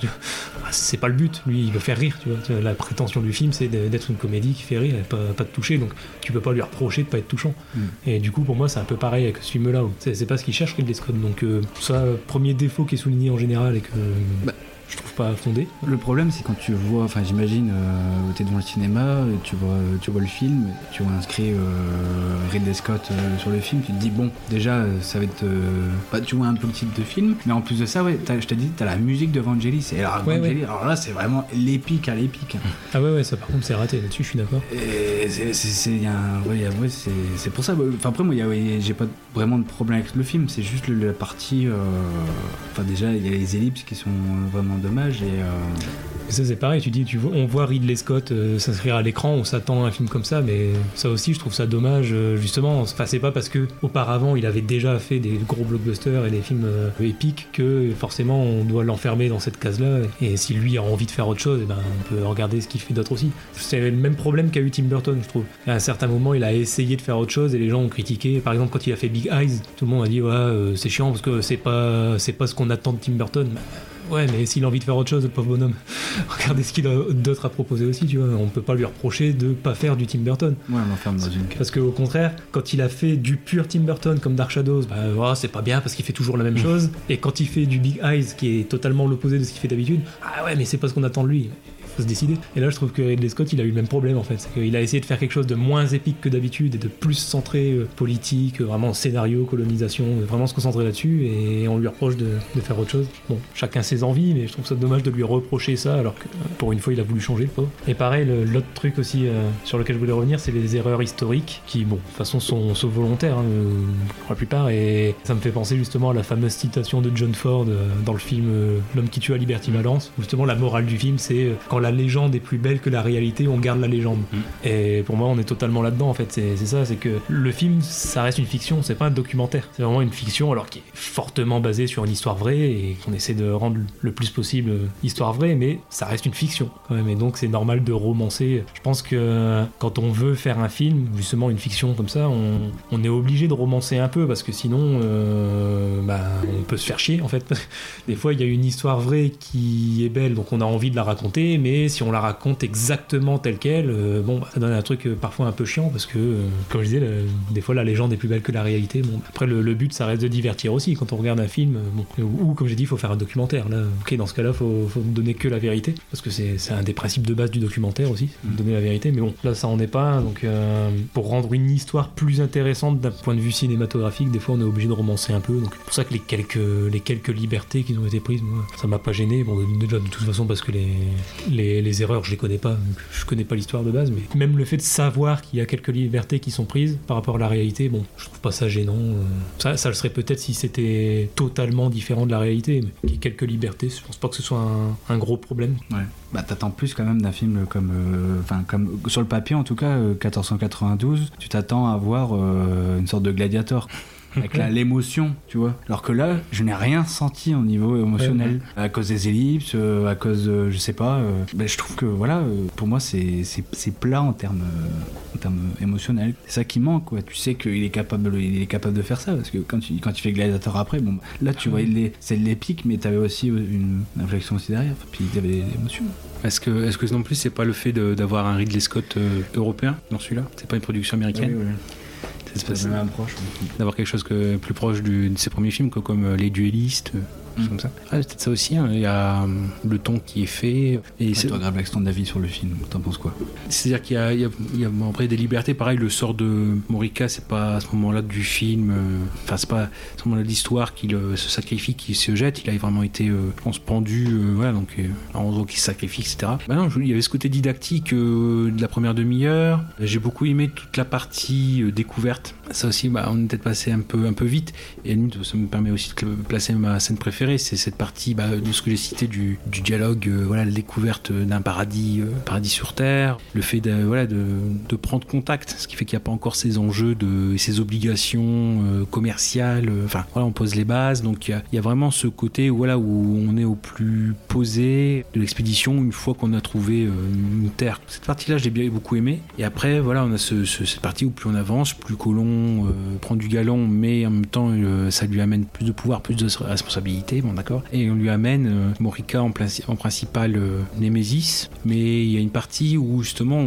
Ah, C'est pas le but. Lui, il veut faire rire. Tu vois, La prétention du film, c'est de- d'être une comédie qui fait rire et pas, pas de toucher. Donc tu peux pas lui reprocher de pas être touchant. Mm. Et du coup, pour moi, c'est un peu pareil avec ce film-là. C'est c'est pas ce qu'il cherche Ridley Scott. Donc, euh, ça, premier défaut qui est souligné en général et que Bah, je trouve pas fondée. Le problème, c'est quand tu vois, enfin, j'imagine, euh, t'es devant le cinéma, tu vois, tu vois le film, tu vois inscrit euh, Ridley Scott euh, sur le film, tu te dis, bon, déjà, euh, ça va être. euh, bah, tu vois un peu le type de film, mais en plus de ça, ouais, je t'ai dit, t'as la musique de Vangelis. Et alors, Ouais, Vangelis, ouais. alors là, c'est vraiment l'épique à l'épique. Ah ouais, ouais, ça par contre c'est raté là-dessus, je suis d'accord. Et c'est- pour ça. Enfin après moi j'ai pas vraiment de problème avec le film. C'est juste la partie. euh, Enfin déjà il y a les ellipses qui sont vraiment dommages et. euh, Et ça c'est pareil, tu dis, tu vois, on voit Ridley Scott euh, s'inscrire à l'écran, on s'attend à un film comme ça, mais ça aussi je trouve ça dommage euh, justement. Enfin c'est pas parce que auparavant il avait déjà fait des gros blockbusters et des films euh, épiques que forcément on doit l'enfermer dans cette case-là. Et si lui a envie de faire autre chose, eh ben, on peut regarder ce qu'il fait d'autre aussi. C'est le même problème qu'a eu Tim Burton, je trouve. À un certain moment, il a essayé de faire autre chose et les gens ont critiqué. Par exemple, quand il a fait Big Eyes, tout le monde a dit ouais euh, c'est chiant parce que c'est pas c'est pas ce qu'on attend de Tim Burton. Ouais, mais s'il a envie de faire autre chose, le pauvre bonhomme, regardez ce qu'il a d'autre à proposer aussi, tu vois. On peut pas lui reprocher de pas faire du Tim Burton. Ouais, on l'enferme dans une. Parce qu'au contraire, quand il a fait du pur Tim Burton comme Dark Shadows, bah voilà, c'est pas bien parce qu'il fait toujours la même chose. Et quand il fait du Big Eyes, qui est totalement l'opposé de ce qu'il fait d'habitude, ah ouais, mais c'est pas ce qu'on attend de lui. Il se décider. Et là, je trouve que Ridley Scott, il a eu le même problème en fait. Qu'il a essayé de faire quelque chose de moins épique que d'habitude et de plus centré euh, politique, euh, vraiment scénario, colonisation, euh, vraiment se concentrer là-dessus. Et on lui reproche de, faire autre chose. Bon, chacun ses envies, mais je trouve ça dommage de lui reprocher ça alors que pour une fois, il a voulu changer, le pauvre. Et pareil, l'autre truc aussi sur lequel je voulais revenir, c'est les erreurs historiques qui, bon, de toute façon, sont, sont volontaires hein, pour la plupart. Et ça me fait penser justement à la fameuse citation de John Ford dans le film L'homme qui tue à Liberty Valence. Justement, la morale du film, c'est quand la légende est plus belle que la réalité, on garde la légende. Et pour moi, on est totalement là-dedans en fait. C'est ça, c'est que le film, ça reste une fiction, c'est pas un documentaire. C'est vraiment une fiction, alors qui est fortement basée sur une histoire vraie et qu'on essaie de rendre le plus possible euh, histoire vraie, mais ça reste une fiction quand même. Et donc, c'est normal de romancer. Je pense que quand on veut faire un film, justement une fiction comme ça, on, on est obligé de romancer un peu parce que sinon, euh, bah, on peut se faire chier en fait. Des fois, il y a une histoire vraie qui est belle, donc on a envie de la raconter, mais si on la raconte exactement telle qu'elle, euh, bon, ça donne un truc euh, parfois un peu chiant parce que, euh, comme je disais, des fois la légende est plus belle que la réalité. Bon, après, le, but, ça reste de divertir aussi. Quand on regarde un film, bon, ou, comme j'ai dit, il faut faire un documentaire. Là, ok, dans ce cas-là, faut, faut donner que la vérité parce que c'est un des principes de base du documentaire aussi, donner la vérité. Mais bon, là, ça en est pas. Donc, pour rendre une histoire plus intéressante d'un point de vue cinématographique, des fois, on est obligé de romancer un peu. Donc, c'est pour ça que les quelques, libertés qui ont été prises, ça m'a pas gêné. Bon, déjà, de toute façon, parce que les, les erreurs, je les connais pas. je connais pas l'histoire de base, mais même le fait de savoir qu'il y a quelques libertés qui sont prises par rapport à la réalité, bon, je trouve pas ça gênant. euh. Ça, le serait peut-être si c'était totalement différent de la réalité, mais quelques libertés, je pense pas que ce soit un, gros problème. Ouais. Bah t'attends plus quand même d'un film comme, euh, enfin comme sur le papier en tout cas, euh, 1492. Tu t'attends à voir euh, une sorte de gladiator. Avec l'émotion, tu vois. Alors que là, je n'ai rien senti au niveau émotionnel. À cause des ellipses, euh, à cause, de, je sais pas. euh, ben, je trouve que voilà, euh, pour moi, c'est plat en termes, en termes émotionnels. C'est ça qui manque, quoi. Tu sais qu'il est capable, il est capable de faire ça parce que quand tu, quand tu fais gladiator après, bon, là, tu vois, il est- c'est de l'épique, mais t'avais aussi une réflexion aussi derrière. Puis il y avait des émotions. Est-ce que, est-ce que non plus c'est pas le fait d'avoir un Ridley Scott euh, européen dans celui-là? C'est pas une production américaine? Oui, oui. D'avoir quelque chose que, plus proche du- de ses premiers films, quoi, comme euh, Les Duellistes, euh, Mm. choses comme ça. Ah, c'est peut-être ça aussi, hein, il y a euh, le ton qui est fait. Et Et c'est- toi, Grablax, ton avis sur le film, t'en penses quoi? C'est-à-dire qu'il y a, il y a- il y a, bon, après des libertés, pareil, le sort de Morika, c'est pas à ce moment-là du film, euh, enfin, c'est pas à ce moment-là de l'histoire qu'il euh, se sacrifie, qu'il se jette, il a vraiment été, euh, je pense, pendu, euh, voilà, donc en gros qu'il se sacrifie, etc. Bah non, je- il y avait ce côté didactique euh, de la première demi-heure, j'ai beaucoup aimé toute la partie euh, découverte, ça aussi, bah, on est peut-être passé un peu, un peu vite, et ça me permet aussi de placer ma scène préférée, c'est cette partie bah, de ce que j'ai cité du, dialogue, euh, voilà, la découverte d'un paradis, euh, paradis sur Terre, le fait de, voilà, de, prendre contact, ce qui fait qu'il n'y a pas encore ces enjeux et ces obligations euh, commerciales, enfin voilà, on pose les bases, donc il y a, vraiment ce côté voilà, où on est au plus posé de l'expédition une fois qu'on a trouvé une Terre. Cette partie-là, j'ai bien beaucoup aimé, et après, voilà, on a ce- cette partie où plus on avance, plus Colomb euh, prend du galon, mais en même temps, euh, ça lui amène plus de pouvoir, plus de responsabilité, bon d'accord, et on lui amène euh, Morika en, princi- en principal Némésis, mais il y a une partie où justement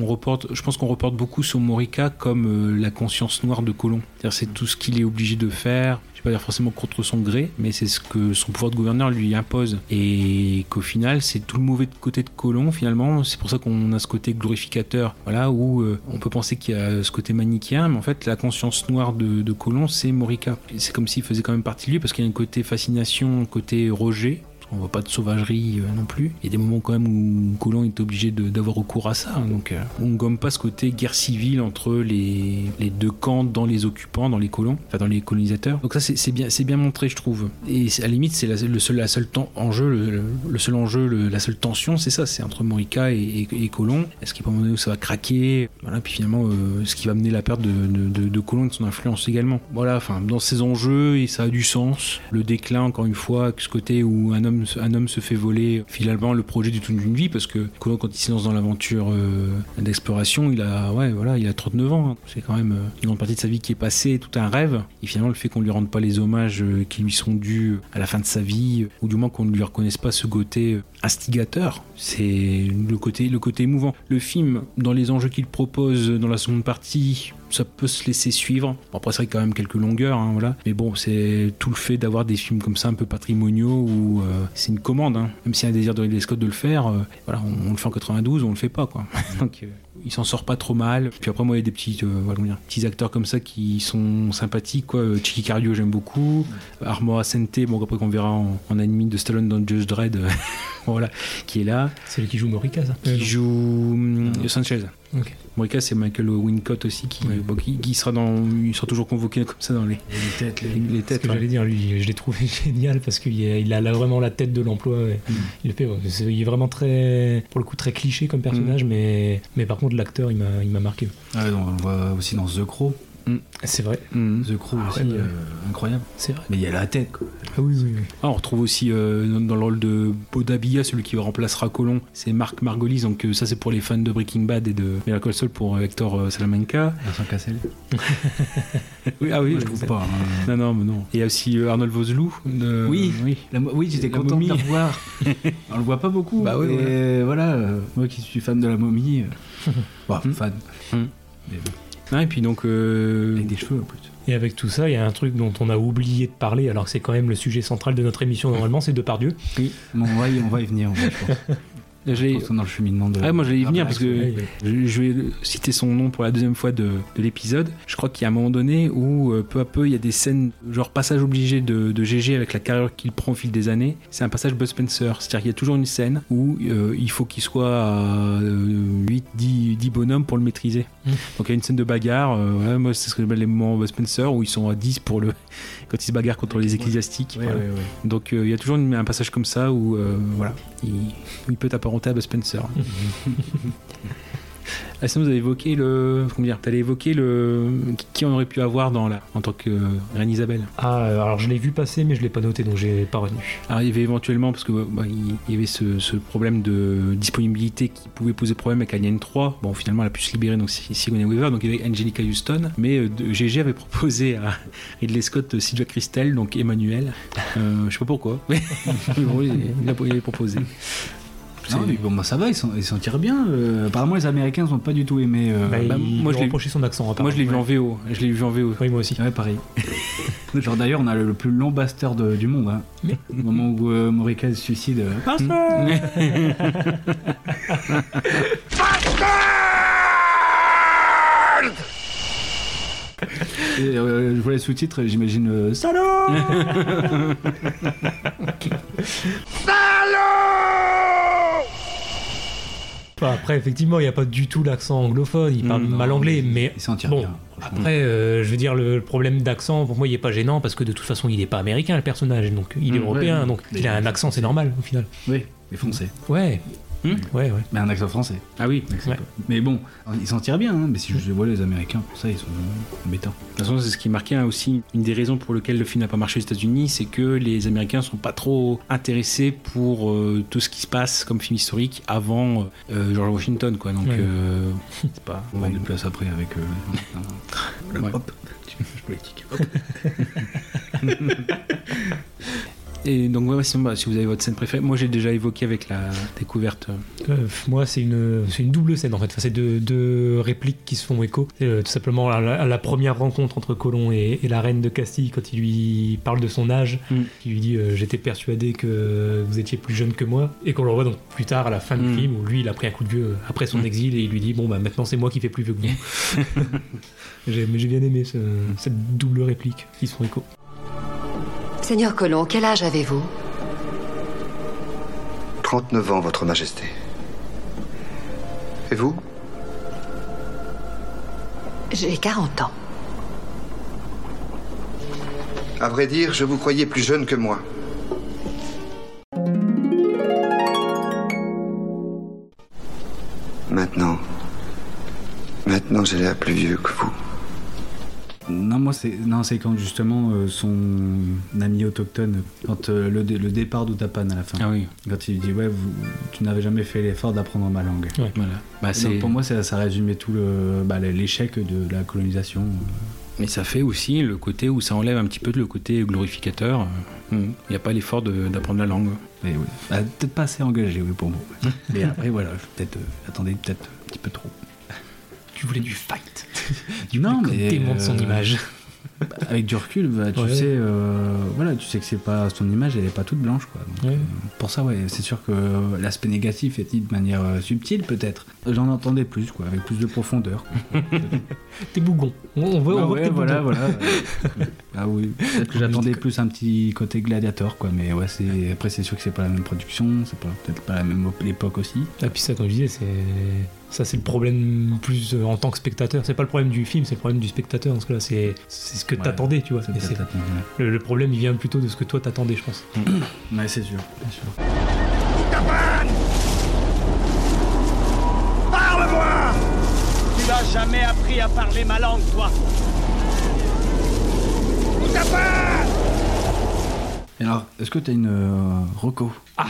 on, reporte, je pense qu'on reporte beaucoup sur Morika comme la conscience noire de Colomb. C'est tout ce qu'il est obligé de faire. Vais pas dire forcément contre son gré, mais c'est ce que son pouvoir de gouverneur lui impose. Et qu'au final, c'est tout le mauvais côté de Colomb, finalement. C'est pour ça qu'on a ce côté glorificateur, voilà, où euh, on peut penser qu'il y a ce côté manichéen, mais en fait, la conscience noire de, de Colomb, c'est Morica. C'est comme s'il faisait quand même partie de lui, parce qu'il y a un côté fascination, un côté rejet. On voit pas de sauvagerie euh, non plus. Il y a des moments quand même où Colomb est obligé d'avoir recours à ça. hein. Donc euh, on gomme pas ce côté guerre civile entre les, les deux camps dans les occupants, dans les colons, enfin dans les colonisateurs. Donc ça c'est bien, bien montré je trouve. Et à la limite c'est la, le seul, la seule enjeu, le, seul enjeu, la seule tension, c'est ça, c'est entre Morica et, et. Est-ce qu'il y a un moment où ça va craquer? Voilà. Puis finalement euh, ce qui va amener la perte de, de, de, et de son influence également. Voilà. Enfin dans ces enjeux et ça a du sens. Le déclin encore une fois, ce côté où un homme, un homme se fait voler finalement le projet du tout d'une vie parce que quand il se lance dans l'aventure euh, d'exploration, il a ouais voilà, il a 39 ans. hein. C'est quand même euh, une grande partie de sa vie qui est passée, tout un rêve. Et finalement le fait qu'on lui rende pas les hommages euh, qui lui sont dus à la fin de sa vie, ou du moins qu'on ne lui reconnaisse pas ce côté instigateur, c'est le côté le côté émouvant. Le film dans les enjeux qu'il propose dans la seconde partie ça peut se laisser suivre. Bon, après, c'est quand même quelques longueurs, hein, voilà. Mais bon, c'est tout le fait d'avoir des films comme ça, un peu patrimoniaux, où euh, c'est une commande. hein. Même s'il y a un désir de Ridley Scott de le faire, euh, voilà, on, on le fait en 92, on le fait pas, quoi. Donc, euh, il s'en sort pas trop mal. Puis après, moi, il y a des petits, euh, voilà, dire, petits acteurs comme ça qui sont sympathiques, quoi. Chicky Cario, j'aime beaucoup. Armor Asante, bon, après qu'on verra en, en anime de Stallone dans Judge Dredd, voilà, qui est là. C'est lui qui joue Morica, ça Qui joue hum, Sanchez. Ok. C'est Michael Wincott aussi, qui, bon, qui, qui sera dans, il sera toujours convoqué comme ça dans les, les têtes. Les, les Ce têtes. que ouais. j'allais dire, lui, je l'ai trouvé génial parce qu'il a, il a là vraiment la tête de l'emploi. ouais. Il, fait, ouais. C'est- il est vraiment très, pour le coup, très cliché comme personnage, mais, mais par contre, l'acteur, il m'a il m'a marqué. Ah on le voit aussi dans The Crow. C'est vrai. The Crow aussi, ouais, ouais. euh, incroyable. C'est vrai. Mais il y a la tête, quoi. Ah oui, oui, oui. Ah, on retrouve aussi euh, dans, le rôle de Bodabia, celui qui remplacera Colomb, c'est Marc Margolis. Donc euh, ça, c'est pour les fans de Breaking Bad et de Call Saul pour euh, Hector euh, Salamanca. Vincent Cassel. Oui, ah oui, Moi, je trouve pas. hein. Non, non, mais non. Et il y a aussi euh, Arnold Vosloo. de- Oui, oui. La oui, j'étais content de le revoir. On le voit pas beaucoup. Bah oui, voilà, euh, moi qui suis fan de la momie. euh, bah, fan. Mais bon, Ah, et puis donc. euh, avec des cheveux en plus. Et avec tout ça, il y a un truc dont on a oublié de parler, alors que c'est quand même le sujet central de notre émission normalement, c'est Depardieu. Oui, bon, on, va y, on va y venir. Je pense dans le cheminement de. Ah, moi j'allais y venir parce que ouais, ouais. je, je vais citer son nom pour la deuxième fois de, de l'épisode. Je crois qu'il y a un moment donné où euh, peu à peu il y a des scènes, genre passage obligé de, de GG avec la carrière qu'il prend au fil des années. C'est un passage Bud Spencer. C'est-à-dire qu'il y a toujours une scène où euh, il faut qu'il soit à euh, 8, 10, 10 bonhommes pour le maîtriser. Mm. Donc il y a une scène de bagarre. euh, moi c'est ce que j'appelle les moments Bud Spencer où ils sont à 10 pour le quand ils se bagarrent contre les ecclésiastiques. Ouais, Voilà. ouais, ouais. Donc euh, il y a toujours une- un passage comme ça où euh, voilà, il, il peut t'apparenter à Bud Spencer. Ah, sinon, vous avez évoqué le. Comment dire T'allais évoquer le. Qui on aurait pu avoir dans la... en tant que Reine Isabelle Ah, euh, alors je l'ai vu passer, mais je l'ai pas noté, donc j'ai pas retenu. Alors, il y avait éventuellement, parce que bah, il il y avait ce, ce problème de disponibilité qui pouvait poser problème avec Alien 3. Bon, finalement, elle a pu se libérer, donc Sigourney Weaver, donc il y avait Angelica Houston. Mais euh, GG avait proposé à Ridley Scott euh, Sylvia Christel, donc Emmanuel. Euh, je sais pas pourquoi. Mais bon, il, il a, il avait proposé. Non, mais bon, bah, ça va, ils s'en ils s'en tirent bien. euh, apparemment, les Américains n'ont pas du tout aimé. euh, Bah, bah, il moi, moi, je l'ai- reproché son accent. Moi, je l'ai vu en VO. Je l'ai vu en VO. Oui, moi aussi. Ouais, pareil. Genre d'ailleurs, on a le, plus long bastard de- du monde. Hein. Au moment où euh, Morica se suicide. euh, Et, euh, je vois les sous-titres, j'imagine. euh, Salaud Enfin, après, effectivement, il n'y a pas du tout l'accent anglophone, il parle mal anglais, mais il s'en tire bon. bien, franchement. Après, euh, je veux dire, le problème d'accent, pour moi, il est pas gênant parce que de toute façon, il n'est pas américain, le personnage, donc il est Mm, européen, ouais, donc il a un accent, c'est normal au final. Oui, mais foncé. Ouais, Hmm ouais, ouais. Mais un accent français. Ah oui. Ouais. Mais bon, ils s'en tirent bien, hein, mais si je vois les Américains, pour ça, ils sont euh, embêtants. De toute façon, c'est ce qui marquait hein, aussi une des raisons pour lesquelles le film n'a pas marché aux États-Unis, c'est que les Américains sont pas trop intéressés pour euh, tout ce qui se passe comme film historique avant euh, George Washington, quoi. Donc, Ouais. euh, c'est pas. On va une place après avec. euh, Ouais. Hop, je politique. Hop. Et donc, ouais, sinon, si vous avez votre scène préférée, moi j'ai déjà évoqué avec la découverte. Euh, moi, c'est une, c'est une double scène en fait. Enfin, c'est deux, deux répliques qui se font écho. Euh, tout simplement à la, à la première rencontre entre Colomb et, et la reine de Castille, quand il lui parle de son âge, Mm. il lui dit euh, J'étais persuadé que vous étiez plus jeune que moi. Et qu'on le revoit donc plus tard à la fin du Mm. film où lui il a pris un coup de vieux après son Mm. exil et il lui dit Bon, bah maintenant c'est moi qui fais plus vieux que vous. j'ai, bien aimé ce- cette double réplique qui se font écho. Seigneur Colomb, quel âge avez-vous 39 ans, Votre Majesté. Et vous J'ai 40 ans. À vrai dire, je vous croyais plus jeune que moi. Maintenant. Maintenant, j'ai l'air plus vieux que vous. Non, moi, c'est non, c'est quand justement euh, son ami autochtone, quand euh, le, le départ d'Outapan à la fin. Ah oui. Quand il dit Ouais, vous, tu n'avais jamais fait l'effort d'apprendre ma langue. Ouais. Voilà. Bah, Donc, pour moi, ça, ça résumait tout le bah, l'échec de la colonisation. Mais ça fait aussi le côté où ça enlève un petit peu le côté glorificateur. Il n'y a pas l'effort de- d'apprendre la langue. Mais oui. Bah, peut-être pas assez engagé, oui, pour moi. Mais après, voilà, peut-être euh, attendez peut-être un petit peu trop. Tu voulais du fight. non, qu'on mais démonte son euh, image. bah, Avec du recul, bah, tu Ouais. sais, euh, voilà, tu sais que c'est pas son image, elle est pas toute blanche, quoi. Donc, Ouais. euh, pour ça, ouais, c'est sûr que l'aspect négatif est dit de manière euh, subtile, peut-être. J'en entendais plus, quoi, avec plus de profondeur. T'es bougon. On, voit, on Ah voit que ouais, voilà, bougon. voilà. ah oui, peut-être que j'attendais plus un petit côté gladiateur, quoi. Mais ouais, c'est après c'est sûr que c'est pas la même production, c'est pas peut-être pas la même époque aussi. Et puis ça, comme je disais, c'est ça, c'est le problème plus euh, en tant que spectateur. C'est pas le problème du film, c'est le problème du spectateur. Dans ce cas-là, c'est c'est ce que Ouais. t'attendais, tu vois. Ouais. le, le problème, il vient plutôt de ce que toi t'attendais, je pense. Ouais, c'est sûr, bien sûr. Parle-moi Tu n'as jamais appris à parler ma langue, toi Et alors, est-ce que t'as une euh, reco Ah,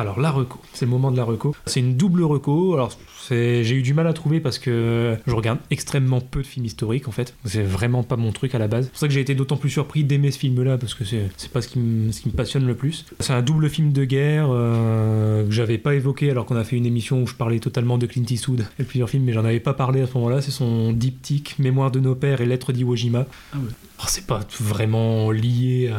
alors la reco, c'est le moment de la reco. C'est une double reco. Alors c'est- j'ai eu du mal à trouver parce que je regarde extrêmement peu de films historiques en fait. C'est vraiment pas mon truc à la base. C'est pour ça que j'ai été d'autant plus surpris d'aimer ce film-là parce que c'est c'est pas ce qui, me, ce qui me passionne le plus. C'est un double film de guerre euh, que j'avais pas évoqué alors qu'on a fait une émission où je parlais totalement de Clint Eastwood et plusieurs films, mais j'en avais pas parlé à ce moment-là. C'est son diptyque Mémoire de nos pères et Lettres d'Iwo Jima. Ah ouais. Alors, c'est pas vraiment lié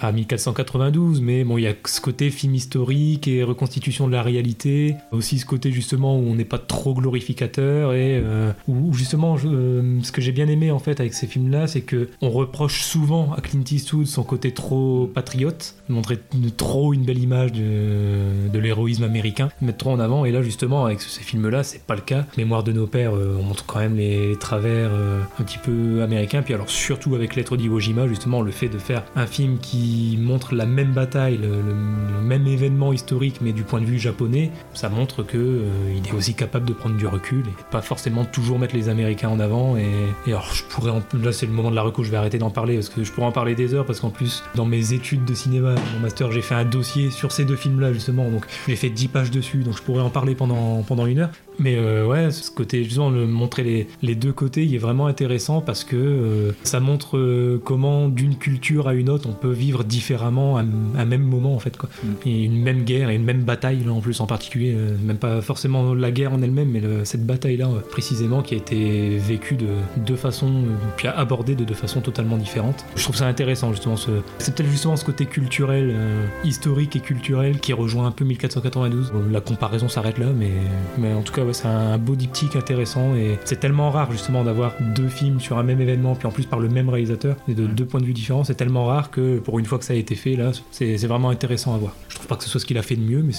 à, à 1492, mais bon, il y a ce côté film historique et reconstitution de la réalité. Aussi ce côté justement où on n'est pas trop glorificateur et euh, où justement euh, ce que j'ai bien aimé en fait avec ces films-là, c'est que on reproche souvent à Clint Eastwood son côté trop patriote, montrer une- trop une belle image de, l'héroïsme américain, mettre trop en avant. Et là justement avec ces films-là, c'est pas le cas. Mémoire de nos pères, euh, on montre quand même les travers un petit peu américains. Puis alors surtout avec Lettre d'Iwo Jima, justement le fait de faire un film qui montre la même bataille, le, le- le même événement historique, mais du point de vue japonais, ça montre que euh, il est aussi capable de prendre du recul et pas forcément toujours mettre les Américains en avant. Et, et alors je pourrais, en, là c'est le moment de la reco, je vais arrêter d'en parler parce que je pourrais en parler des heures parce qu'en plus dans mes études de cinéma, mon master, j'ai fait un dossier sur ces deux films-là justement, donc j'ai fait 10 pages dessus, donc je pourrais en parler pendant pendant une heure. Mais euh, ouais, ce côté, justement, le, montrer les, les deux côtés, il est vraiment intéressant parce que euh, ça montre euh, comment, d'une culture à une autre, on peut vivre différemment un, un même moment, en fait. Quoi. Et une même guerre et une même bataille, là, en plus, en particulier. euh, même pas forcément la guerre en elle-même, mais le- cette bataille-là, euh, précisément, qui a été vécue de deux façons, euh, puis abordée de deux façons totalement différentes. Je trouve ça intéressant, justement. Ce, c'est peut-être justement ce côté culturel, euh, historique et culturel, qui rejoint un peu 1492. Bon, la comparaison s'arrête là, mais, mais en tout cas, ouais, c'est un beau diptyque intéressant et c'est tellement rare justement d'avoir deux films sur un même événement, puis en plus par le même réalisateur, et de deux points de vue différents. C'est tellement rare que pour une fois que ça a été fait, là, c'est c'est vraiment intéressant à voir. Je trouve pas que ce soit ce qu'il a fait mieux, mais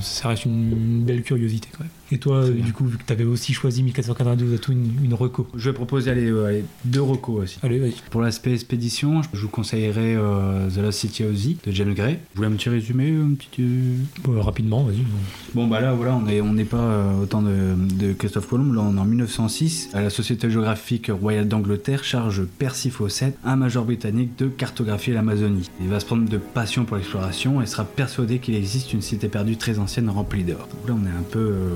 ça reste une belle curiosité quand même. Et toi, du coup, vu que t'avais aussi choisi 1492 à tout une, une reco. Je vais proposer allez, euh, allez, deux recos aussi. Allez, vas-y. Pour l'aspect expédition, je vous conseillerais euh, The Lost City of Z de James Gray. Vous voulez un petit résumé un petit, euh, Bon, euh, rapidement, vas-y. Bon bah là voilà on est on n'est pas euh, au temps de, de Christophe Colomb là on est en 1906 à la Société géographique royale d'Angleterre charge Percy Fawcett un major britannique de cartographier l'Amazonie. Il va se prendre de passion pour l'exploration et sera persuadé qu'il existe une cité perdue très ancienne remplie d'or. Donc là on est un peu euh,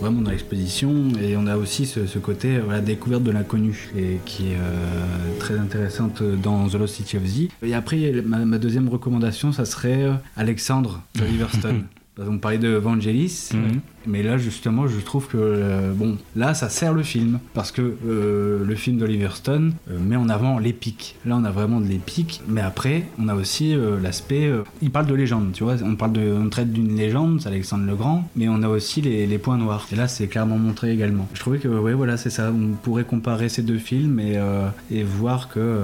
vraiment dans l'expédition et on a aussi ce, ce côté euh, voilà découverte de l'inconnu et qui est euh, très intéressante dans The Lost City of Z. Et après, ma, ma deuxième recommandation, ça serait euh, Alexandre d'Oliver Stone. On parlait de Vangelis, Mhm. Mais là justement je trouve que euh, bon là ça sert le film parce que euh, le film d'Oliver Stone euh, met en avant l'épique. Là on a vraiment de l'épique, mais après on a aussi l'aspect. il parle de légende, tu vois. On parle de, on traite d'une légende, c'est Alexandre le Grand, mais on a aussi les, les points noirs. Et là c'est clairement montré également. Je trouvais que ouais voilà c'est ça. On pourrait comparer ces deux films et, et voir que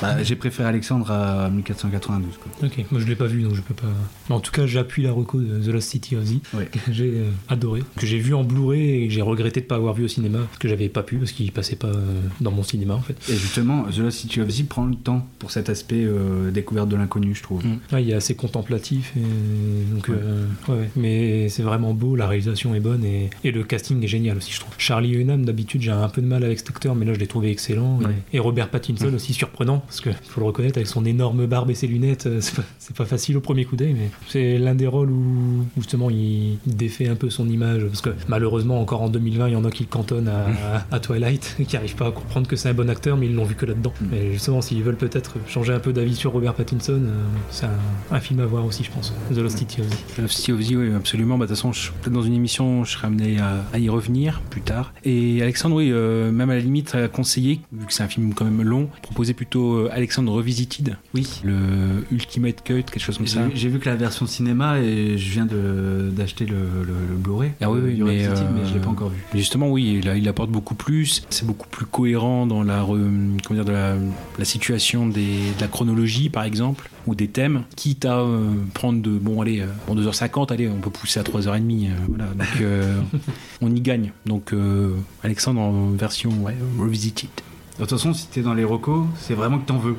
bah, j'ai préféré Alexandre à 1492. Quoi. Ok, moi je l'ai pas vu donc je peux pas. Mais en tout cas, j'appuie la reco de The Lost City of Z, que j'ai euh, adoré, que j'ai vu en Blu-ray et que j'ai regretté de pas avoir vu au cinéma parce que j'avais pas pu parce qu'il passait pas euh, dans mon cinéma en fait. Et justement, The Lost City of Z prend le temps pour cet aspect euh, découverte de l'inconnu, je trouve. Ouais, il est assez contemplatif et donc euh, ouais, mais c'est vraiment beau, la réalisation est bonne et, et le casting est génial aussi je trouve. Charlie Hunnam d'habitude j'ai un peu de mal avec cet acteur mais là je l'ai trouvé excellent et- Ouais. et, Robert Pattinson aussi surprenant parce que faut le reconnaître avec son énorme barbe et ses lunettes c'est pas, pas facile au premier coup d'œil mais c'est l'un des rôles où, où justement il, il défait un peu son image parce que malheureusement encore en 2020 il y en a qui le cantonnent à, à Twilight qui arrivent pas à comprendre que c'est un bon acteur mais ils l'ont vu que là-dedans et justement s'ils veulent peut-être changer un peu d'avis sur Robert Pattinson euh, c'est un, un film à voir aussi je pense The Lost City of Z Lost City of Z, oui, absolument. Bah, De toute façon, je- peut-être dans une émission, je serai amené à, à y revenir plus tard. Et Alexandre, oui, euh, même à la limite, a conseillé, vu que c'est un film quand même long, proposer plutôt euh, Alexandre Revisited. Oui. Le Ultimate Cut, quelque chose comme J'ai ça. j'ai vu que la version cinéma et je viens de- d'acheter le, le, le Blu-ray. Ah oui, oui, du mais, euh, mais je l'ai pas encore vu. Justement, oui, il, il apporte beaucoup plus. C'est beaucoup plus cohérent dans la, re- comment dire, de la, la situation des, de la chronologie, par exemple, ou des thèmes, quitte à euh, prendre de, bon, allez, euh, bon, 2h50, allez, on peut pousser à 3h30, euh, voilà. Donc, euh, on y gagne. Donc, euh, Alexandre en version, ouais, revisited. De toute façon, si t'es dans les recos, c'est vraiment que t'en veux.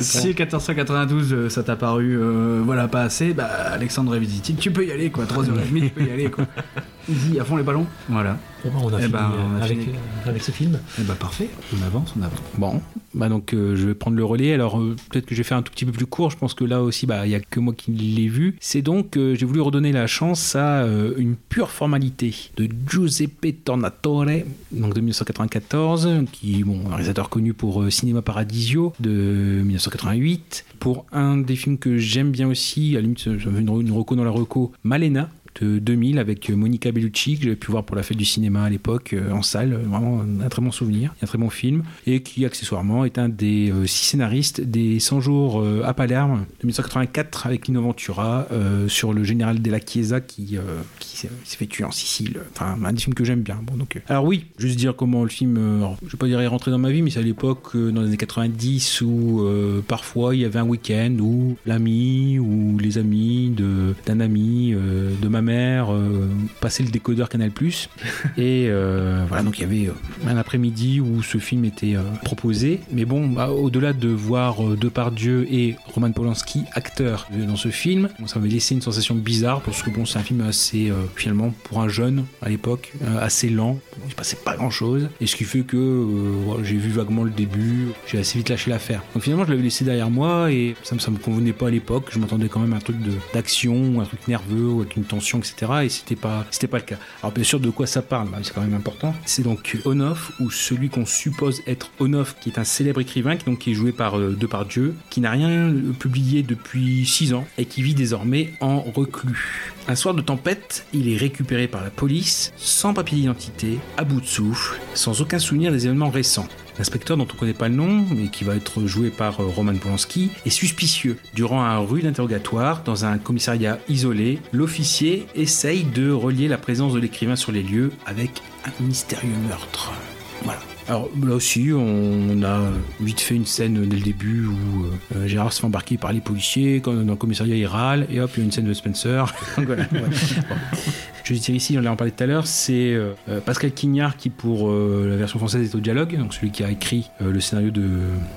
Si prends. 1492, euh, ça t'a paru euh, voilà, pas assez, bah Alexandre Revisited, tu peux y aller quoi. 3h30, tu peux y aller quoi. Easy, à fond les ballons. Voilà. Bon, bah, on a Eh fini, ben, euh, on a avec, fini. euh, avec ce film. Eh bah parfait, on avance, on avance. Bon, bah donc euh, je vais prendre le relais. Alors euh, peut-être que je vais faire un tout petit peu plus court. Je pense que là aussi, bah il y a que moi qui l'ai vu. C'est donc euh, j'ai voulu redonner la chance à euh, une pure formalité de Giuseppe Tornatore, donc de 1994, qui bon un réalisateur connu pour euh, Cinéma Paradisio de 1988, pour un des films que j'aime bien aussi. À la limite, j'avais une, une reco dans la reco, Malena de 2000 avec Monica Bellucci que j'avais pu voir pour la fête du cinéma à l'époque euh, en salle. Vraiment un très bon souvenir un très bon film. Et qui accessoirement est un des euh, six scénaristes des 100 jours euh, à Palerme de 1984 avec Lino Ventura euh, sur le général della Chiesa euh, qui s'est fait tuer en Sicile. Enfin un des films que j'aime bien. Bon, donc, euh, alors oui juste dire comment le film euh, alors, je vais pas dire est rentré dans ma vie mais c'est à l'époque euh, dans les années 90 où euh, parfois il y avait un week-end où l'ami ou les amis d'un ami euh, de ma mère euh, passaient le décodeur Canal. Et voilà donc il y avait un après-midi où ce film était proposé. Mais bon bah, au-delà de voir Depardieu et Roman Polanski acteurs dans ce film ça m'avait laissé une sensation bizarre parce que bon c'est un film assez finalement pour un jeune à l'époque euh, assez lent il se passait pas grand chose et ce qui fait que euh, j'ai vu vaguement le début j'ai assez vite lâché l'affaire. Donc finalement je l'avais laissé derrière moi et ça, ça me convenait pas à l'époque. Je m'attendais quand même un truc d'action un truc nerveux avec une tension etc et c'était pas c'était pas le cas. Alors bien sûr de quoi ça parle? Bah, c'est quand même important. C'est donc Onoff ou celui qu'on suppose être Onoff qui est un célèbre écrivain qui, donc, est joué par euh, Depardieu qui n'a rien euh, publié depuis 6 ans et qui vit désormais en reclus. Un soir de tempête, est récupéré par la police, sans papier d'identité, à bout de souffle, sans aucun souvenir des événements récents. L'inspecteur dont on ne connaît pas le nom, mais qui va être joué par euh, Roman Polanski, est suspicieux. Durant un rude interrogatoire, dans un commissariat isolé, l'officier essaye de relier la présence de l'écrivain sur les lieux avec un mystérieux meurtre. Voilà. Alors là aussi, on a vite fait une scène dès le début où euh, Gérard se fait embarquer par les policiers, quand dans le commissariat il râle, et hop, il y a une scène de Spencer. Voilà, ouais. Bon. Je dire ici, on l'a en parlé tout à l'heure, c'est euh, Pascal Quignard qui pour euh, la version française est au dialogue, donc celui qui a écrit euh, le scénario de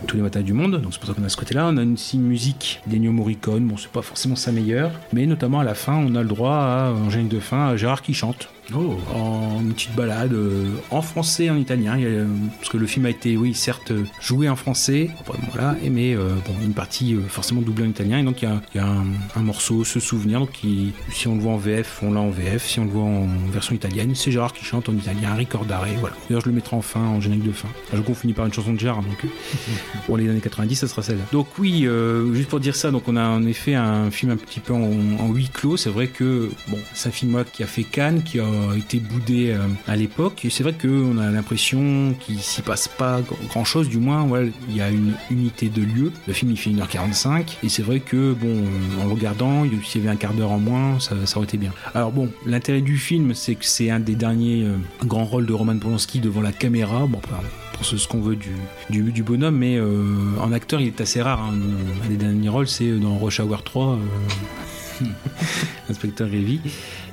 Tous les matins du monde, donc c'est pour ça qu'on a ce côté-là. On a aussi une musique d'Ennio Morricone, bon c'est pas forcément sa meilleure, mais notamment à la fin on a le droit à, en générique de fin, à Gérard qui chante. Oh. En une petite balade euh, en français et en italien. Euh, parce que le film a été, oui, certes, joué en français, voilà, mais euh, bon, une partie forcément doublée en italien. Et donc il y a, il y a un, un morceau, Ce souvenir. Donc qui- si on le voit en VF, on l'a en VF. Si on le voit en version italienne, c'est Gérard qui chante en italien, Ricordare. Voilà. D'ailleurs, je le mettrai en fin, en générique de fin. Jour qu'on finit par une chanson de Gérard, donc pour les années 90, ça sera celle-là. Donc oui, juste pour dire ça, donc on a en effet un film un petit peu en, en huis clos. C'est vrai que bon, c'est un film qui a fait Cannes, qui a été boudé euh, à l'époque. Et c'est vrai qu'on a l'impression qu'il s'y passe pas grand chose, du moins. Il y a une unité de lieu. Le film il fait 1h45 et c'est vrai que bon, euh, en le regardant, il- s'il y avait un quart d'heure en moins, ça, aurait été bien. Alors bon, l'intérêt du film, c'est que c'est un des derniers euh, grands rôles de Roman Polanski devant la caméra. Bon, pour ce, qu'on veut du, du, bonhomme, mais euh, en acteur, il est assez rare. hein. Un des derniers rôles, c'est dans Rush Hour 3, euh, Inspecteur Révy.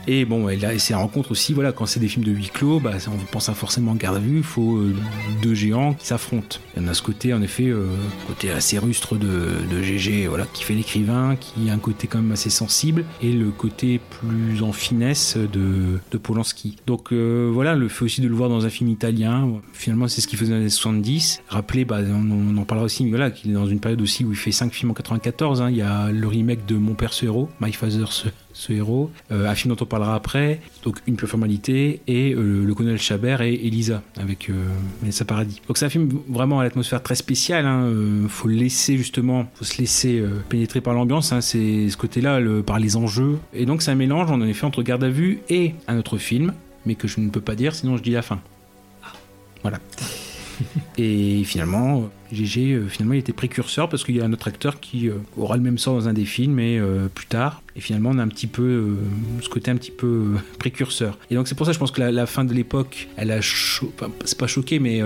Et bon, et là, c'est la rencontre aussi, voilà, quand c'est des films de huis clos, bah, on pense à forcément garde à vue, il faut euh, deux géants qui s'affrontent. Il y en a ce côté, en effet, euh, côté assez rustre de, de GG, voilà, qui fait l'écrivain, qui a un côté quand même assez sensible, et le côté plus en finesse de, de Polanski. Donc euh, voilà, le fait aussi de le voir dans un film italien, finalement, c'est ce qu'il faisait dans les années 70. Rappelez, bah, on, en parlera aussi, mais voilà, qu'il est dans une période aussi où il fait cinq films en 94. hein. Il y a le remake de Mon père héros, My Father ce, héros, euh, un film dont on parlera après, donc Une pure formalité, et euh, le colonel Chabert et Elisa avec euh, Vanessa Paradis. Donc c'est un film vraiment à l'atmosphère très spéciale. Hein. euh, faut laisser justement, faut se laisser euh, pénétrer par l'ambiance. Hein. C'est ce côté-là, par les enjeux. Et donc c'est un mélange, en effet, entre Garde à vue et un autre film, mais que je ne peux pas dire, sinon je dis la fin. Voilà. Et finalement, GG, euh, finalement, il était précurseur parce qu'il y a un autre acteur qui euh, aura le même sort dans un des films, mais euh, plus tard. Et finalement, on a un petit peu ce côté un petit peu précurseur. Et donc, c'est pour ça, je pense que la, fin de l'époque, elle a cho- c'est pas choqué, mais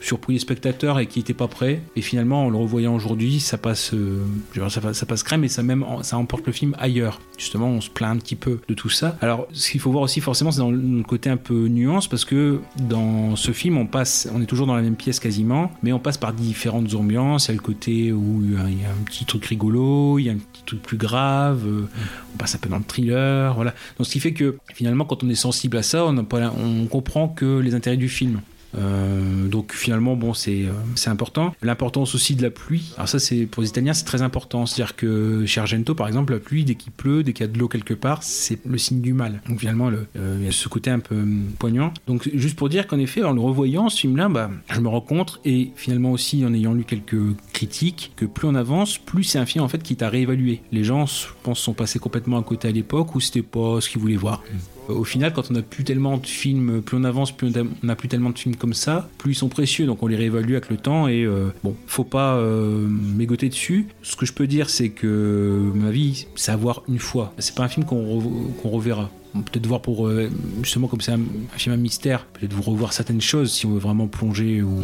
surpris les spectateurs et qui n'étaient pas prêts. Et finalement, en le revoyant aujourd'hui, ça passe, euh, ça, ça passe crème et ça même, ça emporte le film ailleurs. Justement, on se plaint un petit peu de tout ça. Alors, ce qu'il faut voir aussi, forcément, c'est dans le côté un peu nuance parce que dans ce film, on passe, on est toujours dans la même pièce quasiment, mais on passe par différentes ambiances. Il y a le côté où il y a, un petit truc rigolo, il y a un petit truc plus grave. euh, On passe un peu dans le thriller, voilà. Donc, ce qui fait que finalement, quand on est sensible à ça, on, on comprend que les intérêts du film. Euh, donc finalement bon c'est euh, c'est important. L'importance aussi de la pluie. Alors ça c'est pour les Italiens c'est très important. C'est à dire que chez Argento par exemple la pluie dès qu'il pleut dès qu'il y a de l'eau quelque part c'est le signe du mal. Donc finalement le, euh, il y a ce côté un peu hum, poignant. Donc juste pour dire qu'en effet en le revoyant ce film là bah, je me rends compte et finalement aussi en ayant lu quelques critiques que plus on avance plus c'est un film en fait qui t'a réévalué. Les gens je pense sont passés complètement à côté à l'époque où c'était pas ce qu'ils voulaient voir au final, quand on n'a plus tellement de films, plus on avance, plus on n'a plus tellement de films comme ça, plus ils sont précieux. Donc on les réévalue avec le temps et euh, bon, faut pas euh, mégoter dessus. Ce que je peux dire, c'est que ma vie, c'est à voir une fois. C'est pas un film qu'on re- qu'on reverra. Peut-être voir pour euh, justement comme c'est un, un film à mystère, peut-être vous revoir certaines choses si on veut vraiment plonger ou,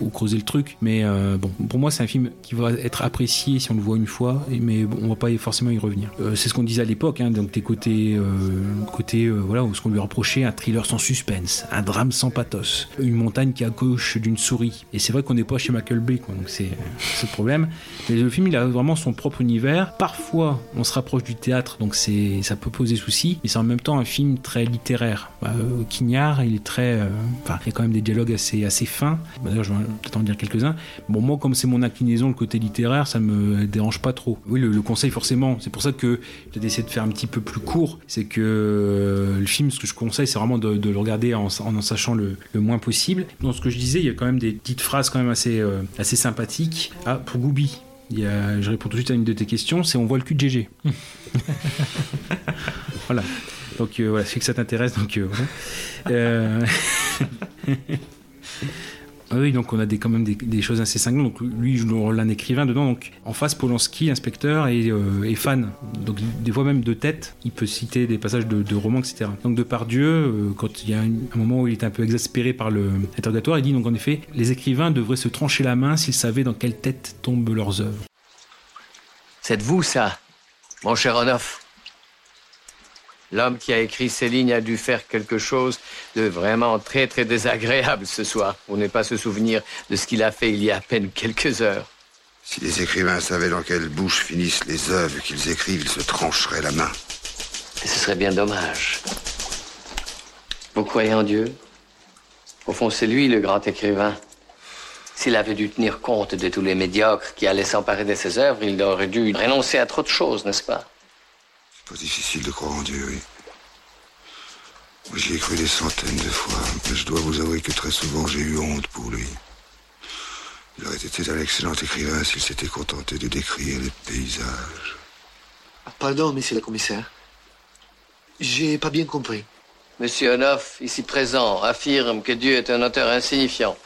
ou creuser le truc. Mais euh, bon, pour moi, c'est un film qui va être apprécié si on le voit une fois, mais bon, on va pas forcément y revenir. Euh, c'est ce qu'on disait à l'époque, hein, donc des côtés, côté, voilà, ce qu'on lui reprochait, un thriller sans suspense, un drame sans pathos, une montagne qui accouche d'une souris. Et c'est vrai qu'on n'est pas chez Michael Bay, quoi, donc c'est c'est le problème. Mais le film, il a vraiment son propre univers. Parfois, on se rapproche du théâtre, donc c'est ça peut poser souci, mais c'est en même temps un film très littéraire. Bah, euh, Quignard, il est très, euh, enfin, il y a quand même des dialogues assez assez fins. Bah, D'ailleurs, je vais peut-être en dire quelques-uns. Bon, moi, comme c'est mon inclinaison, le côté littéraire, ça me dérange pas trop. Oui, le, conseil, forcément, c'est pour ça que j'ai essayé de faire un petit peu plus court. C'est que euh, le film, ce que je conseille, c'est vraiment de, le regarder en, en sachant le, le moins possible. Dans ce que je disais, il y a quand même des petites phrases quand même assez, euh, assez sympathiques. Ah, pour Goubi, je réponds tout de suite à une de tes questions, c'est on voit le cul de GG. voilà. Donc euh, voilà, c'est que ça t'intéresse. Donc euh. Euh, Oui, donc on a des, quand même des, choses assez cinglantes. Donc lui, rôle d'un écrivain dedans. Donc en face, Polanski, inspecteur, et, fan. Donc des fois même de tête, il peut citer des passages de, romans, etc. Donc de par Dieu, quand il y a un, un moment où il est un peu exaspéré par l'interrogatoire, il dit donc en effet, les écrivains devraient se trancher la main s'ils savaient dans quelle tête tombent leurs œuvres. C'est vous, ça, mon cher Onoff. L'homme qui a écrit ces lignes a dû faire quelque chose de vraiment très très désagréable ce soir, pour ne pas se souvenir de ce qu'il a fait il y a à peine quelques heures. Si les écrivains savaient dans quelle bouche finissent les œuvres qu'ils écrivent, ils se trancheraient la main. Et ce serait bien dommage. Vous croyez en Dieu? Au fond, c'est lui le grand écrivain. S'il avait dû tenir compte de tous les médiocres qui allaient s'emparer de ses œuvres, il aurait dû renoncer à trop de choses, n'est-ce pas? Pas difficile de croire en Dieu, oui. J'y ai cru des centaines de fois, mais je dois vous avouer que très souvent j'ai eu honte pour lui. Il aurait été un excellent écrivain s'il s'était contenté de décrire les paysages. Pardon, monsieur le commissaire. J'ai pas bien compris. Monsieur Onoff, ici présent, affirme que Dieu est un auteur insignifiant.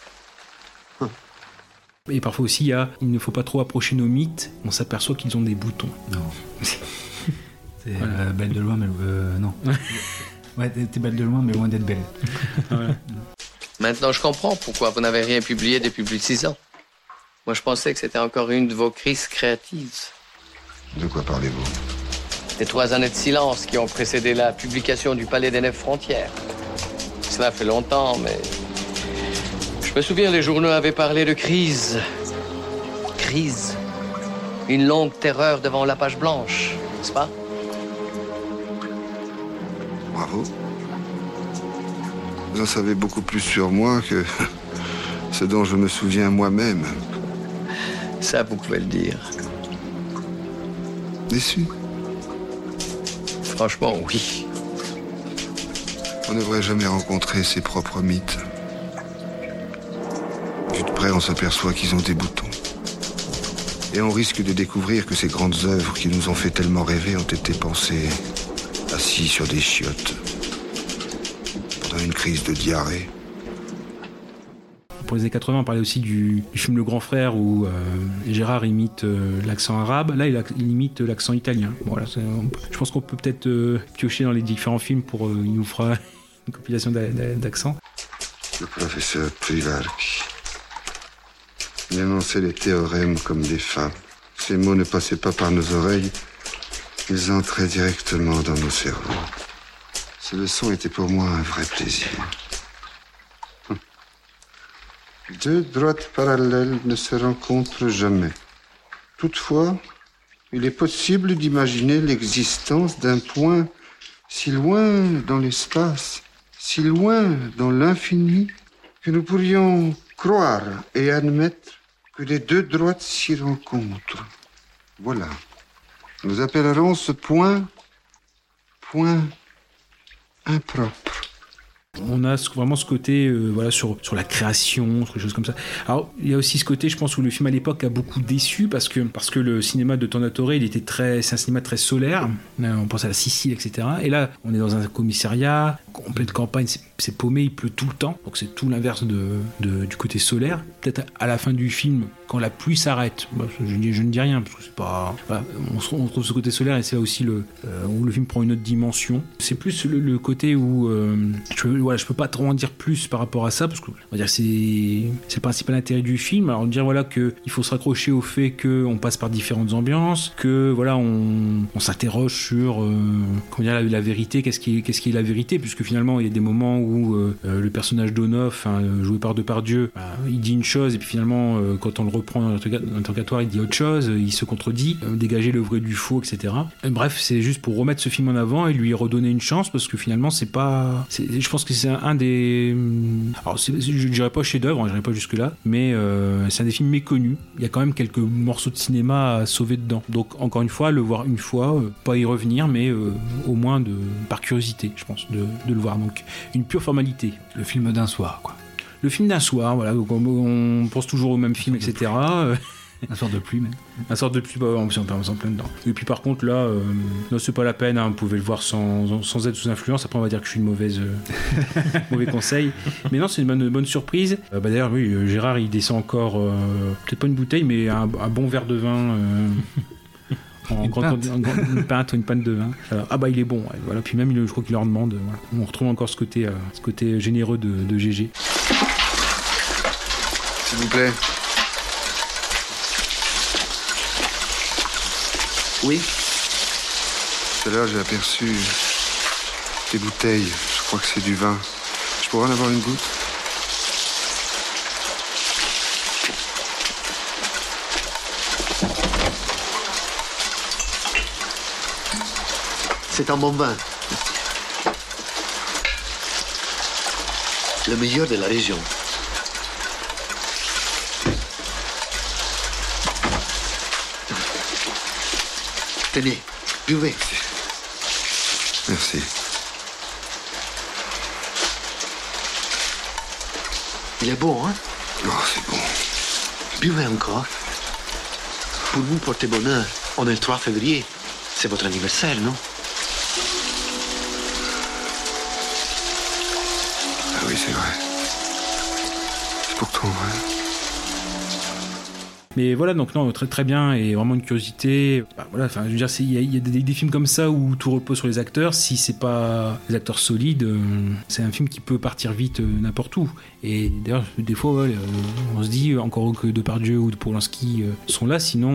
Et parfois aussi, il, y a, il ne faut pas trop approcher nos mythes, on s'aperçoit qu'ils ont des boutons. Non. C'est euh, belle de loin, mais euh, non. ouais, t'es t'es belle de loin, mais loin d'être belle. Maintenant, je comprends pourquoi vous n'avez rien publié depuis plus de six ans. Moi, je pensais que c'était encore une de vos crises créatives. De quoi parlez-vous? Les trois années de silence qui ont précédé la publication du Palais des Neuf Frontières. Cela fait longtemps, mais... Je me souviens, les journaux avaient parlé de crise. Crise. Une longue terreur devant la page blanche, n'est-ce pas? Bravo. Vous en savez beaucoup plus sur moi que ce dont je me souviens moi-même. Ça, vous pouvez le dire. Déçu Franchement, oui. On ne devrait jamais rencontrer ses propres mythes. Vu de près, on s'aperçoit qu'ils ont des boutons. Et on risque de découvrir que ces grandes œuvres qui nous ont fait tellement rêver ont été pensées assis sur des chiottes pendant une crise de diarrhée. Pour les années 80, on parlait aussi du, du film Le Grand Frère où euh, Gérard imite euh, l'accent arabe. Là, il, a- il imite l'accent italien. Voilà, on je pense qu'on peut peut-être euh, piocher dans les différents films pour. il nous fera une compilation d'a- d'a- d'accents. Le professeur Privark. Il énonçait les théorèmes comme des fables. Ces mots ne passaient pas par nos oreilles, ils entraient directement dans nos cerveaux. Ces leçons étaient pour moi un vrai plaisir. Hum. Deux droites parallèles ne se rencontrent jamais. Toutefois, il est possible d'imaginer l'existence d'un point si loin dans l'espace, si loin dans l'infini, que nous pourrions croire et admettre que les deux droites s'y rencontrent. Voilà. Nous appellerons ce point point impropre. On a vraiment ce côté euh, voilà, sur, sur la création, sur des choses comme ça. Alors, il y a aussi ce côté, je pense, où le film à l'époque a beaucoup déçu parce que, parce que le cinéma de Tornatore, il était très, c'est un cinéma très solaire. Euh, On pense à la Sicile, etc. Et là, on est dans un commissariat, en pleine campagne, c'est- paumé, il pleut tout le temps. Donc, c'est tout l'inverse de- du côté solaire. Peut-être à la fin du film, quand la pluie s'arrête, bah, je, ne dis rien, parce que c'est pas. on, se- on trouve ce côté solaire et c'est là aussi le, euh, où le film prend une autre dimension. C'est plus le, côté où. euh, je, voilà, je peux pas trop en dire plus par rapport à ça, parce que c'est le principal intérêt du film. Alors, dire voilà que il faut se raccrocher au fait qu'on passe par différentes ambiances, que voilà, on, on s'interroge sur euh, la, vérité, qu'est-ce qui, est- qui est la vérité, puisque finalement, il y a des moments où euh, le personnage d'Onoff, hein, joué par Depardieu, bah, il dit une chose, et puis finalement, quand on le reprend l'interrogatoire, il dit autre chose, il se contredit, euh, dégager le vrai du faux, etc. Euh, Bref, c'est juste pour remettre ce film en avant et lui redonner une chance, parce que finalement, c'est pas. Je pense que c'est un, des. hum, Alors, je dirais pas chef-d'œuvre, hein, dirais pas jusque-là, mais euh, c'est un des films méconnus. Il y a quand même quelques morceaux de cinéma à sauver dedans. Donc, encore une fois, le voir une fois, pas y revenir, mais au moins de, par curiosité, je pense, de, de le voir. Donc, une pure formalité. Le film d'un soir, quoi. Le film d'un soir, voilà. Donc, on, on pense toujours au même film, etc. Un soir de pluie, même. un sort de pluie, bah, on s'en on s'en plein dedans. Et puis par contre là, euh, non c'est pas la peine, hein, vous pouvez le voir sans, sans être sous influence, après on va dire que je suis une mauvaise euh, mauvais conseil. Mais non c'est une bonne, bonne surprise. Euh, bah, D'ailleurs oui, Gérard il descend encore, peut-être pas une bouteille, mais un, un bon verre de vin. Euh, en Une grande- pinte. en une pinte, une pinte de vin. Euh, ah bah il est bon, ouais, voilà. Puis même je crois qu'il leur demande. voilà. On retrouve encore ce côté, euh, ce côté généreux de, de GG. S'il vous plaît. Oui Tout à l'heure, j'ai aperçu des bouteilles. Je crois que c'est du vin. Je pourrais en avoir une goutte? C'est un bon vin. Le meilleur de la région. Tenez, buvez. Merci. Il est bon, hein? Oh, c'est bon. Buvez encore. Pour vous porter bonheur, on est le 3 février. C'est votre anniversaire, non? C'est pour toi, ouais. Mais voilà, donc non, très très bien et vraiment une curiosité. Bah, voilà, enfin, je veux dire, il y a, des, films comme ça où tout repose sur les acteurs. Si c'est pas des acteurs solides, euh, c'est un film qui peut partir vite euh, n'importe où. Et d'ailleurs, des fois, euh, on se dit encore que Depardieu ou de Polanski sont là, sinon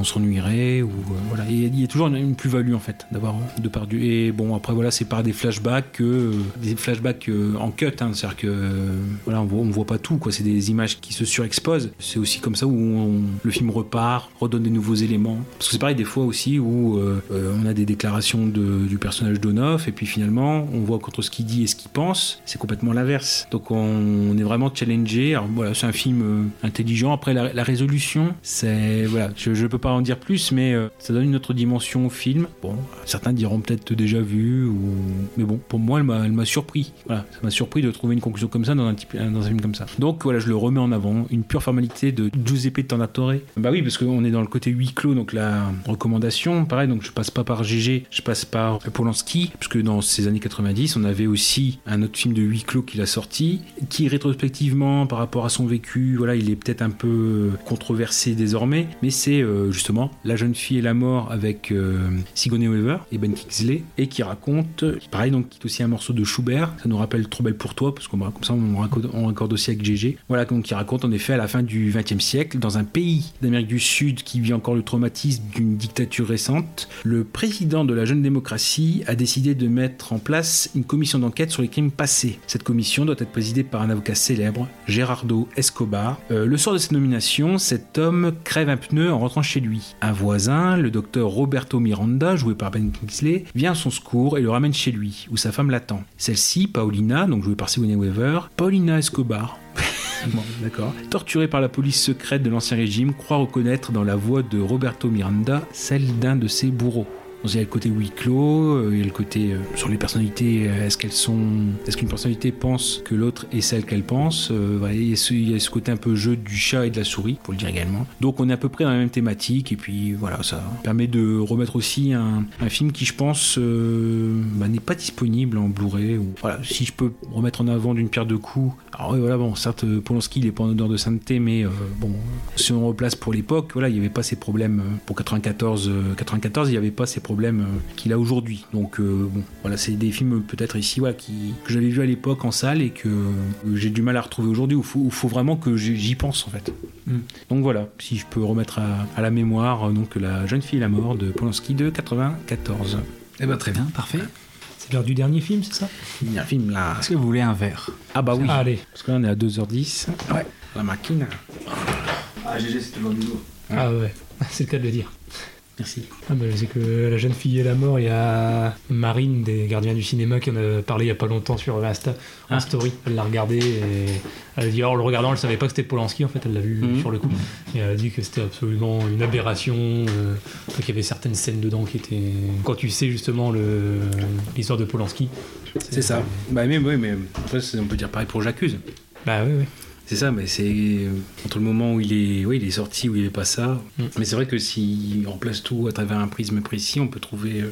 on s'ennuierait ou voilà. Il y a toujours une, plus-value en fait d'avoir Depardieu. Et bon, après voilà, c'est par des flashbacks que des flashbacks en cut, hein, c'est-à-dire que voilà, on voit, voit pas tout quoi. C'est des images qui se surexposent. C'est aussi comme ça où on- le film repart, redonne des nouveaux éléments. Parce que c'est pareil des fois aussi où euh, euh, on a des déclarations du personnage d'Onoff et puis finalement on voit contre ce qu'il dit et ce qu'il pense, c'est complètement l'inverse. Donc on, est vraiment challengé. Alors voilà, c'est un film euh, intelligent. Après la, résolution, c'est voilà, je, je peux pas en dire plus, mais ça donne une autre dimension au film. Bon, certains diront peut-être déjà vu mais bon, pour moi elle m'a surpris. Voilà, ça m'a surpris de trouver une conclusion comme ça dans un, type, dans un film comme ça. Donc voilà, je le remets en avant. Une pure formalité de Giuseppe Tornatore. Bah oui, parce qu'on est dans le côté huis clos, donc la recommandation, pareil, donc je passe pas par GG, je passe par Polanski, parce que dans ces années 90, on avait aussi un autre film de huis clos qu'il a sorti, qui rétrospectivement, par rapport à son vécu, voilà, il est peut-être un peu controversé désormais, mais c'est euh, justement La jeune fille et la mort avec euh, Sigourney Weaver et Ben Kingsley, et qui raconte, pareil, donc qui est aussi un morceau de Schubert, ça nous rappelle Trop belle pour toi, parce qu'on comme ça on raccorde, aussi avec GG, voilà, donc qui raconte en effet à la fin du XXe siècle, dans un pays d'Amérique du Sud qui vit encore le traumatisme d'une dictature récente, le président de la jeune démocratie a décidé de mettre en place une commission d'enquête sur les crimes passés. Cette commission doit être présidée par un avocat célèbre, Gerardo Escobar. Euh, le soir de cette nomination, cet homme crève un pneu en rentrant chez lui. Un voisin, le docteur Roberto Miranda, joué par Ben Kingsley, vient à son secours et le ramène chez lui, où sa femme l'attend. Celle-ci, Paulina, donc jouée par Sigourney Weaver, Paulina Escobar, Torturé par la police secrète de l'Ancien Régime, croit reconnaître dans la voix de Roberto Miranda celle d'un de ses bourreaux. Donc, il y a le côté huis clos, euh, il y a le côté euh, sur les personnalités, euh, est-ce qu'elles sont. Est-ce qu'une personnalité pense que l'autre est celle qu'elle pense Euh, voilà, il, y a ce, côté un peu jeu du chat et de la souris, pour le dire également. Donc on est à peu près dans la même thématique, et puis voilà, ça permet de remettre aussi un, film qui, je pense, euh, bah, n'est pas disponible en Blu-ray. Voilà, si je peux remettre en avant d'une pierre deux coups. Alors ouais, voilà, bon, certes, euh, Polanski, il est pas en odeur de sainteté, mais euh, bon, si on replace pour l'époque, voilà, il n'y avait pas ces problèmes. euh, Pour 94, euh, 94 il n'y avait pas ces problèmes euh, qu'il a aujourd'hui. Donc euh, bon, voilà, c'est des films peut-être ici, voilà, qui, que j'avais vu à l'époque en salle et que euh, j'ai du mal à retrouver aujourd'hui, où il faut, vraiment que j'y pense en fait. Mm. Donc voilà, si je peux remettre à, à la mémoire donc la jeune fille et la mort de Polanski de 94. Eh ben très bien, parfait. C'est l'heure du dernier film, c'est ça? Il y a un film là. Est-ce que vous voulez un verre? Ah bah oui. Allez. Parce que là on est à 2h10. Ouais. La machine. Ah GG, c'est toujours du lourd. Ah ouais, c'est le cas de le dire. Merci. Ah bah, c'est que la jeune fille et la mort, il y a Marine des Gardiens du cinéma qui en a parlé il y a pas longtemps sur Insta, en Ah. story. Elle l'a regardé et elle a dit, oh, en le regardant, elle savait pas que c'était Polanski en fait, elle l'a vu Mhm. sur le coup. Et elle a dit que c'était absolument une aberration, euh, qu'il y avait certaines scènes dedans qui étaient. Quand tu sais justement le- l'histoire de Polanski. C'est ça. Bah mais oui, mais après on peut dire pareil pour J'accuse. Bah oui, oui. C'est ça, mais c'est entre le moment où il est, oui, il est sorti, où il n'y avait pas ça. Mais c'est vrai que si on place tout à travers un prisme précis, on peut trouver. euh,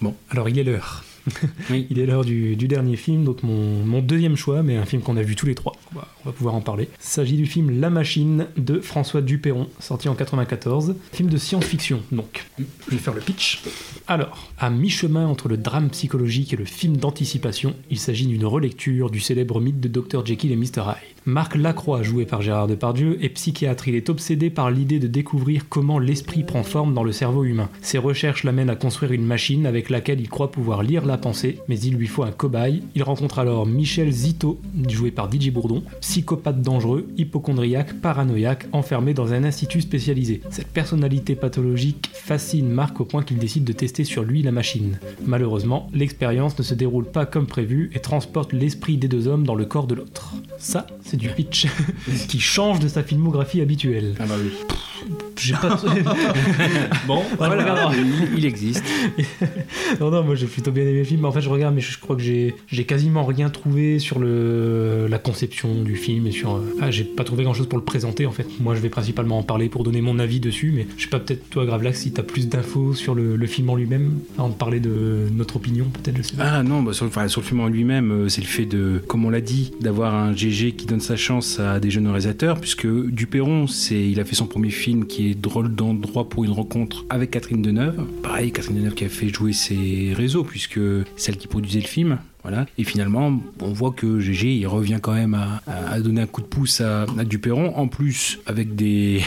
Bon. Alors il est l'heure. Oui. Il est l'heure du, du dernier film, donc mon, mon deuxième choix, mais un film qu'on a vu tous les trois. On va, on va pouvoir en parler. Il s'agit du film La Machine de François Duperron, sorti en 94. Film de science-fiction, donc. Je vais faire le pitch. Alors, à mi-chemin entre le drame psychologique et le film d'anticipation, il s'agit d'une relecture du célèbre mythe de Dr. Jekyll et Mr. Hyde. Marc Lacroix, joué par Gérard Depardieu, est psychiatre. Il est obsédé par l'idée de découvrir comment l'esprit prend forme dans le cerveau humain. Ses recherches l'amènent à construire une machine avec laquelle il croit pouvoir lire la pensée, mais il lui faut un cobaye. Il rencontre alors Michel Zito, joué par Didier Bourdon, psychopathe dangereux, hypochondriaque, paranoïaque, enfermé dans un institut spécialisé. Cette personnalité pathologique fascine Marc au point qu'il décide de tester sur lui la machine. Malheureusement, l'expérience ne se déroule pas comme prévu et transporte l'esprit des deux hommes dans le corps de l'autre. Du pitch qui change de sa filmographie habituelle. Ah bah oui. J'ai pas. bon, Voilà, voilà. il, il existe. non, non, moi j'ai plutôt bien aimé le film. En fait, je regarde, mais je crois que j'ai, quasiment rien trouvé sur le, la conception du film et sur. euh, Ah, j'ai pas trouvé grand chose pour le présenter en fait. Moi, je vais principalement en parler pour donner mon avis dessus, mais je sais pas, peut-être toi, Gravelax, si t'as plus d'infos sur le, le film en lui-même, avant de parler de notre opinion, peut-être, je sais pas. Ah non, bah, sur, le- enfin, sur le film en lui-même, euh, c'est le fait de, comme on l'a dit, d'avoir un GG qui donne sa chance à des jeunes réalisateurs, puisque Duperron, c'est, il a fait son premier film qui est Drôle d'endroit pour une rencontre avec Catherine Deneuve. Pareil, Catherine Deneuve qui a fait jouer ses réseaux, puisque celle qui produisait le film. Voilà. Et finalement, on voit que GG, il revient quand même à, à- donner un coup de pouce à, à Duperron, en plus avec des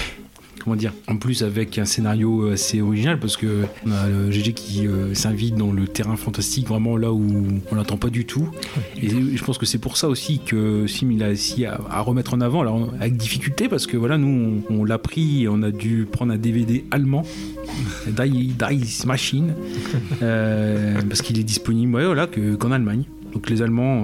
comment dire en plus avec un scénario assez original parce que on a le GG qui euh, s'invite dans le terrain fantastique vraiment là où on l'entend pas du tout. Et je pense que c'est pour ça aussi que film il a aussi à, à remettre en avant alors avec difficulté parce que voilà nous on, on l'a pris et on a dû prendre un DVD allemand. Die, Die Machine. Euh, parce qu'il est disponible ouais, voilà que- qu'en Allemagne donc les Allemands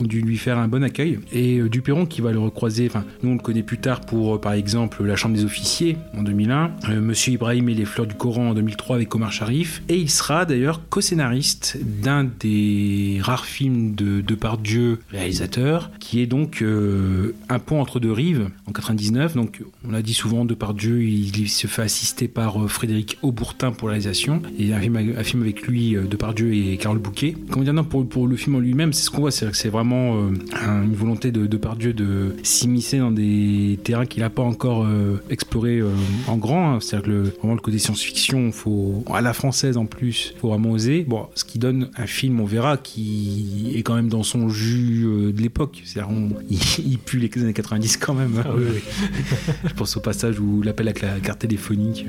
ont, dû lui faire un bon accueil. Et euh, Duperron qui va le recroiser, enfin nous on le connaît plus tard pour euh, par exemple La Chambre des officiers en 2001, euh, Monsieur Ibrahim et les fleurs du Coran en 2003 avec Omar Sharif. Et il sera d'ailleurs co-scénariste d'un des rares films de Depardieu réalisateur, qui est donc Un pont entre deux rives en 99. Donc on l'a dit souvent, Depardieu il, il se fait assister par Frédéric Aubourtin pour la réalisation. Et un film, avec lui, Depardieu et Carole Bouquet. Comment dire, non, pour, pour le film en lui-même, c'est ce qu'on voit, c'est que c'est vraiment euh, un- une volonté de Depardieu de s'immiscer dans des terrains qu'il n'a pas encore euh, explorés euh, en grand. hein. C'est-à-dire que le, vraiment le côté science-fiction, faut à la française en plus, faut vraiment oser. Bon, ce qui donne un film, on verra, qui est quand même dans son jus de l'époque. C'est-à-dire, il, il pue les années 90 quand même. Ah oui, oui. Je pense au passage où l'appel avec la carte téléphonique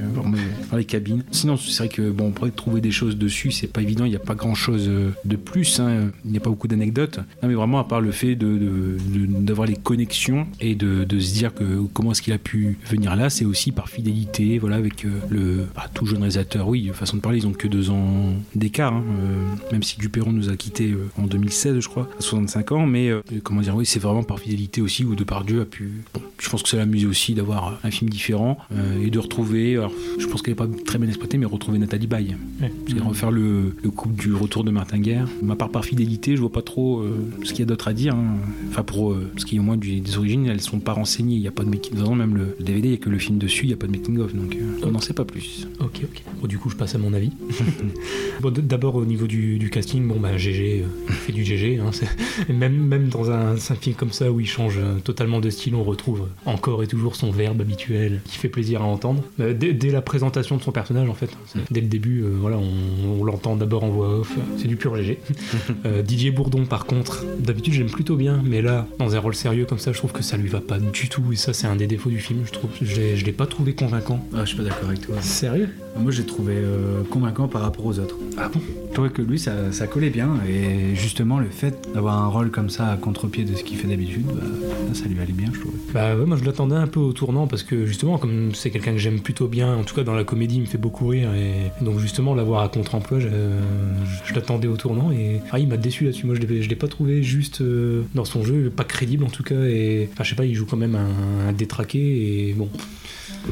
dans les cabines. Sinon, c'est vrai que bon, on pourrait trouver des choses dessus, c'est pas évident, il n'y a pas grand chose de plus, hein. il a pas beaucoup d'anecdotes. Non, mais vraiment, à part le fait de- de- de- d'avoir les connexions et de, de se dire que comment est-ce qu'il a pu venir là, c'est aussi par fidélité, voilà, avec euh, le bah, tout jeune réalisateur, oui, façon de parler, ils ont que deux ans d'écart, hein, euh, même si Duperron nous a quittés euh, en 2016, je crois, à 65 ans, mais euh, comment dire, oui, c'est vraiment par fidélité aussi où Depardieu a pu. Bon, je pense que ça l'amusait aussi d'avoir un film différent euh, et de retrouver. Alors, je pense qu'elle n'est pas très bien exploitée, mais retrouver Nathalie Baye. Ouais. C'est refaire le, le couple du retour de Martin Guerre. Ma part par fidélité, je vois pas trop euh, ce qu'il y a d'autre à dire. hein. Enfin, pour euh, ce qui est au moins du- des origines, elles sont pas renseignées. Il n'y a pas de making of. Même le, le DVD, il n'y a que le film dessus, il n'y a pas de making of. Donc, euh, on n'en sait pas plus. Ok, ok. Bon, du coup, je passe à mon avis. bon, d'abord au niveau du, du casting, bon, bah, GG, il fait du GG. hein, même, même dans un, un film comme ça où il change totalement de style, on retrouve encore et toujours son verbe habituel qui fait plaisir à entendre. Euh, dès, dès la présentation de son personnage, en fait, c'est- dès le début, euh, voilà, on, on l'entend d'abord en voix off. C'est du pur GG. Euh, Didier Bourdon, par contre, d'habitude, j'aime plutôt bien, mais là, dans un rôle sérieux comme ça, je trouve que ça lui va pas du tout. Et ça, c'est un des défauts du film. Je trouve, je l'ai- je l'ai pas trouvé convaincant. Ah, je suis pas d'accord avec toi. Sérieux? Moi, j'ai trouvé euh, convaincant par rapport aux autres. Ah bon? Je trouvais que lui, ça, ça collait bien. Et justement, le fait d'avoir un rôle comme ça à contre-pied de ce qu'il fait d'habitude, bah, ça, lui allait bien, je trouve. Bah ouais, moi je l'attendais un peu au tournant parce que justement, comme c'est quelqu'un que j'aime plutôt bien, en tout cas dans la comédie, il me fait beaucoup rire et donc justement l'avoir à contre-emploi, je, je l'attendais au tournant et ah, il m'a déçu Moi je l'ai, pas trouvé juste euh, dans son jeu, pas crédible en tout cas et enfin je sais pas, il joue quand même un détraqué et bon.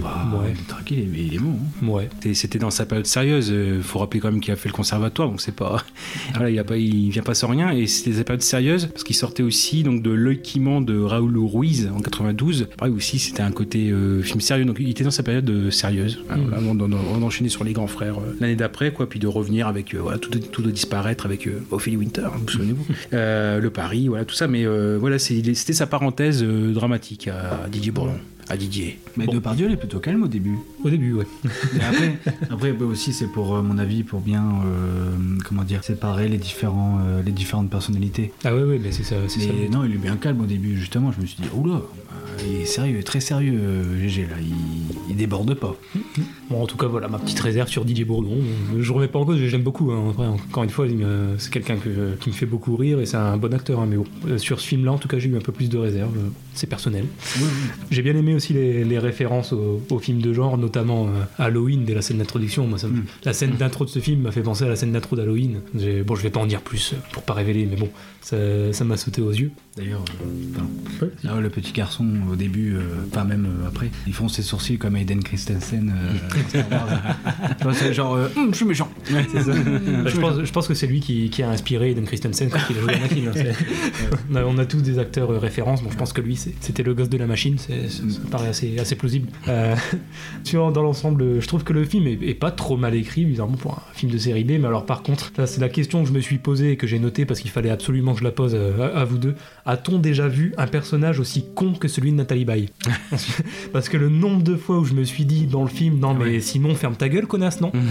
Bah, ouais. Tranquille, il est, il est bon. hein. Ouais. C'était dans sa période sérieuse. Il faut rappeler quand même qu'il a fait le conservatoire, donc c'est pas. Voilà, il, a pas, il vient pas sans rien. Et c'était sa période sérieuse parce qu'il sortait aussi donc de L'œil qui ment de Raoul Ruiz en 92. Pareil aussi, c'était un côté euh, film sérieux. Donc il était dans sa période euh, sérieuse. Voilà, on, on- on enchaînait sur les grands frères euh, l'année d'après, quoi. Puis de revenir avec euh, voilà tout, de- tout de disparaître avec euh, Ophélie Winter, hein, vous souvenez-vous. Euh, le Paris, voilà tout ça. Mais euh, voilà, c'était sa parenthèse euh, dramatique à Didier Bourdon. À Didier. Mais Depardieu, il est plutôt calme au début. Au début, ouais. Et après, après bah, aussi, c'est pour euh, mon avis, pour bien, euh, comment dire, séparer les, différents, euh, les différentes personnalités. Ah ouais, ouais, mais c'est ça. c'est ça. Mais non, il est bien calme au début, justement. Je me suis dit, oula, bah, il est sérieux, très sérieux, GG, là. Il, il déborde pas. Bon, en tout cas, voilà ma petite réserve sur Didier Bourdon. Je remets pas en cause, j'aime beaucoup. hein. Après, encore une fois, c'est quelqu'un que- qui me fait beaucoup rire et c'est un bon acteur. hein, mais euh, sur ce film-là, en tout cas, j'ai eu un peu plus de réserve. euh, C'est personnel. J'ai bien aimé aussi les, les références aux, aux films de genre, notamment euh, Halloween dès la scène d'introduction. Moi, ça me- La scène d'intro de ce film m'a fait penser à la scène d'intro d'Halloween. Bon, je vais pas en dire plus pour pas révéler, mais bon, ça ça m'a sauté aux yeux. D'ailleurs, euh. Ah, le petit garçon, au début, euh, enfin même euh, après, ils font ses sourcils comme Aiden Christensen. euh, c'est genre, euh, Hum, je suis méchant. Ça. Bah, je, pense, je pense que c'est lui qui, qui a inspiré Eden Christensen quand il a joué hein. C'est- on, a, on a tous des acteurs euh, références, donc je pense que lui c'était le gosse de la machine, c'est- ça paraît assez, assez plausible. Euh, dans l'ensemble, je trouve que le film est, est pas trop mal écrit, bizarrement pour un film de série B, mais alors par contre, c'est la question que je me suis posée et que j'ai notée parce qu'il fallait absolument que je la pose euh, à, à vous deux. A-t-on déjà vu un personnage aussi con que celui de Nathalie Baye? Parce que le nombre de fois où je me suis dit dans le film, non mais Simon, ferme ta gueule, connasse, non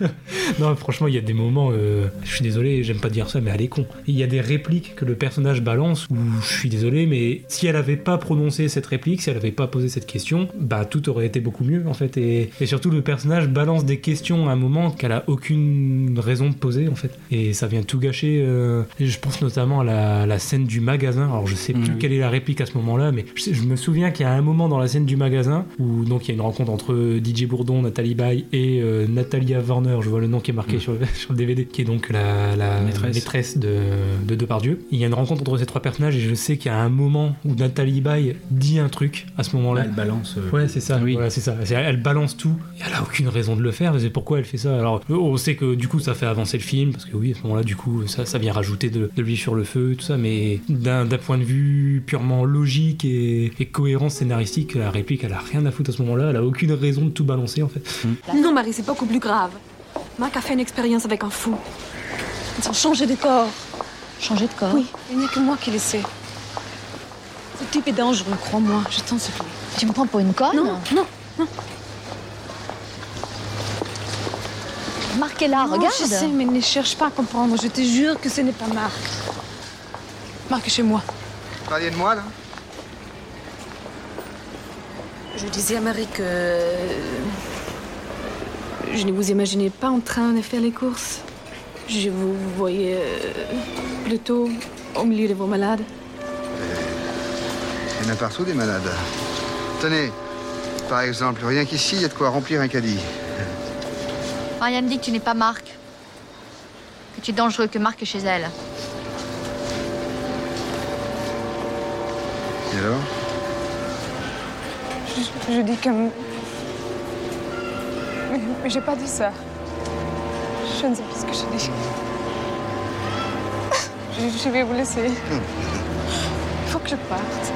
non, franchement, il y a des moments, euh, je suis désolé, j'aime pas dire ça, mais elle est con. Il y a des répliques que le personnage balance où je suis désolé, mais si elle avait pas prononcé cette réplique, si elle avait pas posé cette question, bah tout aurait été beaucoup mieux en fait. Et, et surtout, le personnage balance des questions à un moment qu'elle a aucune raison de poser en fait. Et ça vient tout gâcher. euh, je pense notamment à la, la scène du magasin. Alors je sais plus quelle est la réplique à ce moment-là, mais je, sais- je me souviens qu'il y a un moment dans la scène du magasin où donc il y a une rencontre entre DJ Bourdon, Nathalie Baye et euh, Natalia Warner, je vois le nom qui est marqué sur, le, sur le DVD, qui est donc la, la Maîtresse. maîtresse, de, de Depardieu. Il y a une rencontre entre ces trois personnages et je sais qu'il y a un moment où Nathalie Baye dit un truc à ce moment-là. Elle balance. euh, Ouais, c'est ça. Voilà, c'est ça. Elle balance tout. Et elle a aucune raison de le faire. mais C'est pourquoi elle fait ça. Alors, on sait que du coup, ça fait avancer le film parce que oui, à ce moment-là, du coup, ça, ça vient rajouter de, de l'huile sur le feu, tout ça. Mais d'un d'un point de vue purement logique et, et cohérence scénaristique, la réplique, elle a rien à foutre à ce moment-là. Elle a aucune raison de tout balancer en fait. Non, Marie, c'est beaucoup plus grave. Marc a fait une expérience avec un fou. Ils ont changé de corps. Changer de corps? Oui, il n'y a que moi qui le sais. Ce type est dangereux, crois-moi, je t'en supplie. Tu me prends pour une conne? Non, non, non. Marc est là, Non, regarde Je sais, mais ne cherche pas à comprendre. Je te jure que ce n'est pas Marc. Marc est chez moi. Vous parliez de moi, là? Je disais à Marie que. Je ne vous imaginais pas en train de faire les courses. Je vous voyais euh, plutôt au milieu de vos malades. Il y en a partout des malades. Tenez, par exemple, rien qu'ici, il y a de quoi remplir un caddie. Maria me dit que tu n'es pas Marc. Que tu es dangereux, que Marc est chez elle. Et alors Je, je dis que. Mais, mais j'ai pas dit ça. Je ne sais plus ce que j'ai dit. Je, je vais vous laisser. Il faut que je parte.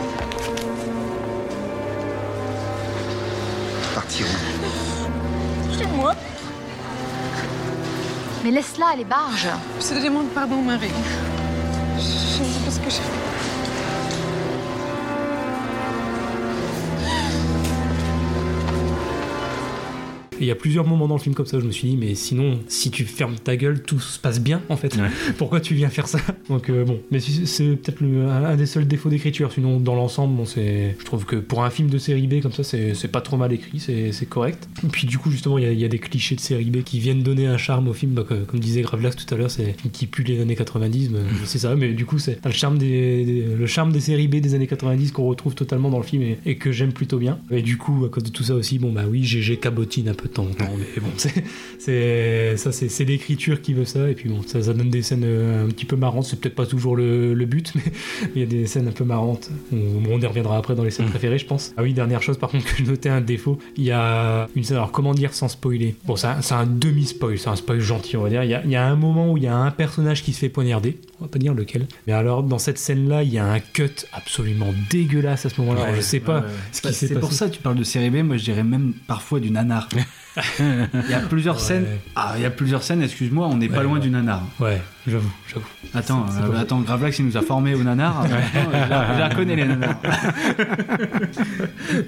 Partiront. Chez moi. Mais laisse-la, elle est barge. Je te demande pardon, Marie. Je, je ne sais pas ce que j'ai fait. Il y a plusieurs moments dans le film comme ça où je me suis dit, mais sinon, si tu fermes ta gueule, tout se passe bien en fait. Pourquoi tu viens faire ça? Donc euh, bon, mais c'est peut-être un des seuls défauts d'écriture. Sinon, dans l'ensemble, bon, c'est, je trouve que pour un film de série B comme ça, c'est pas trop mal écrit, c'est correct. Et puis du coup, justement, il y, a- il y a des clichés de série B qui viennent donner un charme au film. Bah, comme disait Gravelax tout à l'heure, c'est qui pue les années 90. mais c'est ça, mais du coup, c'est le charme des, des- le charme des séries B des années 90 qu'on retrouve totalement dans le film et, et que j'aime plutôt bien. Et du coup, à cause de tout ça aussi, bon bah oui, GG cabotine un peu de temps en temps, mais bon, c'est c'est ça, c'est c'est l'écriture qui veut ça. Et puis bon, ça, ça donne des scènes euh, un petit peu marrantes. C'est peut-être pas toujours le, le but, mais il y a des scènes un peu marrantes. On, on y reviendra après dans les scènes préférées, je pense. Ah oui, dernière chose par contre que je notais un défaut. Il y a une scène. Alors comment dire sans spoiler? Bon, c'est un, c'est un demi-spoil, c'est un spoil gentil, on va dire. Il y, a, il y a un moment où il y a un personnage qui se fait poignarder. On va pas dire lequel. Mais alors dans cette scène-là, il y a un cut absolument dégueulasse à ce moment-là. Je sais pas Ouais, ouais. ce qui Bah, s'est C'est passé. pour ça que tu parles de série B, moi je dirais même parfois du nanar. Il y a plusieurs scènes. Ah, il y a plusieurs scènes, excuse-moi, on n'est pas loin du nanar. Ouais, j'avoue, j'avoue. Attends, euh, attends, Gravelax il nous a formés au nanar. Attends, je, la, connais les nanars.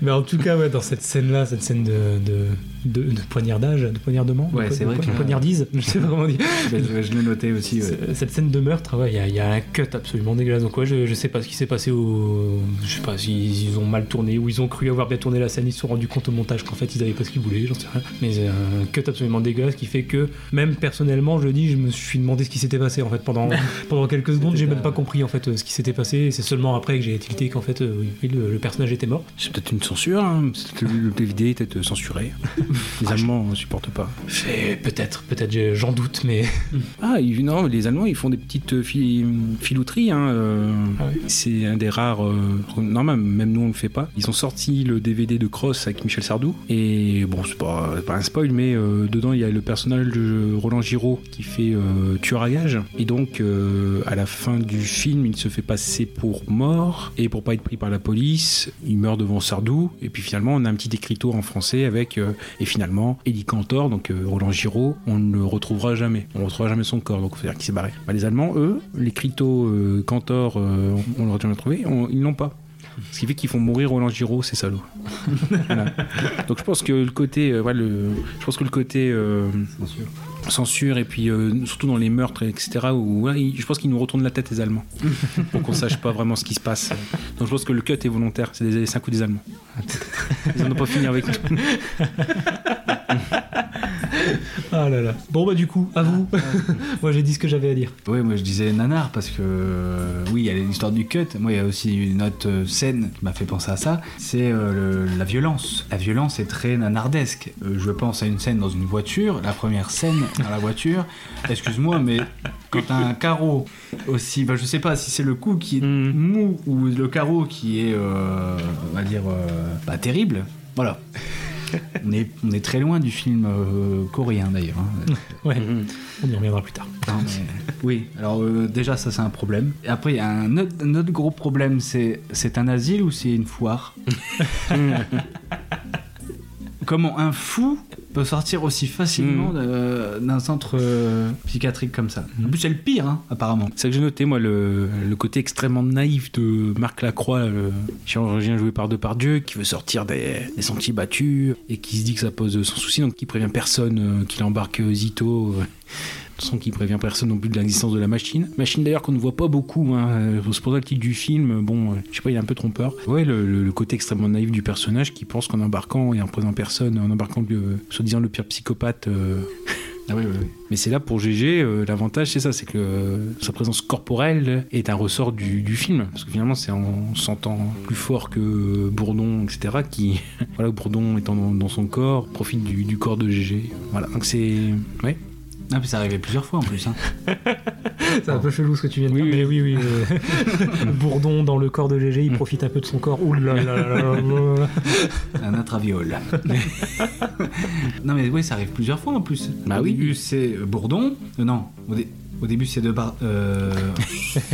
Mais en tout cas, ouais, dans cette scène-là, cette scène de, de, de, de poignardage, de poignardement, Ouais, de, c'est vrai que- poignardise, je sais pas comment dire. je je l'ai noté aussi. ouais. Cette scène de meurtre, ouais, il y, a- il y a un cut absolument dégueulasse. Donc ouais, je, je sais pas ce qui s'est passé au, je sais pas s'ils ils ont mal tourné ou ils ont cru avoir bien tourné la scène, ils se sont rendus compte au montage qu'en fait ils avaient pas ce qu'ils voulaient, j'en sais rien. Mais un cut absolument dégueulasse qui fait que même personnellement, je le dis, je me suis demandé ce qui s'était passé en fait pendant pendant quelques secondes, j'ai même pas compris en fait euh, ce qui s'était passé. Et C'est seulement après que j'ai tilté qu'en fait euh, oui, le, le personnage était mort. C'est peut-être une censure, hein. Le DVD est peut-être censuré. Les Allemands ne supportent pas. Peut-être, peut-être, j'en doute, mais Ah, ils- non, les Allemands, ils font des petites euh, fi- filouteries. Hein, euh, Ah C'est un des rares. euh, non, même, même nous, on le fait pas. Ils ont sorti le DVD de Cross avec Michel Sardou. Et bon, c'est pas, un spoil, mais euh, dedans, il y a le personnage de Roland Giraud qui fait euh, tueur à gage. Et donc, euh, à la fin du film, il se fait passer pour mort. Et pour pas être pris par la police, il meurt devant Sardou. Et puis finalement, on a un petit écriteau en français avec. euh, et finalement, Eddie Cantor, donc euh, Roland Giraud, on ne le retrouvera jamais. On ne retrouvera jamais son corps. Donc, faut dire qu'il s'est barré. Bah, les Allemands, eux, l'écriteau Cantor, on ne l'aurait jamais trouvé. on- ils l'ont pas. Ce qui fait qu'ils font mourir Roland Giraud, ces salauds. Voilà. Donc je pense que le côté, euh, ouais, le, je pense que le côté euh, censure. et puis euh, surtout dans les meurtres, etc. Où, ouais, je pense qu'ils nous retournent la tête les Allemands pour qu'on sache pas vraiment ce qui se passe. Donc je pense que le cut est volontaire. C'est des, c'est un coup des Allemands. Ils en ont pas fini avec nous. ah là là. Bon bah du coup, à vous. Moi j'ai dit ce que j'avais à dire. Oui, moi je disais nanar parce que euh, oui, il y a l'histoire du cut. Moi, il y a aussi une autre euh, scène qui m'a fait penser à ça. C'est euh, la violence. La violence est très nanardesque. Euh, je pense à une scène dans une voiture. La première scène dans la voiture. Excuse-moi, mais quand t'as un carreau aussi, bah, je sais pas si c'est le coup qui est mou ou le carreau qui est, euh, on va dire, euh, pas terrible. Voilà. On est, on est très loin du film euh, coréen d'ailleurs. hein. Ouais, on y reviendra plus tard. Non, mais- oui, alors déjà ça c'est un problème. Et après il y a un autre, un autre gros problème, c'est c'est un asile ou c'est une foire? Comment un fou peut sortir aussi facilement de- d'un centre euh, psychiatrique comme ça En plus c'est le pire hein, apparemment. C'est ça que j'ai noté, moi, le, le côté extrêmement naïf de Marc Lacroix, le chirurgien joué par Depardieu, qui veut sortir des, des sentiers battus et qui se dit que ça pose sans souci, donc qui prévient personne euh, qu'il embarque euh, Zito. euh, de toute façon, qui prévient personne non plus de l'existence de la machine. Machine d'ailleurs qu'on ne voit pas beaucoup. Hein. euh, C'est pour ça le titre du film. Bon, euh, je sais pas, il est un peu trompeur. Ouais, le, le- le côté extrêmement naïf du personnage qui pense qu'en embarquant et en prenant personne, en embarquant le, soi-disant le pire psychopathe. euh, Ah oui, oui, oui. mais c'est là pour GG, euh, l'avantage c'est ça, c'est que euh, sa présence corporelle est un ressort du, du film. Parce que finalement, c'est en sentant plus fort que Bourdon, etc., qui, voilà, Bourdon étant dans, dans son corps, profite du, du corps de GG. Voilà, donc c'est. Ouais. Ah, puis ça arrivait plusieurs fois en plus. Hein. C'est un peu chelou ce que tu viens de dire. Mais oui, oui. euh, Bourdon dans le corps de GG, il profite un peu de son corps. Ouh là là là là là. Un intraviol. non mais oui, ça arrive plusieurs fois en plus. Bah au oui. début c'est Bourdon. Euh, non, au, dé- au début c'est de bar. euh,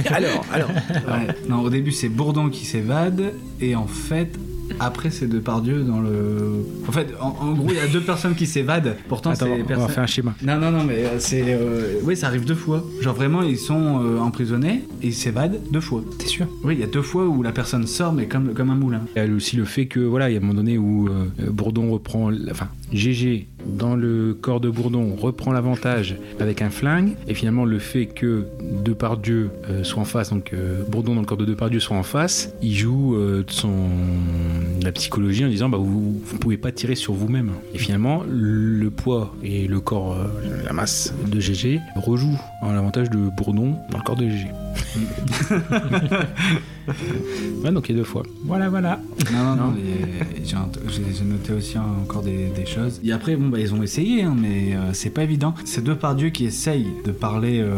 alors, alors. Ouais, non, au début c'est Bourdon qui s'évade et en fait après c'est Depardieu dans le. En fait, en, en gros il y a deux personnes qui s'évadent. Pourtant Attends, c'est on va personne- faire un schéma. Non non non mais euh, c'est euh, oui ça arrive deux fois. Genre vraiment ils sont euh, emprisonnés et ils s'évadent deux fois. T'es sûr? Oui il y a deux fois où la personne sort mais comme comme un moulin. Il y a aussi le fait que, voilà, il y a un moment donné où euh, Bourdon reprend. la- Enfin, GG, dans le corps de Bourdon, reprend l'avantage avec un flingue. Et finalement, le fait que Depardieu euh, soit en face, donc euh, Bourdon dans le corps de Depardieu soit en face, il joue euh, de de la psychologie en disant bah, vous ne pouvez pas tirer sur vous-même. Et finalement, le poids et le corps, euh, la masse de GG rejoue en l'avantage de Bourdon dans le corps de GG. ouais, donc il y a deux fois. Voilà, voilà. Non, non, non, mais j'ai noté aussi encore des, des choses. Et après, bon, bah, ils ont essayé, hein, mais euh, c'est pas évident. C'est Depardieu qui essaye de parler, euh,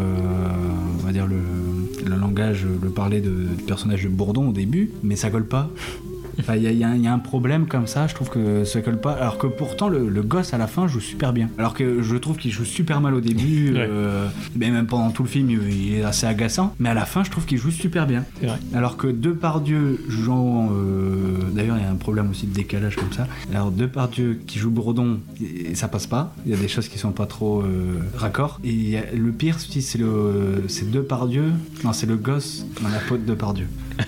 on va dire, le, le langage, le parler de, du personnage de Bourdon au début, mais ça colle pas. Enfin, Il y, y a un- il y a un problème comme ça, je trouve que ça colle pas. Alors que pourtant, le, le gosse à la fin joue super bien. Alors que je trouve qu'il joue super mal au début, euh, mais même pendant tout le film, il est assez agaçant. Mais à la fin, je trouve qu'il joue super bien. Vrai. Alors que Depardieu jouant. euh, D'ailleurs, il y a un problème aussi de décalage comme ça. Alors Depardieu qui joue Bourdon, et ça passe pas. Il y a des choses qui sont pas trop euh, raccords. Et a- le pire, c'est le, c'est Depardieu. Non, c'est le gosse dans la peau de Depardieu.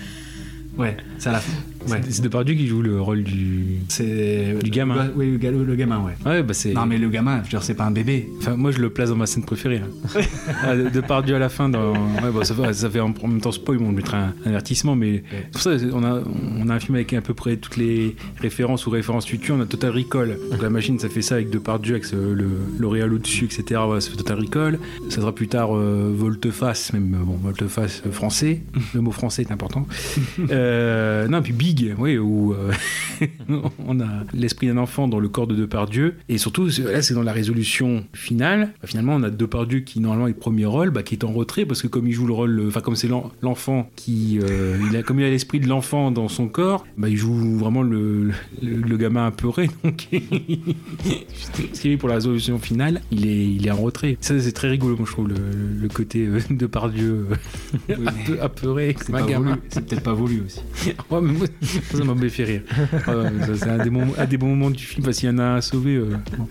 Ouais, c'est à la fin. Ouais. C'est Depardieu qui joue le rôle du. C'est du gamin. Oui, le, ga- le gamin, ouais. Ouais, bah c'est. Non, mais le gamin, je veux dire, c'est pas un bébé. Enfin, moi, je le place dans ma scène préférée. hein. Ah, de Depardieu à la fin, dans... ouais, bah, ça, fait, ça fait en en même temps spoil, on mettra un, un avertissement, mais c'est pour ça, on a, on a un film avec à peu près toutes les références ou références futures. On a Total Recall. Donc la machine, ça fait ça avec Depardieu, avec ce- le L'Oréal au-dessus, etc. Voilà, ça fait Total Recall. Ça sera plus tard euh, Volte-Face, même bon, Volte-Face français. Le mot français est important. Euh, non, puis Big, oui, où euh, on a l'esprit d'un enfant dans le corps de Depardieu. Et surtout, c'est- là, c'est dans la résolution finale. Bah, finalement, on a Depardieu qui, normalement, est le premier rôle, bah, qui est en retrait, parce que comme il joue le rôle, enfin, comme c'est l'en- l'enfant qui. euh, il a, comme il a l'esprit de l'enfant dans son corps, bah, il joue vraiment le, le, le gamin apeuré. Donc, ce qui est pour la résolution finale, il est, il est en retrait. Ça, c'est très rigolo, moi, je trouve, le, le côté euh, Depardieu euh, peu apeuré, C'est peut-être pas voulu aussi. Ouais, mais moi, ça m'a fait rire. Ça, c'est un des, moments, un des bons moments du film, parce qu'il y en a un à sauver. euh, bon.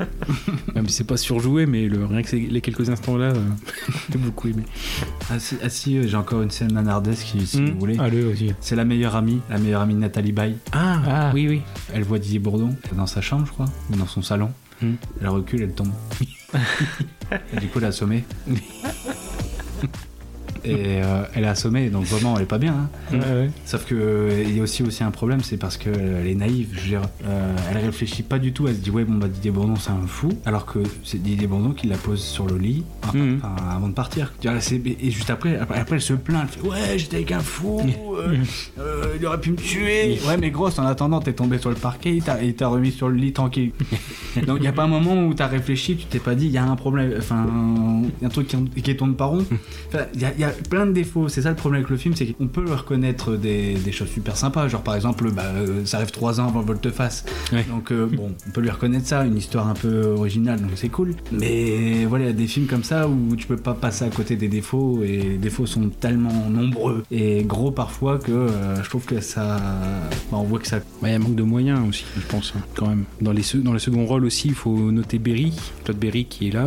Même si c'est pas surjoué, mais le, rien que les quelques instants-là, euh, j'ai beaucoup aimé. Ah si, ah, si, euh, j'ai encore une scène nanardesque si, si Hmm. vous voulez. Aussi. C'est la meilleure amie, la meilleure amie de Nathalie Baye. Ah, oui, oui. Elle voit Didier Bourdon dans sa chambre, je crois, ou dans son salon. Hmm. Elle recule, elle tombe. Et du coup, elle est assommée. Et euh, elle est assommée, donc vraiment, elle est pas bien. hein. Ouais, ouais. Sauf que euh, il y a aussi, aussi un problème, c'est parce qu'elle est naïve. Je veux dire, euh, elle réfléchit pas du tout. Elle se dit, ouais, bon, bah Didier Bourdon, c'est un fou. Alors que c'est Didier Bourdon qui la pose sur le lit enfin, Mhm. avant de partir. Et juste après, après, après, elle se plaint. Elle fait, ouais, j'étais avec un fou. euh, euh, il aurait pu me tuer. Ouais, mais grosse, en attendant, t'es tombé sur le parquet, il t'a- remis sur le lit tranquille. Donc, il n'y a pas un moment où t'as réfléchi, tu t'es pas dit, il y a un problème. Enfin, il y a un truc qui, qui tourne pas rond. Enfin, il y, a- il y a plein de défauts. C'est ça le problème avec le film, c'est qu'on peut leur reconnaître des, des choses super sympas. Genre, par exemple, bah, euh, ça arrive trois ans avant Volte-Face. Donc, euh, bon, on peut lui reconnaître ça, une histoire un peu originale, donc c'est cool. Mais voilà, il y a des films comme ça où tu peux pas passer à côté des défauts et les défauts sont tellement nombreux et gros parfois que euh, je trouve que ça. bah, on voit que ça. Bah, Il y a un manque de moyens aussi, je pense, hein, quand même. Dans, les, dans le second rôle aussi, il faut noter Berry, Claude Berry qui est là.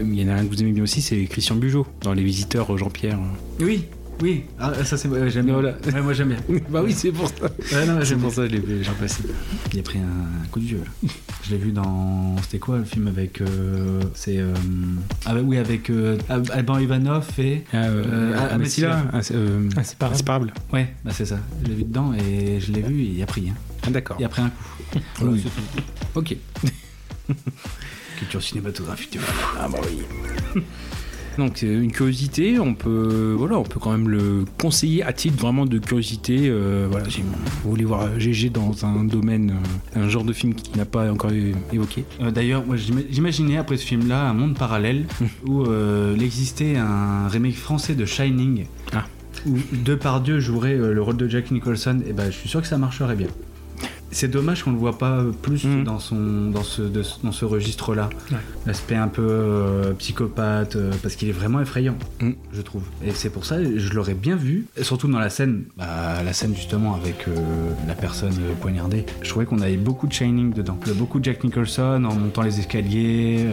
Il y en a un que vous aimez bien aussi, c'est Christian Bugeaud, dans Les Visiteurs, euh, Jean-Pierre. Oui, oui, ah, ça c'est. ouais, j'aime bien. Voilà. Ouais, moi j'aime bien. bah oui, c'est pour ça. Ouais, non, c'est pour ça que je l'ai j'ai repassé. Il a pris un coup de vieux. là. Je l'ai vu dans. C'était quoi le film avec. euh, c'est. euh, ah bah oui, avec euh, Al- Alban Ivanov et. Ah, euh, euh, ah, mais si là, ah, c'est, euh, Inséparable. Ouais, bah c'est ça. Je l'ai vu dedans et je l'ai vu et il a pris. Hein. Ah, d'accord. Il a pris un coup. Voilà, Oui. c'est. Ok. Culture cinématographique. Ah bah oui. Donc euh, une curiosité, on peut voilà, on peut quand même le conseiller à titre vraiment de curiosité. euh, voilà, si vous voulez voir GG dans un domaine, euh, un genre de film qui n'a pas encore évoqué? Euh, D'ailleurs, moi j'ima- j'imaginais après ce film-là un monde parallèle où euh, il existait un remake français de Shining Ah. où Depardieu jouerait le rôle de Jack Nicholson. Et ben, je suis sûr que ça marcherait bien. C'est dommage qu'on le voit pas plus dans son dans ce de- dans ce registre-là. Ouais. L'aspect un peu euh, psychopathe euh, parce qu'il est vraiment effrayant, je trouve. Et c'est pour ça je l'aurais bien vu, et surtout dans la scène, bah, la scène justement avec euh, la personne poignardée. Je trouvais qu'on avait beaucoup de Shining dedans, beaucoup de Jack Nicholson en montant les escaliers,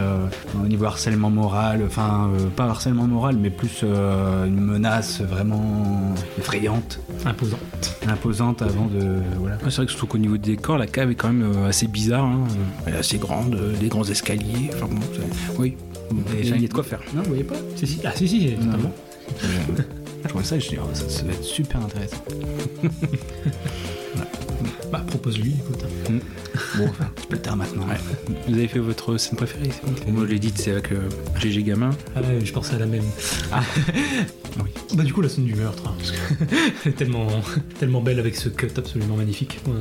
au niveau harcèlement moral, enfin pas harcèlement moral, mais plus une menace vraiment effrayante, Imposante. imposante avant de voilà. Ouais, c'est vrai que surtout qu'au niveau des décors, la cave est quand même euh, assez bizarre. hein. Elle est assez grande, euh, des grands escaliers. Enfin bon, c'est- oui. Et il y a de quoi faire. Non, vous voyez pas Si, si. Ah, si, si, totalement. Je vois ça, je dis, oh, ça, ça va être super intéressant. Bah, propose-lui, écoute. Bon, enfin, un petit peu tard maintenant. Vous avez fait votre scène préférée c'est bon Moi, je l'ai dit, c'est avec euh, GG Gamin. Ah ouais, je pensais à la même. Ah. Bah du coup la scène du meurtre, hein, parce que elle est tellement, tellement belle avec ce cut absolument magnifique. Ouais,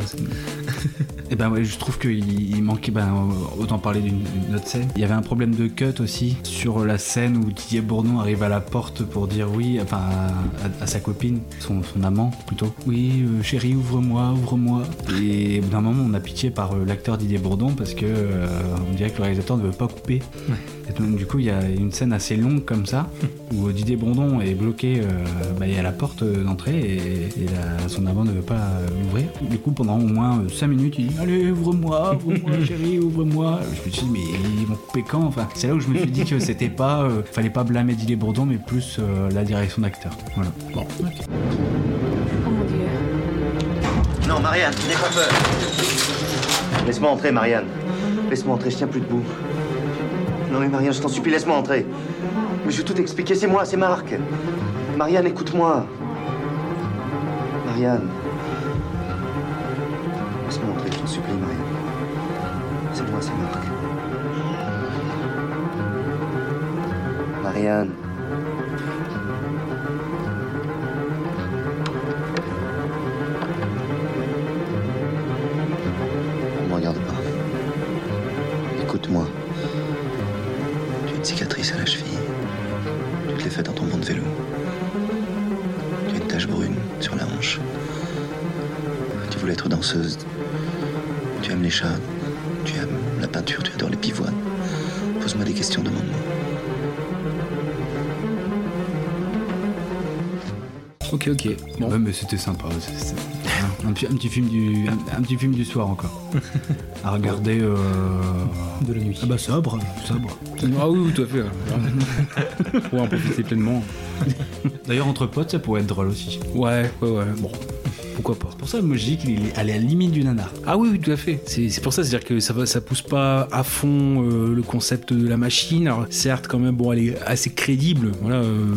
Et ben ouais, je trouve qu'il il manquait, ben, autant parler d'une autre scène. Il y avait un problème de cut aussi sur la scène où Didier Bourdon arrive à la porte pour dire oui, enfin à, à sa copine, son, son amant plutôt. Oui, euh, chérie, ouvre-moi, ouvre-moi, Et au bout d'un moment, on a pitié par euh, l'acteur Didier Bourdon parce que euh, on dirait que le réalisateur ne veut pas couper. Et donc, du coup, il y a une scène assez longue comme ça où Didier Bourdon est bloqué euh, bah, à la porte d'entrée et, et la- son amant ne veut pas euh, l'ouvrir. Du coup, pendant au moins 5 minutes, il dit Allez, ouvre-moi, ouvre-moi, chérie, ouvre-moi. Je me suis dit Mais ils vont couper quand? Enfin, c'est là où je me suis dit que c'était pas. euh, fallait pas blâmer Didier Bourdon, mais plus euh, la direction d'acteur. Voilà. Bon. Non, Marianne, n'aie pas peur. Laisse-moi entrer, Marianne. Laisse-moi entrer, je tiens plus debout. Non mais Marianne, je t'en supplie, laisse-moi entrer. Mais je vais tout expliquer, c'est moi, c'est Marc. Marianne, écoute-moi. Marianne. Laisse-moi entrer, je t'en supplie, Marianne. C'est moi, c'est Marc. Marianne. Ok, ok. Bon. Ouais, mais c'était sympa. c'est- Un, petit, un petit film du, un, un petit film du soir encore. À regarder. euh, De la nuit. Ah bah sobre, sobre. Ah oui, oui, tout à fait. Pour en profiter pleinement. D'ailleurs, entre potes, ça pourrait être drôle aussi. Ouais, ouais, ouais. Bon, pourquoi pas. C'est pour ça que moi je dis qu'il est à la limite du nanar. Ah oui, oui, tout à fait. C'est pour ça, c'est-à-dire que ça va, ça pousse pas à fond euh, le concept de la machine. Alors, certes, quand même, bon, elle est assez crédible. Voilà, euh,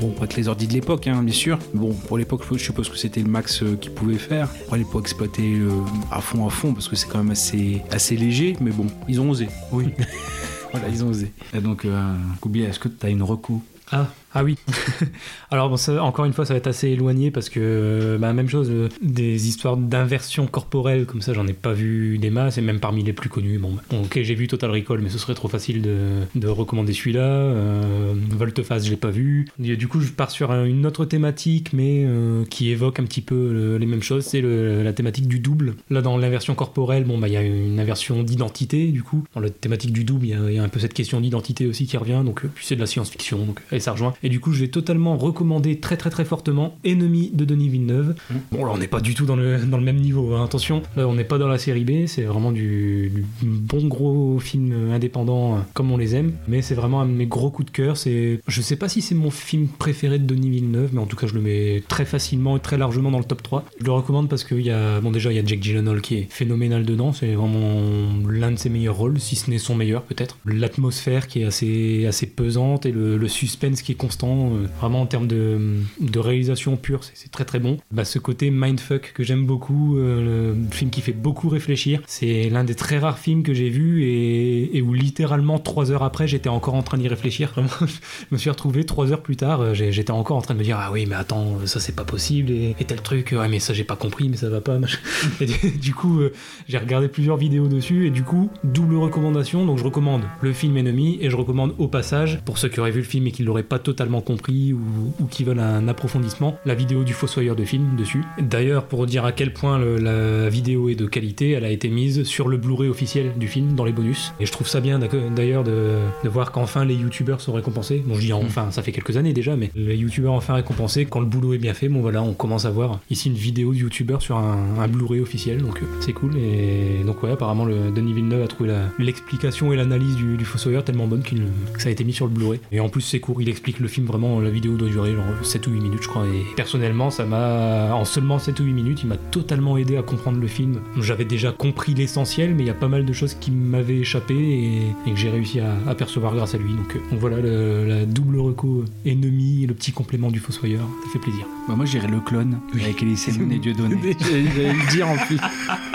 bon, pas que les ordi de l'époque, hein, bien sûr. Bon, pour l'époque, je suppose que c'était le max euh, qu'ils pouvaient faire. Après, faut exploiter euh, à fond, à fond, parce que c'est quand même assez, assez léger. Mais bon, ils ont osé. Oui. voilà, ils ont osé. Et donc, euh, Koubi, est-ce que tu as une reco? Ah, ah oui. Alors encore une fois, ça va être assez éloigné parce que euh, bah, même chose, euh, des histoires d'inversion corporelle comme ça, j'en ai pas vu des masses et même parmi les plus connus. Bon, bah, ok, j'ai vu Total Recall, mais ce serait trop facile de, de recommander celui-là. Euh, Volte-Face, je l'ai pas vu. Du coup, je pars sur un- une autre thématique, mais euh, qui évoque un petit peu le- les mêmes choses. C'est la thématique du double. Là, dans l'inversion corporelle, bon, bah il y a une inversion d'identité. Du coup, dans la thématique du double, il y y, a un peu cette question d'identité aussi qui revient. Donc, puis c'est de la science-fiction, donc et ça rejoint. Et du coup, je vais totalement recommander très très très fortement Ennemi de Denis Villeneuve. Bon, là, on n'est pas du tout dans le, dans le même niveau, hein, attention. Là, on n'est pas dans la série B, c'est vraiment du, du bon gros film indépendant euh, comme on les aime. Mais c'est vraiment un de mes gros coups de cœur. C'est, je sais pas si c'est mon film préféré de Denis Villeneuve, mais en tout cas, je le mets très facilement et très largement dans le top 3. Je le recommande parce qu'il y a, bon, déjà, il y a Jake Gyllenhaal qui est phénoménal dedans. C'est vraiment l'un de ses meilleurs rôles, si ce n'est son meilleur peut-être. L'atmosphère qui est assez, assez pesante et le, le suspense qui est constant. Euh, vraiment en termes de, réalisation pure, c'est très très bon. Bah, ce côté mindfuck que j'aime beaucoup, euh, le film qui fait beaucoup réfléchir. C'est l'un des très rares films que j'ai vu et, où littéralement trois heures après, j'étais encore en train d'y réfléchir. Vraiment, je me suis retrouvé trois heures plus tard, euh, j'étais encore en train de me dire ah oui mais attends ça c'est pas possible et, tel truc ouais mais ça j'ai pas compris mais ça va pas. Et du, coup j'ai regardé plusieurs vidéos dessus et du coup double recommandation donc je recommande le film Ennemi et je recommande au passage pour ceux qui auraient vu le film et qui l'auraient pas totalement compris ou, qui veulent un approfondissement la vidéo du fossoyeur de film dessus. D'ailleurs pour dire à quel point la vidéo est de qualité elle a été mise sur le Blu-ray officiel du film dans les bonus et je trouve ça bien d'ailleurs de, voir qu'enfin les youtubeurs sont récompensés. Bon je dis enfin ça fait quelques années déjà mais les youtubeurs enfin récompensés quand le boulot est bien fait bon voilà on commence à voir ici une vidéo de youtubeur sur un, Blu-ray officiel donc euh, c'est cool et donc ouais apparemment le Denis Villeneuve a trouvé l'explication et l'analyse du, Fossoyeur tellement bonne qu'il- a été mis sur le Blu-ray et en plus c'est court il explique le film vraiment la vidéo doit durer genre 7 ou 8 minutes je crois et personnellement ça m'a en seulement 7 ou 8 minutes il m'a totalement aidé à comprendre le film j'avais déjà compris l'essentiel mais il y a pas mal de choses qui m'avaient échappé et, et que j'ai réussi à, à percevoir grâce à lui donc, euh, donc voilà le- la double reco ennemi et le petit complément du Fossoyeur ça fait plaisir Bah, moi, j'irais le clone avec Elise Moon et Dieudonné. J'allais le dire en plus.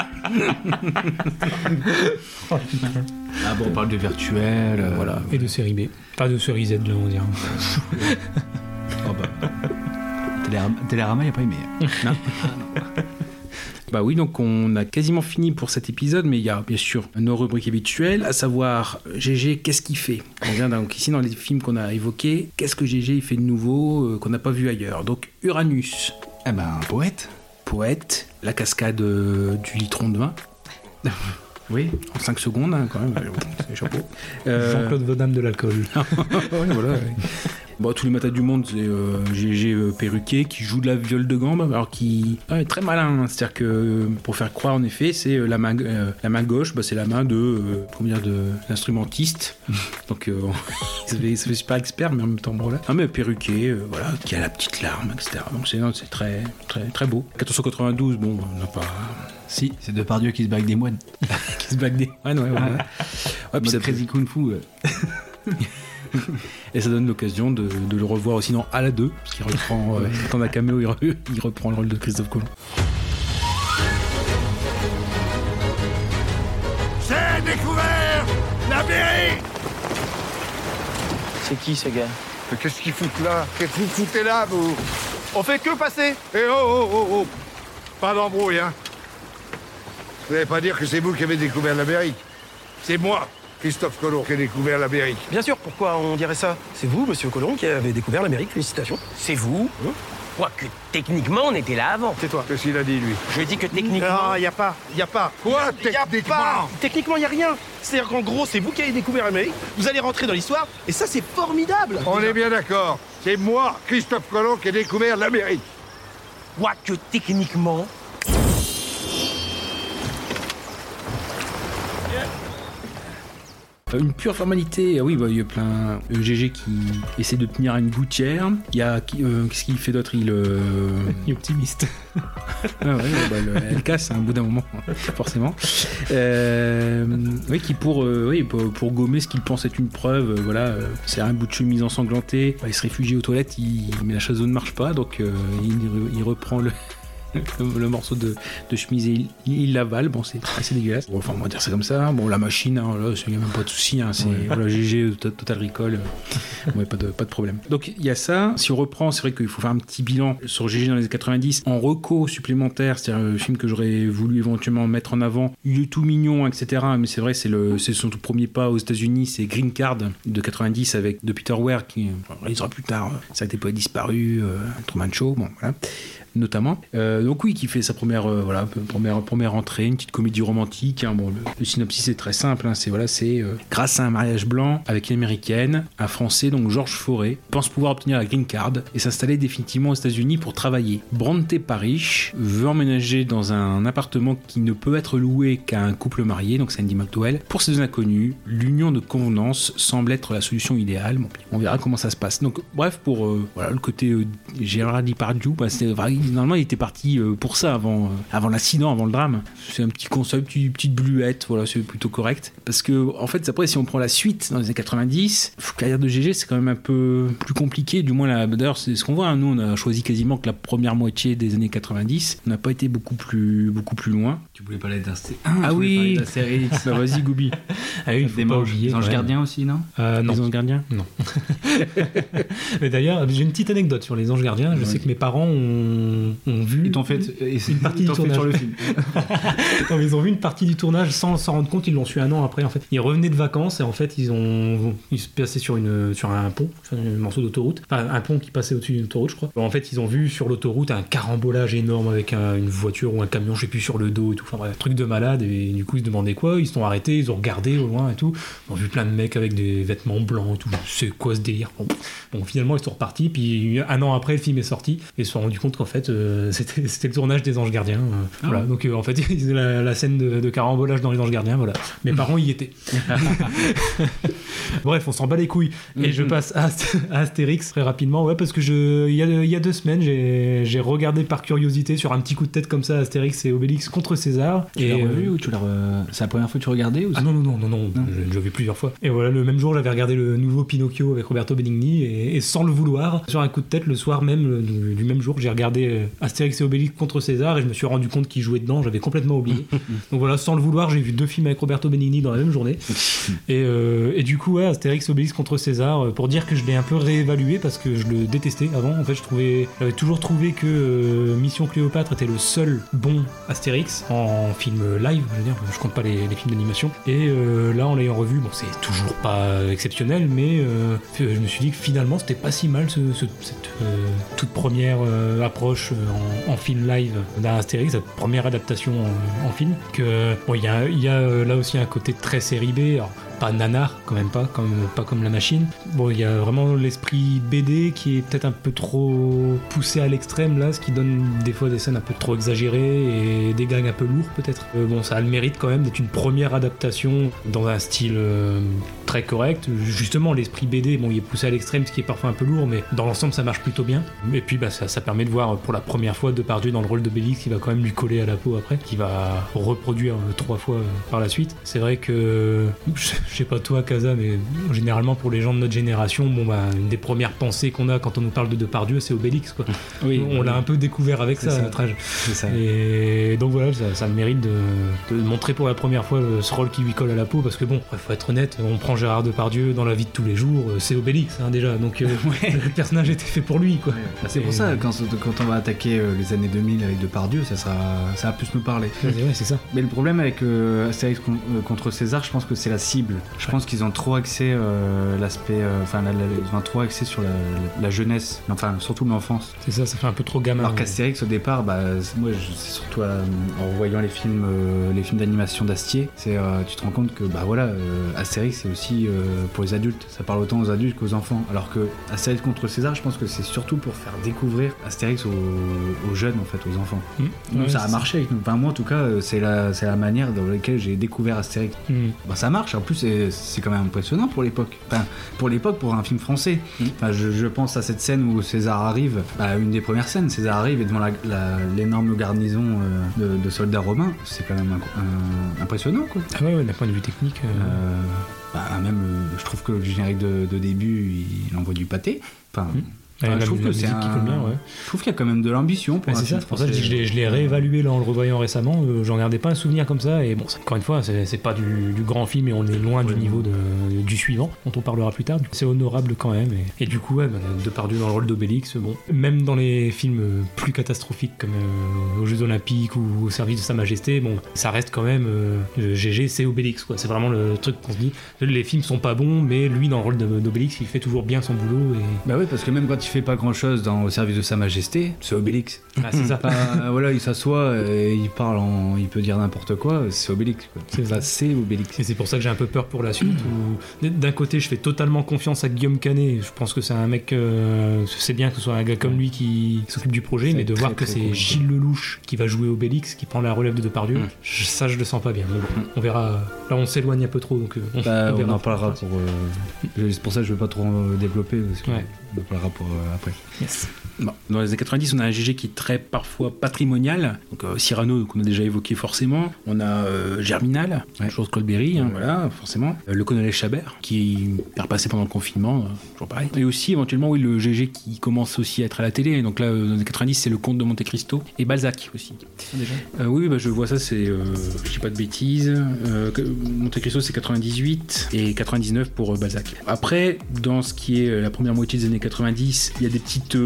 Ah bon, on parle de virtuel. euh, voilà et de série B pas de série Z là on va dire oh bah. Télérama, Télérama, il a pas aimé. Bah oui, donc on a quasiment fini pour cet épisode, mais il y a bien sûr nos rubriques habituelles, à savoir GG, qu'est-ce qu'il fait? On vient donc ici dans les films qu'on a évoqués, qu'est-ce que GG il fait de nouveau, euh, qu'on n'a pas vu ailleurs? Donc Uranus. Eh ben, poète. Poète. La cascade euh, du litron de vin. Oui, en 5 secondes hein, quand même, euh, c'est chapeau. Euh, Jean-Claude Van Damme de l'alcool. Voilà. Bon, tous les matins du monde, c'est euh, GG euh, perruquet qui joue de la viole de gambe, alors qui ah, est très malin. hein. C'est-à-dire que pour faire croire, en effet, c'est euh, la main, euh, la main gauche, bah, c'est la main de, euh, comment dire, de l'instrumentiste. Donc, ça, fait, ça fait super expert, mais en même temps, bon, voilà. Ah, mais perruquet, voilà, qui a la petite larme, etc. Donc, c'est très, très, très beau. 1492, bon, on n'a pas. Si, c'est Depardieu qui se bague des moines. qui se bague des moines, ouais, ouais. ouais. Ouais, puis ça- Crazy Kung Fu. Et ça donne l'occasion de, de le revoir aussi dans À la 2, parce qu'il reprend, euh, dans un caméo, il, re- il reprend le rôle de Christophe Colomb. J'ai découvert la mairie C'est qui ce gars? Mais qu'est-ce qu'ils foutent là? Qu'est-ce que vous foutez là, vous? On fait que passer. Eh oh, oh, oh, oh. Pas d'embrouille, hein. Vous n'allez pas dire que c'est vous qui avez découvert l'Amérique. C'est moi, Christophe Colomb, qui ai découvert l'Amérique. Bien sûr, pourquoi on dirait ça? C'est vous, monsieur Colomb, qui avez découvert l'Amérique, félicitations. C'est vous? Quoique, techniquement, on était là avant. C'est toi. Qu'est-ce qu'il a dit, lui? Je dis que techniquement... Non, y a pas, y a pas. Quoi, Y a techniquement pas. Techniquement, y a rien. C'est-à-dire qu'en gros, c'est vous qui avez découvert l'Amérique, vous allez rentrer dans l'histoire, et ça, c'est formidable. On est bien d'accord. C'est moi, Christophe Colomb, qui ai découvert l'Amérique. Quoique, techniquement... Une pure formalité, ah oui, bah, il y a plein. euh, GG qui essaie de tenir à une gouttière. Il y a. qui- euh, Qu'est-ce qu'il fait d'autre Il. euh, optimiste. Ah ouais, bah, le- elle casse hein, au bout d'un moment, forcément. Euh, oui, qui pour, euh, oui, pour, pour gommer ce qu'il pense être une preuve, euh, voilà, euh, c'est un bout de chemise ensanglantée, bah, il se réfugie aux toilettes, il, mais la chaseau ne marche pas, donc euh, il, il reprend le, le, le morceau de, de chemise et il, il l'avale, bon, c'est assez dégueulasse. Bon, enfin, on va dire ça comme ça. Bon, la machine, hein, là, il n'y a même pas de souci, hein, c'est Ouais. voilà, GG, to- Total Recall, euh, ouais, pas, de, pas de problème. Donc il y a ça. Si on reprend, c'est vrai qu'il faut faire un petit bilan sur GG dans les années 90 en reco supplémentaire, c'est-à-dire le film que j'aurais voulu éventuellement mettre en avant. Il est tout mignon, etc. Mais c'est vrai, c'est c'est son tout premier pas aux États-Unis, c'est Green Card de 90 avec de Peter Weir qui enfin, réalisera plus tard. euh, Ça a été pas disparu, euh, Truman Show, bon voilà notamment. Euh, donc oui, qui fait sa première, euh, voilà, première, première entrée, une petite comédie romantique. hein. Bon, le, synopsis est très simple. hein. C'est voilà, c'est euh, grâce à un mariage blanc avec une américaine, un Français, donc Georges Forêt, pense pouvoir obtenir la green card et s'installer définitivement aux États-Unis pour travailler. Bronte Parish veut emménager dans un appartement qui ne peut être loué qu'à un couple marié, donc Sandy McDowell. Pour ces deux inconnus, l'union de convenance semble être la solution idéale. On verra comment ça se passe. Donc bref, pour voilà le côté euh, Gérard Depardieu, bah, c'est normalement il était parti euh, pour ça avant, euh, avant l'accident, avant le drame. C'est un petit concept, une petite bluette, voilà, c'est plutôt correct. Parce que en fait, après, si on prend la suite dans les années 90, la carrière de GG c'est quand même un peu plus compliqué. Du moins, d'ailleurs, c'est ce qu'on voit. hein. Nous, on a choisi quasiment que la première moitié des années 90. On n'a pas été beaucoup plus, beaucoup plus loin. Tu voulais parler d'un Ah oui, d'Astérix. bah vas-y, Goubi. Ah oui, il faut pas oublier. Les anges gardiens aussi, non Euh, non. Les anges gardiens Non. Mais d'ailleurs, j'ai une petite anecdote sur les anges gardiens. Je sais que mes parents ont, ont vu. Ils t'ont fait, et une partie du tournage. sur le film. non, mais ils ont vu une partie du tournage sans s'en rendre compte. Ils l'ont su un an après. En fait, ils revenaient de vacances et en fait, ils ont ils se passaient sur une sur un pont, sur un morceau d'autoroute, enfin un pont qui passait au-dessus d'une autoroute, je crois. En fait, ils ont vu sur l'autoroute un carambolage énorme avec un- une voiture ou un camion, je sais plus, sur le dos et tout. Enfin bref, truc de malade. Et du coup, ils se demandaient quoi. Ils se sont arrêtés, ils ont regardé au loin et tout. Ils ont vu plein de mecs avec des vêtements blancs et tout. C'est quoi ce délire? Bon. Bon, finalement, ils sont repartis. Puis un an après, le film est sorti et ils se sont rendus compte qu'en fait, euh, c'était c'était le tournage des Anges Gardiens. euh, Ah voilà. ouais. Donc euh, en fait, la, la scène de, de carambolage dans les Anges Gardiens. Voilà. Mes parents y étaient. Bref, on s'en bat les couilles. Et je passe à, à Astérix très rapidement. Ouais, parce que je, il y a, il y a deux semaines, j'ai j'ai regardé par curiosité sur un petit coup de tête comme ça Astérix et Obélix contre César. Tu l'as euh, revu ou tu l'as re- C'est la première fois que tu regardais ou ah non, non, non, non, non, je, je l'ai vu plusieurs fois. Et voilà, le même jour, j'avais regardé le nouveau Pinocchio avec Roberto Benigni, et, et sans le vouloir, sur un coup de tête, le soir même le- du, du même jour, j'ai regardé euh, Astérix et Obélix contre César, et je me suis rendu compte qu'il jouait dedans, j'avais complètement oublié. Donc voilà, sans le vouloir, j'ai vu deux films avec Roberto Benigni dans la même journée. Et, euh, et du coup, ouais, Astérix et Obélix contre César, pour dire que je l'ai un peu réévalué, parce que je le détestais avant. En fait, je trouvais, j'avais toujours trouvé que euh, Mission Cléopâtre était le seul bon Astérix, en, en film live, je compte pas les, films d'animation. Et euh, là, en l'ayant revu, bon, c'est toujours pas exceptionnel, mais euh, je me suis dit que finalement, c'était pas si mal ce- ce- cette euh, toute première approche en, film live d'un Astérix, cette première adaptation en, film. Que bon, il y a, là aussi un côté très série B. pas nanar quand même pas comme pas comme la machine. Bon il y a vraiment l'esprit BD qui est peut-être un peu trop poussé à l'extrême là ce qui donne des fois des scènes un peu trop exagérées et des gags un peu lourds peut-être. Euh, bon ça a le mérite quand même d'être une première adaptation dans un style euh, très correct. Justement l'esprit BD bon il est poussé à l'extrême ce qui est parfois un peu lourd mais dans l'ensemble ça marche plutôt bien. Et puis bah, ça, permet de voir pour la première fois Depardieu dans le rôle de Bélix qui va quand même lui coller à la peau après qui va reproduire euh, trois fois euh, par la suite. C'est vrai que je, je sais pas toi Kaza mais généralement pour les gens de notre génération bon bah une des premières pensées qu'on a quand on nous parle de Depardieu c'est Obélix quoi Oui, on oui. l'a un peu découvert avec C'est ça, à ça. notre âge ça. et donc voilà ça, ça mérite de, de montrer pour la première fois ce rôle qui lui colle à la peau parce que bon faut être honnête on prend Gérard Depardieu dans la vie de tous les jours euh, c'est Obélix hein, déjà donc euh, le personnage était fait pour lui quoi Bah, c'est pour ça, quand, quand on va attaquer euh, les années 2000 avec Depardieu, ça, sera, ça va plus nous parler. Ouais, c'est ça. Mais le problème avec euh, contre César, je pense que c'est la cible. Je pense qu'ils ont trop axé euh, l'aspect. euh, Enfin, la- la- ils ont trop axé sur la, la jeunesse, enfin, surtout l'enfance. c'est ça ça fait un peu trop gamin Alors qu'Astérix, au départ, bah, moi, c'est surtout euh, en revoyant les films, les films d'animation d'Astier, c'est, tu te rends compte que, bah voilà, Astérix, c'est aussi pour les adultes. Ça parle autant aux adultes qu'aux enfants. Alors que Astérix contre César, je pense que c'est surtout pour faire découvrir Astérix aux, aux jeunes, en fait, aux enfants. Mmh. Ouais, ça a marché avec nous. Enfin, moi, en tout cas, c'est la, c'est la manière dans laquelle j'ai découvert Astérix. Mmh. Bah, ça marche. En plus, c'est quand même impressionnant pour l'époque. Enfin, pour l'époque, pour un film français. Enfin, je, je pense à cette scène où César arrive, bah, une des premières scènes. César arrive et devant l'énorme garnison euh, de, de soldats romains, c'est quand même impressionnant, quoi. Ah ouais, ouais, d'un point de vue technique. euh, Euh, bah, même, je trouve que le générique de, de début, il envoie du pâté. Enfin, Ouais, enfin, la je trouve que c'est un- ouais. Je trouve qu'il y a quand même de l'ambition pour c'est ça, c'est pour ça que je, l'ai- réévalué là en le revoyant récemment. euh, J'en gardais pas un souvenir comme ça. Et bon, encore une fois, c'est pas du, du grand film et on est loin du niveau de- du suivant, dont on parlera plus tard. C'est honorable quand même. Et, et du coup, ouais, bah, Depardieu dans le rôle d'Obélix, bon, même dans les films euh, plus catastrophiques comme euh, aux Jeux Olympiques ou au service de Sa Majesté, bon, ça reste quand même euh, GG, c'est Obélix. quoi. C'est vraiment le truc qu'on se dit. Les films sont pas bons, mais lui, dans le rôle de- d'Obélix, il fait toujours bien son boulot. Et... Bah oui, parce que même quand il fait pas grand chose dans, au service de Sa Majesté, c'est Obélix. Ah, c'est ça. Enfin, voilà, il s'assoit, et il parle, en- il peut dire n'importe quoi, c'est Obélix. quoi. Enfin, c'est Obélix. Et c'est pour ça que j'ai un peu peur pour la suite. où D'un côté, je fais totalement confiance à Guillaume Canet. Je pense que c'est un mec. euh, c'est bien que ce soit un gars comme lui qui s'occupe du projet, C'est mais de très, voir que c'est compliqué. Gilles Lelouch qui va jouer Obélix, qui prend la relève de Depardieu, Mm. je- ça, je le sens pas bien. Mais bon, on verra. Là, on s'éloigne un peu trop, donc euh, on, Bah, on on, en parlera pour. euh, c'est pour ça que je veux pas trop euh, développer, parce que Ouais. On en parlera pour euh, après. Bon, dans les années 90, on a un GG qui est très parfois patrimonial. Donc euh, Cyrano, qu'on a déjà évoqué forcément. On a euh, Germinal, chose Claude Berry, hein, voilà, forcément. Euh, le colonel Chabert, qui est repassé pendant le confinement, toujours pareil. Et aussi, éventuellement, oui, le GG qui commence aussi à être à la télé. Donc là, dans les années 90, c'est le comte de Monte Cristo et Balzac aussi. Euh, oui, bah, je vois ça, c'est. je dis pas de bêtises. Monte Cristo, c'est 98 et 99 pour Balzac. Après, dans ce qui est la première moitié des années 90, il y a des petites,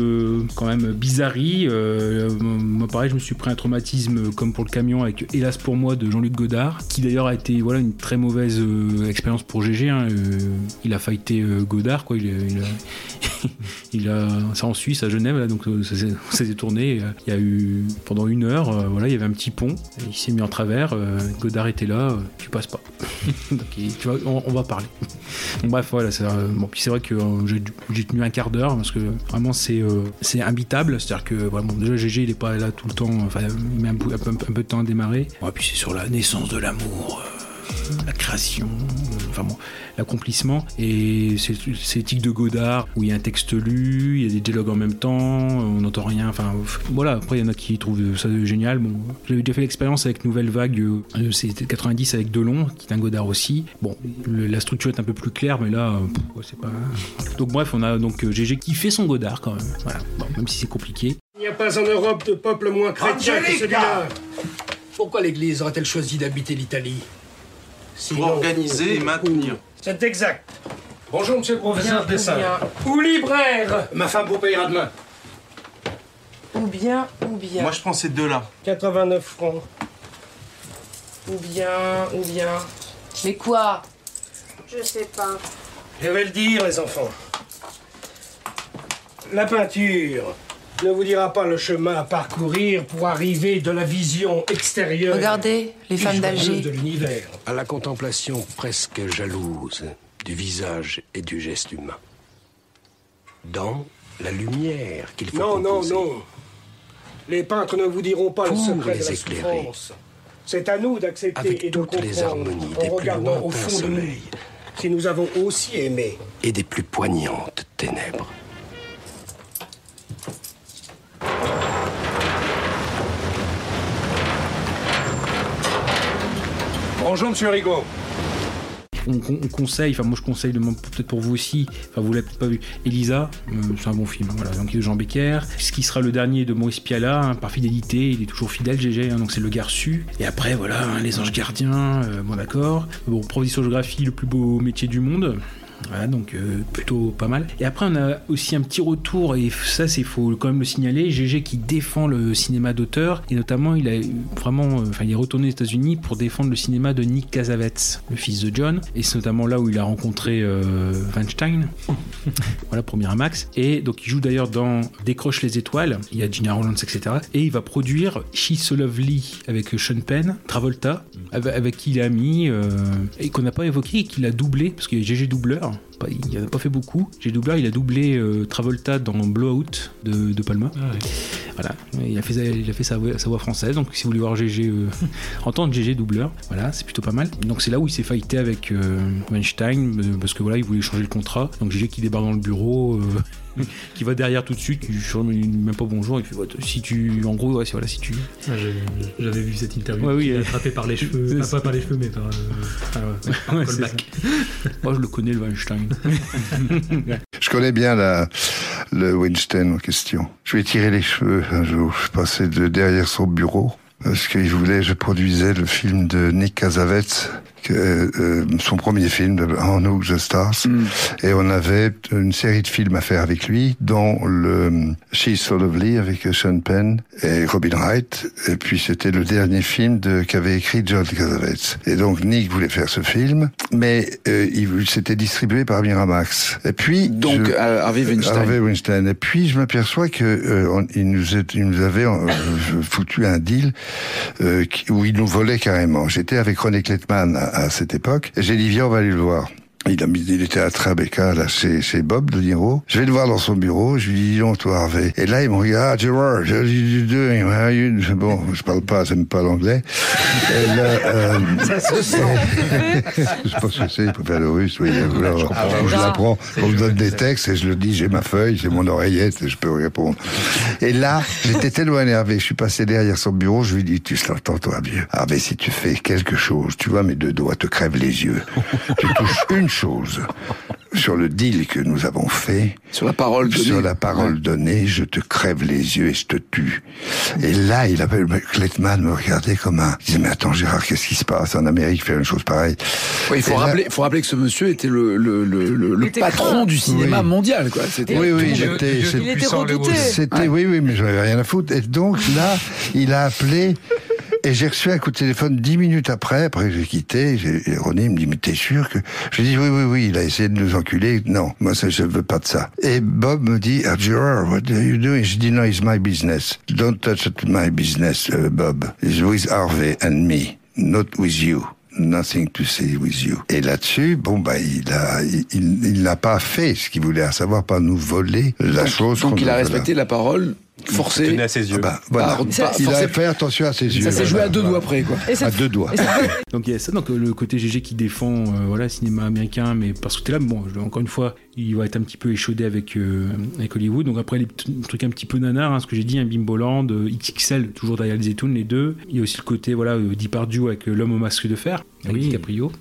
quand même, bizarreries. Euh, moi, pareil, je me suis pris un traumatisme comme pour le camion avec Hélas pour moi de Jean-Luc Godard, qui d'ailleurs a été voilà, une très mauvaise euh, expérience pour GG. hein. Euh, il a fighté Godard, quoi. Il, a- il a, il a. C'est en Suisse, à Genève, là, donc ça s'est ça tourné. Il y a eu. Pendant une heure, voilà, il y avait un petit pont. Il s'est mis en travers. Godard était là. tu passes pas. donc, tu vois, on, va parler. Bref, voilà. c'est, bon, puis c'est vrai que j'ai tenu un quart d'heure parce que vraiment c'est c'est imbitable. C'est-à-dire que déjà GG il est pas là tout le temps. Enfin, il met un, peu- un peu- de temps à démarrer. Et puis c'est sur la naissance de l'amour. euh, la création, euh, enfin bon, l'accomplissement. Et c'est l'éthique de Godard où il y a un texte lu, il y a des dialogues en même temps, on n'entend rien. Enfin voilà, après il y en a qui trouvent ça génial. Bon, j'avais déjà fait l'expérience avec Nouvelle Vague, euh, c'était 90 avec Delon, qui est un Godard aussi. Bon, le- la structure est un peu plus claire, mais là, euh, c'est pas. Donc bref, on a donc euh, GG qui fait son Godard quand même. Voilà, bon, même si c'est compliqué. Il n'y a pas en Europe de peuple moins chrétien que celui-là. Pourquoi l'Église aurait-elle choisi d'habiter l'Italie? Sinon- organiser et maintenir. C'est exact. Bonjour, monsieur le professeur bien, Dessin. Ou libraire Ma femme vous payera demain. Ou bien, ou bien. Moi, je prends ces deux-là. 89 francs. Ou bien, ou bien. Mais quoi? Je sais pas. Je vais le dire, les enfants. La peinture ne vous dira pas le chemin à parcourir pour arriver de la vision extérieure. Regardez, les femmes d'Alger. de l'univers à la contemplation presque jalouse du visage et du geste humain. Dans la lumière qu'il faut Non, non, non. Les peintres ne vous diront pas le secret les de la éclairer. souffrance. C'est à nous d'accepter Avec et de toutes les harmonies en des plus au lointains fond de nous soleils. si nous avons aussi aimé et des plus poignantes ténèbres. Bonjour, monsieur Rigaud. On, on- on conseille, enfin moi je conseille le- peut-être pour vous aussi, enfin vous l'avez peut-être pas vu, Elisa, euh, c'est un bon film, voilà, donc de Jean Becker, ce qui sera le dernier de Maurice Piala, hein, par fidélité, il est toujours fidèle GG, hein, donc c'est le garçu, et après voilà, hein, les anges gardiens, euh, bon d'accord, bon provisographie, le plus beau métier du monde, voilà, donc euh, plutôt pas mal. Et après, on a aussi un petit retour, et ça, c'est faut quand même le signaler. GG qui défend le cinéma d'auteur, et notamment, il a vraiment, euh, enfin, il est retourné aux États-Unis pour défendre le cinéma de Nick Cassavetes, le fils de John. Et c'est notamment là où il a rencontré euh, Weinstein. voilà, pour Miramax. Et donc, il joue d'ailleurs dans Décroche les étoiles. Il y a Gina Rollins, etc. Et il va produire She's So Lovely avec Sean Penn, Travolta, avec, avec qui il est ami, euh, et qu'on n'a pas évoqué, et qu'il a doublé, parce qu'il a GG doubleur. Pas- il en a pas fait beaucoup. GG doubleur, il a doublé euh, Travolta dans Blowout de, de Palma. Voilà, il a fait, sa- il a fait sa, voix, sa voix française. Donc, si vous voulez voir GG, euh, entendre GG doubleur, voilà, c'est plutôt pas mal. Donc, c'est là où il s'est fighté avec euh, Weinstein, euh, parce que voilà, il voulait changer le contrat. Donc, GG qui débarque dans le bureau, qui va derrière tout de suite, qui change même pas bonjour, il fait ouais, si tu, en gros, ouais, c'est- voilà, si tu. Ah, J'avais vu cette interview. Ouais, oui, il est euh, attrapé par les cheveux. Ah, pas par les cheveux, mais par. euh, ah, ouais, par Ouais. Moi, je le connais, le Weinstein. Je connais bien la, le Winston en question. Je lui ai tiré les cheveux un jour. Je passais de derrière son bureau parce qu'il voulait, je produisais le film de Nick Cassavetes, que, euh, son premier film En Hook the Stars. Et on avait une série de films à faire avec lui, dont le She's So Lovely avec Sean Penn et Robin Wright. Et puis c'était le dernier film de qu'avait écrit John Cassavetes. Et donc Nick voulait faire ce film, mais euh, il s'était distribué par Miramax. Et puis Donc, je- euh, Harvey Weinstein. Harvey Weinstein. Et puis je m'aperçois que euh, on- il, nous est- il nous avait euh, foutu un deal euh, où il nous volait carrément. J'étais avec René Klettman à, à cette époque. J'ai dit viens on va aller le voir. Il, a mis, il était à Tribeca, là, chez, chez Bob de Niro. Je vais le voir dans son bureau. Je lui dis, dis donc, toi, Harvey. Et là, il me regarde, ah, Gerard? How are you? Bon, je parle pas, j'aime pas l'anglais. Et là, euh, Ça se sent. je pense que c'est, il préfère le russe, oui. Alors, comprends. Ah, je l'apprends, on me donne des textes et je le dis, j'ai ma feuille, j'ai mon oreillette et je peux répondre. Et là, j'étais tellement énervé, je suis passé derrière son bureau, je lui dis, tu l'entends toi, vieux? Harvey, si tu fais quelque chose, tu vois, mes deux doigts te crèvent les yeux. tu touches une chose sur le deal que nous avons fait. Sur la parole donnée. Sur la parole donnée, je te crève les yeux et je te tue. Et là, il appelle, Klettman me regardait comme un, il disait, mais attends, Gérard, qu'est-ce qui se passe? En Amérique, faire une chose pareille? Oui, il faut Et là- rappeler, faut rappeler que ce monsieur était le, le, le, le, le était patron du cinéma Oui. mondial, quoi. C'était Oui, oui, j'étais. C'était, oui, oui, mais j'en avais rien à foutre. Et donc là, il a appelé. Et j'ai reçu un coup de téléphone dix minutes après, après que j'ai quitté, René me dit, mais t'es sûr que... Je lui dis, oui, oui, oui, il a essayé de nous enculer. Non, moi, ça, je veux pas de ça. Et Bob me dit, ah, Gerard, what are you doing? Je dis, no, it's my business. Don't touch my business, uh, Bob. It's with Harvey and me, not with you. Nothing to say with you. Et là-dessus, bon, bah, il a, il, il- il n'a pas fait ce qu'il voulait, à savoir pas nous voler la chose. Donc il a respecté la parole Tenait à ses yeux. Ah bah, voilà. Par- par- il a fait attention à ses yeux. Ça s'est joué voilà, à deux voilà. doigts près, quoi. À deux doigts. donc il y a ça, donc euh, le côté GG qui défend euh, voilà le cinéma américain, mais parce que t'es là, bon, je- encore une fois, il va être un petit peu échaudé avec euh, avec Hollywood. Donc après les trucs un petit peu nanar, hein, ce que j'ai dit, un Bimboland, euh, XXL, toujours derrière les Zetoun, les deux. Il y a aussi le côté voilà euh, avec euh, l'homme au masque de fer, avec Oui. DiCaprio,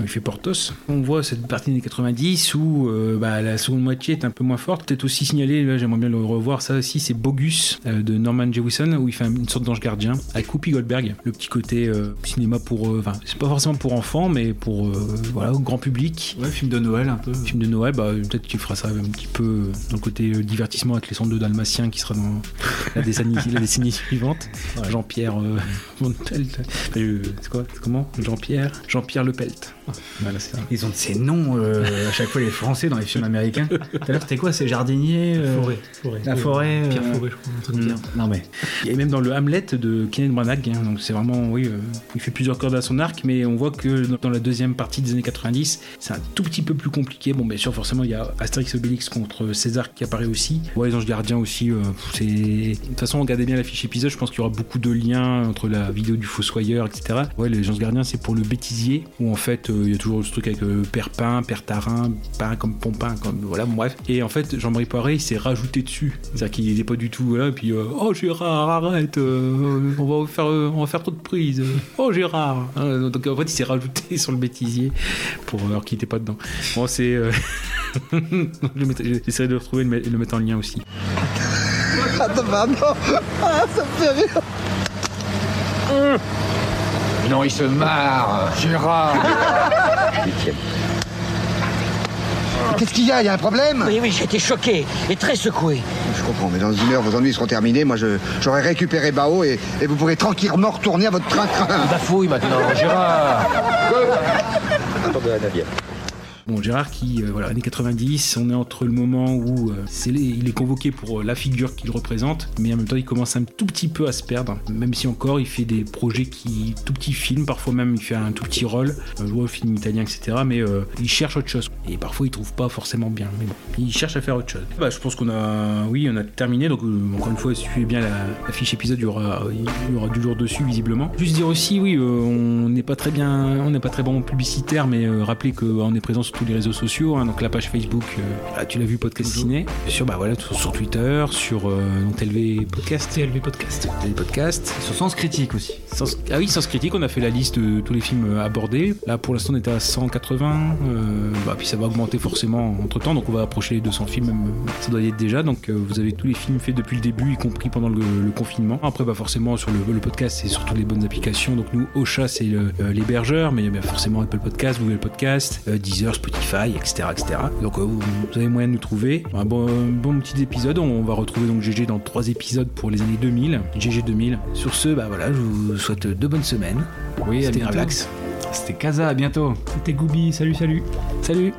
il fait Portos. On voit cette partie des 90 où euh, bah, la seconde moitié est un peu moins forte. Peut-être aussi signaler, là j'aimerais bien le revoir, ça aussi c'est Bogus euh, de Norman Jewison où il fait une sorte d'ange gardien avec Whoopi Goldberg. Le petit côté euh, cinéma pour, euh, enfin, c'est pas forcément pour enfants, mais pour euh, voilà, au grand public. Ouais, film de Noël un peu. Film de Noël, bah, peut-être qu'il fera ça un petit peu dans le côté euh, divertissement avec les centres de Dalmatien qui sera dans la décennie, la décennie suivante. Jean-Pierre euh, Von Pelt. Euh, c'est quoi c'est Comment Jean-Pierre Jean-Pierre Le Pelt. Voilà, c'est ça. Ils ont de ces noms euh, à chaque fois les Français dans les films américains. Tout à l'heure, c'était quoi C'est jardinier euh, Forêt, forêt. La forêt. Pierre euh, Forêt, je crois, ça. Non mais. Et même dans le Hamlet de Kenneth Branagh, hein, donc c'est vraiment, oui, euh, il fait plusieurs cordes à son arc, mais on voit que dans la deuxième partie des années 90, c'est un tout petit peu plus compliqué. Bon, bien sûr, forcément, il y a Astérix Obélix contre César qui apparaît aussi. Ouais, les Anges Gardiens aussi, euh, c'est. De toute façon, regardez bien la fiche épisode, je pense qu'il y aura beaucoup de liens entre la vidéo du Fossoyeur, etc. Ouais, les Anges Gardiens, c'est pour le bêtisier, où en fait, euh, il y a toujours ce truc avec euh, Père Pain, Père Tarin, Pain comme Pompin, comme. Voilà, bref. Et en fait, Jean-Marie Poiré, il s'est rajouté dessus. C'est-à-dire qu'il n'est pas du tout là, et puis, euh, oh Gérard, arrête, euh, on, va faire, euh, on va faire trop de prises. Oh Gérard. Donc en fait, il s'est rajouté sur le bêtisier, pour, alors qu'il n'était pas dedans. Bon, c'est. euh, J'essaierai de le retrouver et de le mettre- en lien aussi. Attends, pardon. Ah, ça me fait rire. Non, il se marre. Gérard. Qu'est-ce qu'il y a? Il y a un problème? Oui, oui, j'ai été choqué et très secoué. Je comprends, mais dans une heure, vos ennuis seront terminés. Moi, je- j'aurai récupéré Bao et, et vous pourrez tranquillement retourner à votre train-train. Bafouille maintenant, Gérard. Attendez la neuvième. Bon, Gérard qui, euh, voilà, années 90, on est entre le moment où euh, il est convoqué pour euh, la figure qu'il représente, mais en même temps il commence un tout petit peu à se perdre, même si encore il fait des projets qui, tout petits films, parfois même il fait un tout petit rôle, un film italien, etc. Mais il cherche autre chose, et parfois il trouve pas forcément bien, mais bon, il cherche à faire autre chose. Bah, je pense qu'on a, oui, on a terminé, donc encore une fois, suivez bien la, la fiche épisode, il y, aura, il y aura du lourd dessus visiblement. Juste dire aussi, oui, on n'est pas très bien, on n'est pas très bon publicitaire, mais rappelez qu'on est présent sur tous les réseaux sociaux, hein, donc la page Facebook, euh, ah, tu l'as vu, podcast ciné, sur, bah, voilà, sur, sur Twitter, sur euh, donc, TLV Podcast. TLV Podcast. TLV Podcast. Sur Sens Critique aussi. Sens- ah oui, Sens Critique, on a fait la liste de tous les films euh, abordés. Là, pour l'instant, on était à 180. euh, bah, puis ça va augmenter forcément entre temps, donc on va approcher les 200 films, même, ça doit y être déjà. Donc euh, vous avez tous les films faits depuis le début, y compris pendant le, le confinement. Après, bah, forcément, sur le, le podcast, c'est surtout les bonnes applications. Donc nous, Ocha, c'est euh, l'hébergeur, mais il y a bien forcément Apple Podcast, Google Podcast, euh, Deezer, Spotify, etc. etc. Donc euh, vous, avez moyen de nous trouver. Un bon, un bon petit épisode. On va retrouver donc GG dans trois épisodes pour les années 2000. GG 2000. Sur ce, bah voilà, je vous souhaite de bonnes semaines. Oui, à C'était bientôt. Gravelax. C'était Casa, à bientôt. C'était Goubi, salut, salut. Salut.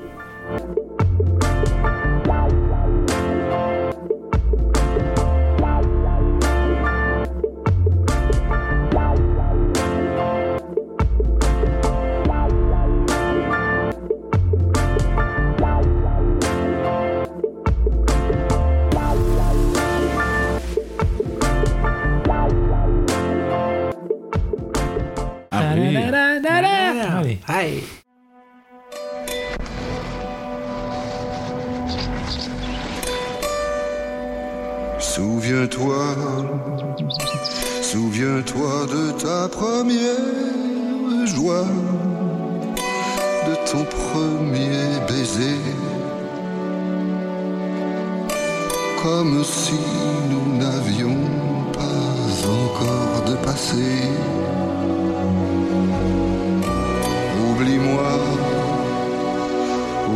Souviens-toi, souviens-toi de ta première joie, de ton premier baiser, comme si nous n'avions pas encore de passé.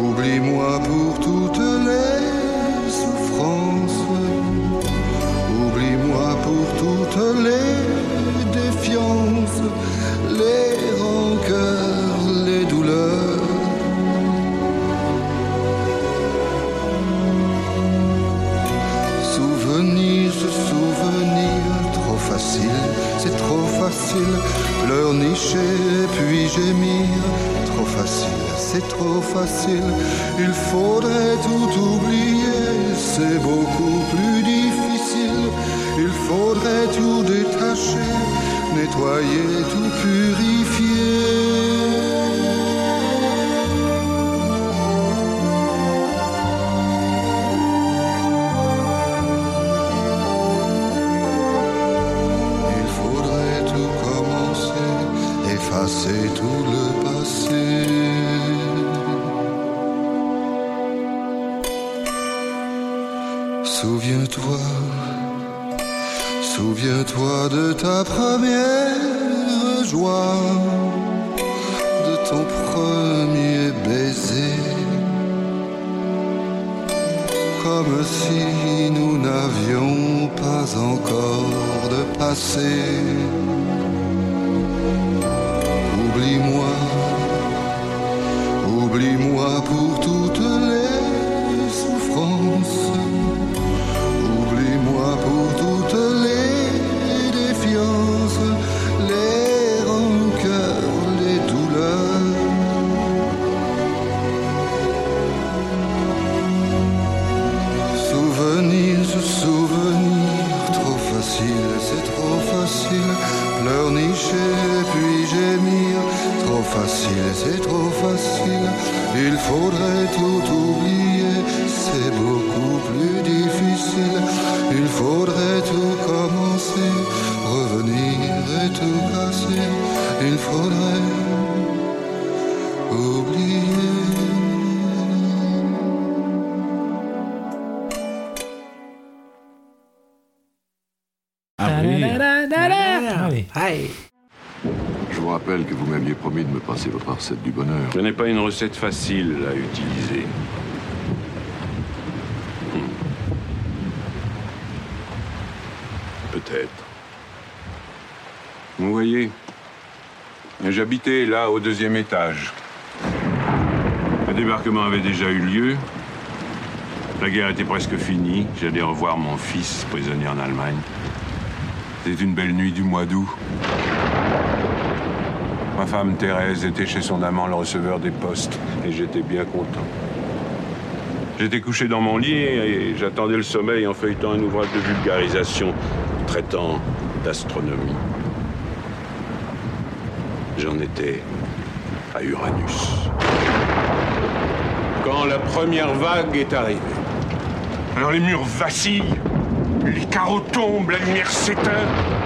Oublie-moi, pour toutes les souffrances. Oublie-moi pour toutes les défiances, les rancœurs, les douleurs. Souvenir, ce souvenir, trop facile, c'est trop facile. Pleurnicher puis gémir, trop facile, c'est trop facile. Il faudrait tout oublier, c'est beaucoup plus difficile. Il faudrait tout détacher, nettoyer, tout purifier. Recette du bonheur. Ce n'est pas une recette facile à utiliser. Hmm. Peut-être. Vous voyez, j'habitais là au deuxième étage. Le débarquement avait déjà eu lieu. La guerre était presque finie. J'allais revoir mon fils prisonnier en Allemagne. C'était une belle nuit du mois d'août. Ma femme Thérèse était chez son amant, le receveur des postes, et j'étais bien content. J'étais couché dans mon lit et j'attendais le sommeil en feuilletant un ouvrage de vulgarisation traitant d'astronomie. J'en étais à Uranus. Quand la première vague est arrivée. Alors les murs vacillent, les carreaux tombent, la lumière s'éteint.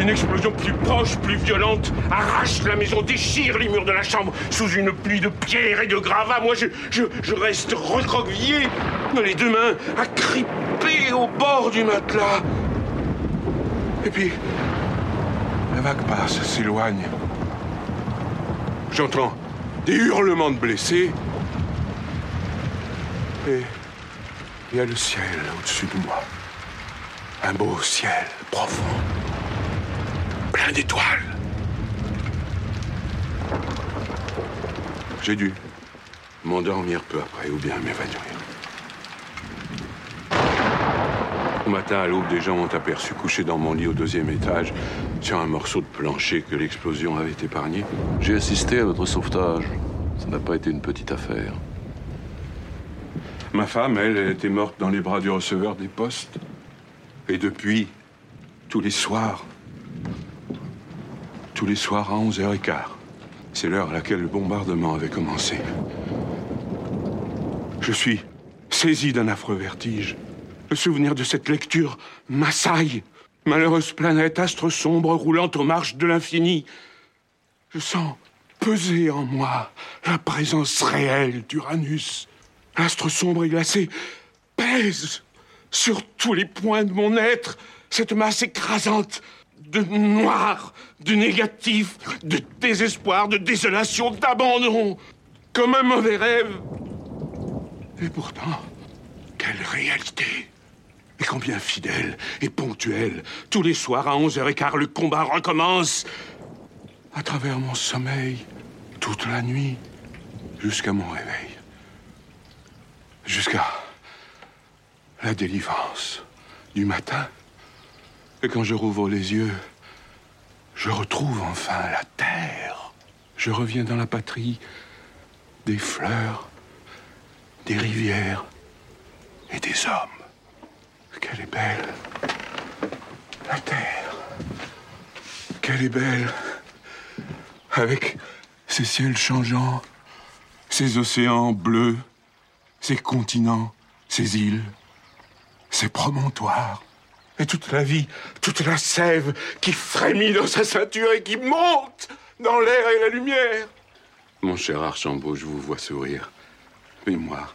Une explosion plus proche, plus violente, arrache la maison, déchire les murs de la chambre sous une pluie de pierres et de gravats. Moi, je, je, je reste recroquevillé, les deux mains agrippées au bord du matelas. Et puis, la vague passe, s'éloigne. J'entends des hurlements de blessés. Et il y a le ciel au-dessus de moi. Un beau ciel profond, plein d'étoiles. J'ai dû m'endormir peu après ou bien m'évanouir. Au matin, à l'aube, des gens m'ont aperçu couché dans mon lit au deuxième étage, sur un morceau de plancher que l'explosion avait épargné. J'ai assisté à votre sauvetage. Ça n'a pas été une petite affaire. Ma femme, elle, elle était morte dans les bras du receveur des postes. Et depuis, tous les soirs, tous les soirs à 11h15, c'est l'heure à laquelle le bombardement avait commencé. Je suis saisi d'un affreux vertige. Le souvenir de cette lecture m'assaille. Malheureuse planète, astre sombre roulant aux marches de l'infini. Je sens peser en moi la présence réelle d'Uranus. L'astre sombre et glacé pèse sur tous les points de mon être. Cette masse écrasante de noir, de négatif, de désespoir, de désolation, d'abandon. Comme un mauvais rêve. Et pourtant, quelle réalité Et combien fidèle et ponctuel. Tous les soirs à 11h15, le combat recommence. À travers mon sommeil, toute la nuit, jusqu'à mon réveil. Jusqu'à la délivrance du matin. Et quand je rouvre les yeux, je retrouve enfin la terre. Je reviens dans la patrie des fleurs, des rivières et des hommes. Qu'elle est belle, la terre. Qu'elle est belle, avec ses ciels changeants, ses océans bleus, ses continents, ses îles, ses promontoires. Et toute la vie, toute la sève qui frémit dans sa ceinture et qui monte dans l'air et la lumière. Mon cher Archambault, je vous vois sourire. Mais moi,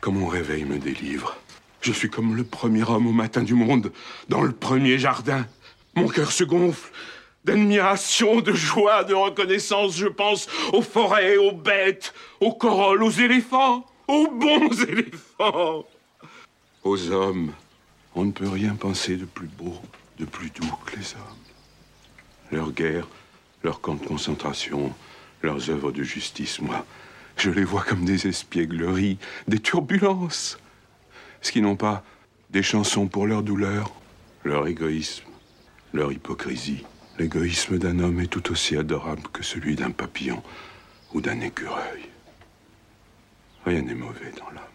quand mon réveil me délivre, Je suis comme le premier homme au matin du monde, dans le premier jardin. Mon cœur se gonfle d'admiration, de joie, de reconnaissance. Je pense aux forêts, aux bêtes, aux corolles, aux éléphants, aux bons éléphants, aux hommes. On ne peut rien penser de plus beau, de plus doux que les hommes. Leurs guerres, leurs camps de concentration, leurs œuvres de justice, moi, je les vois comme des espiègleries, des turbulences. Ce qui n'ont pas des chansons pour leur douleur, leur égoïsme, leur hypocrisie. L'égoïsme d'un homme est tout aussi adorable que celui d'un papillon ou d'un écureuil. Rien n'est mauvais dans l'homme.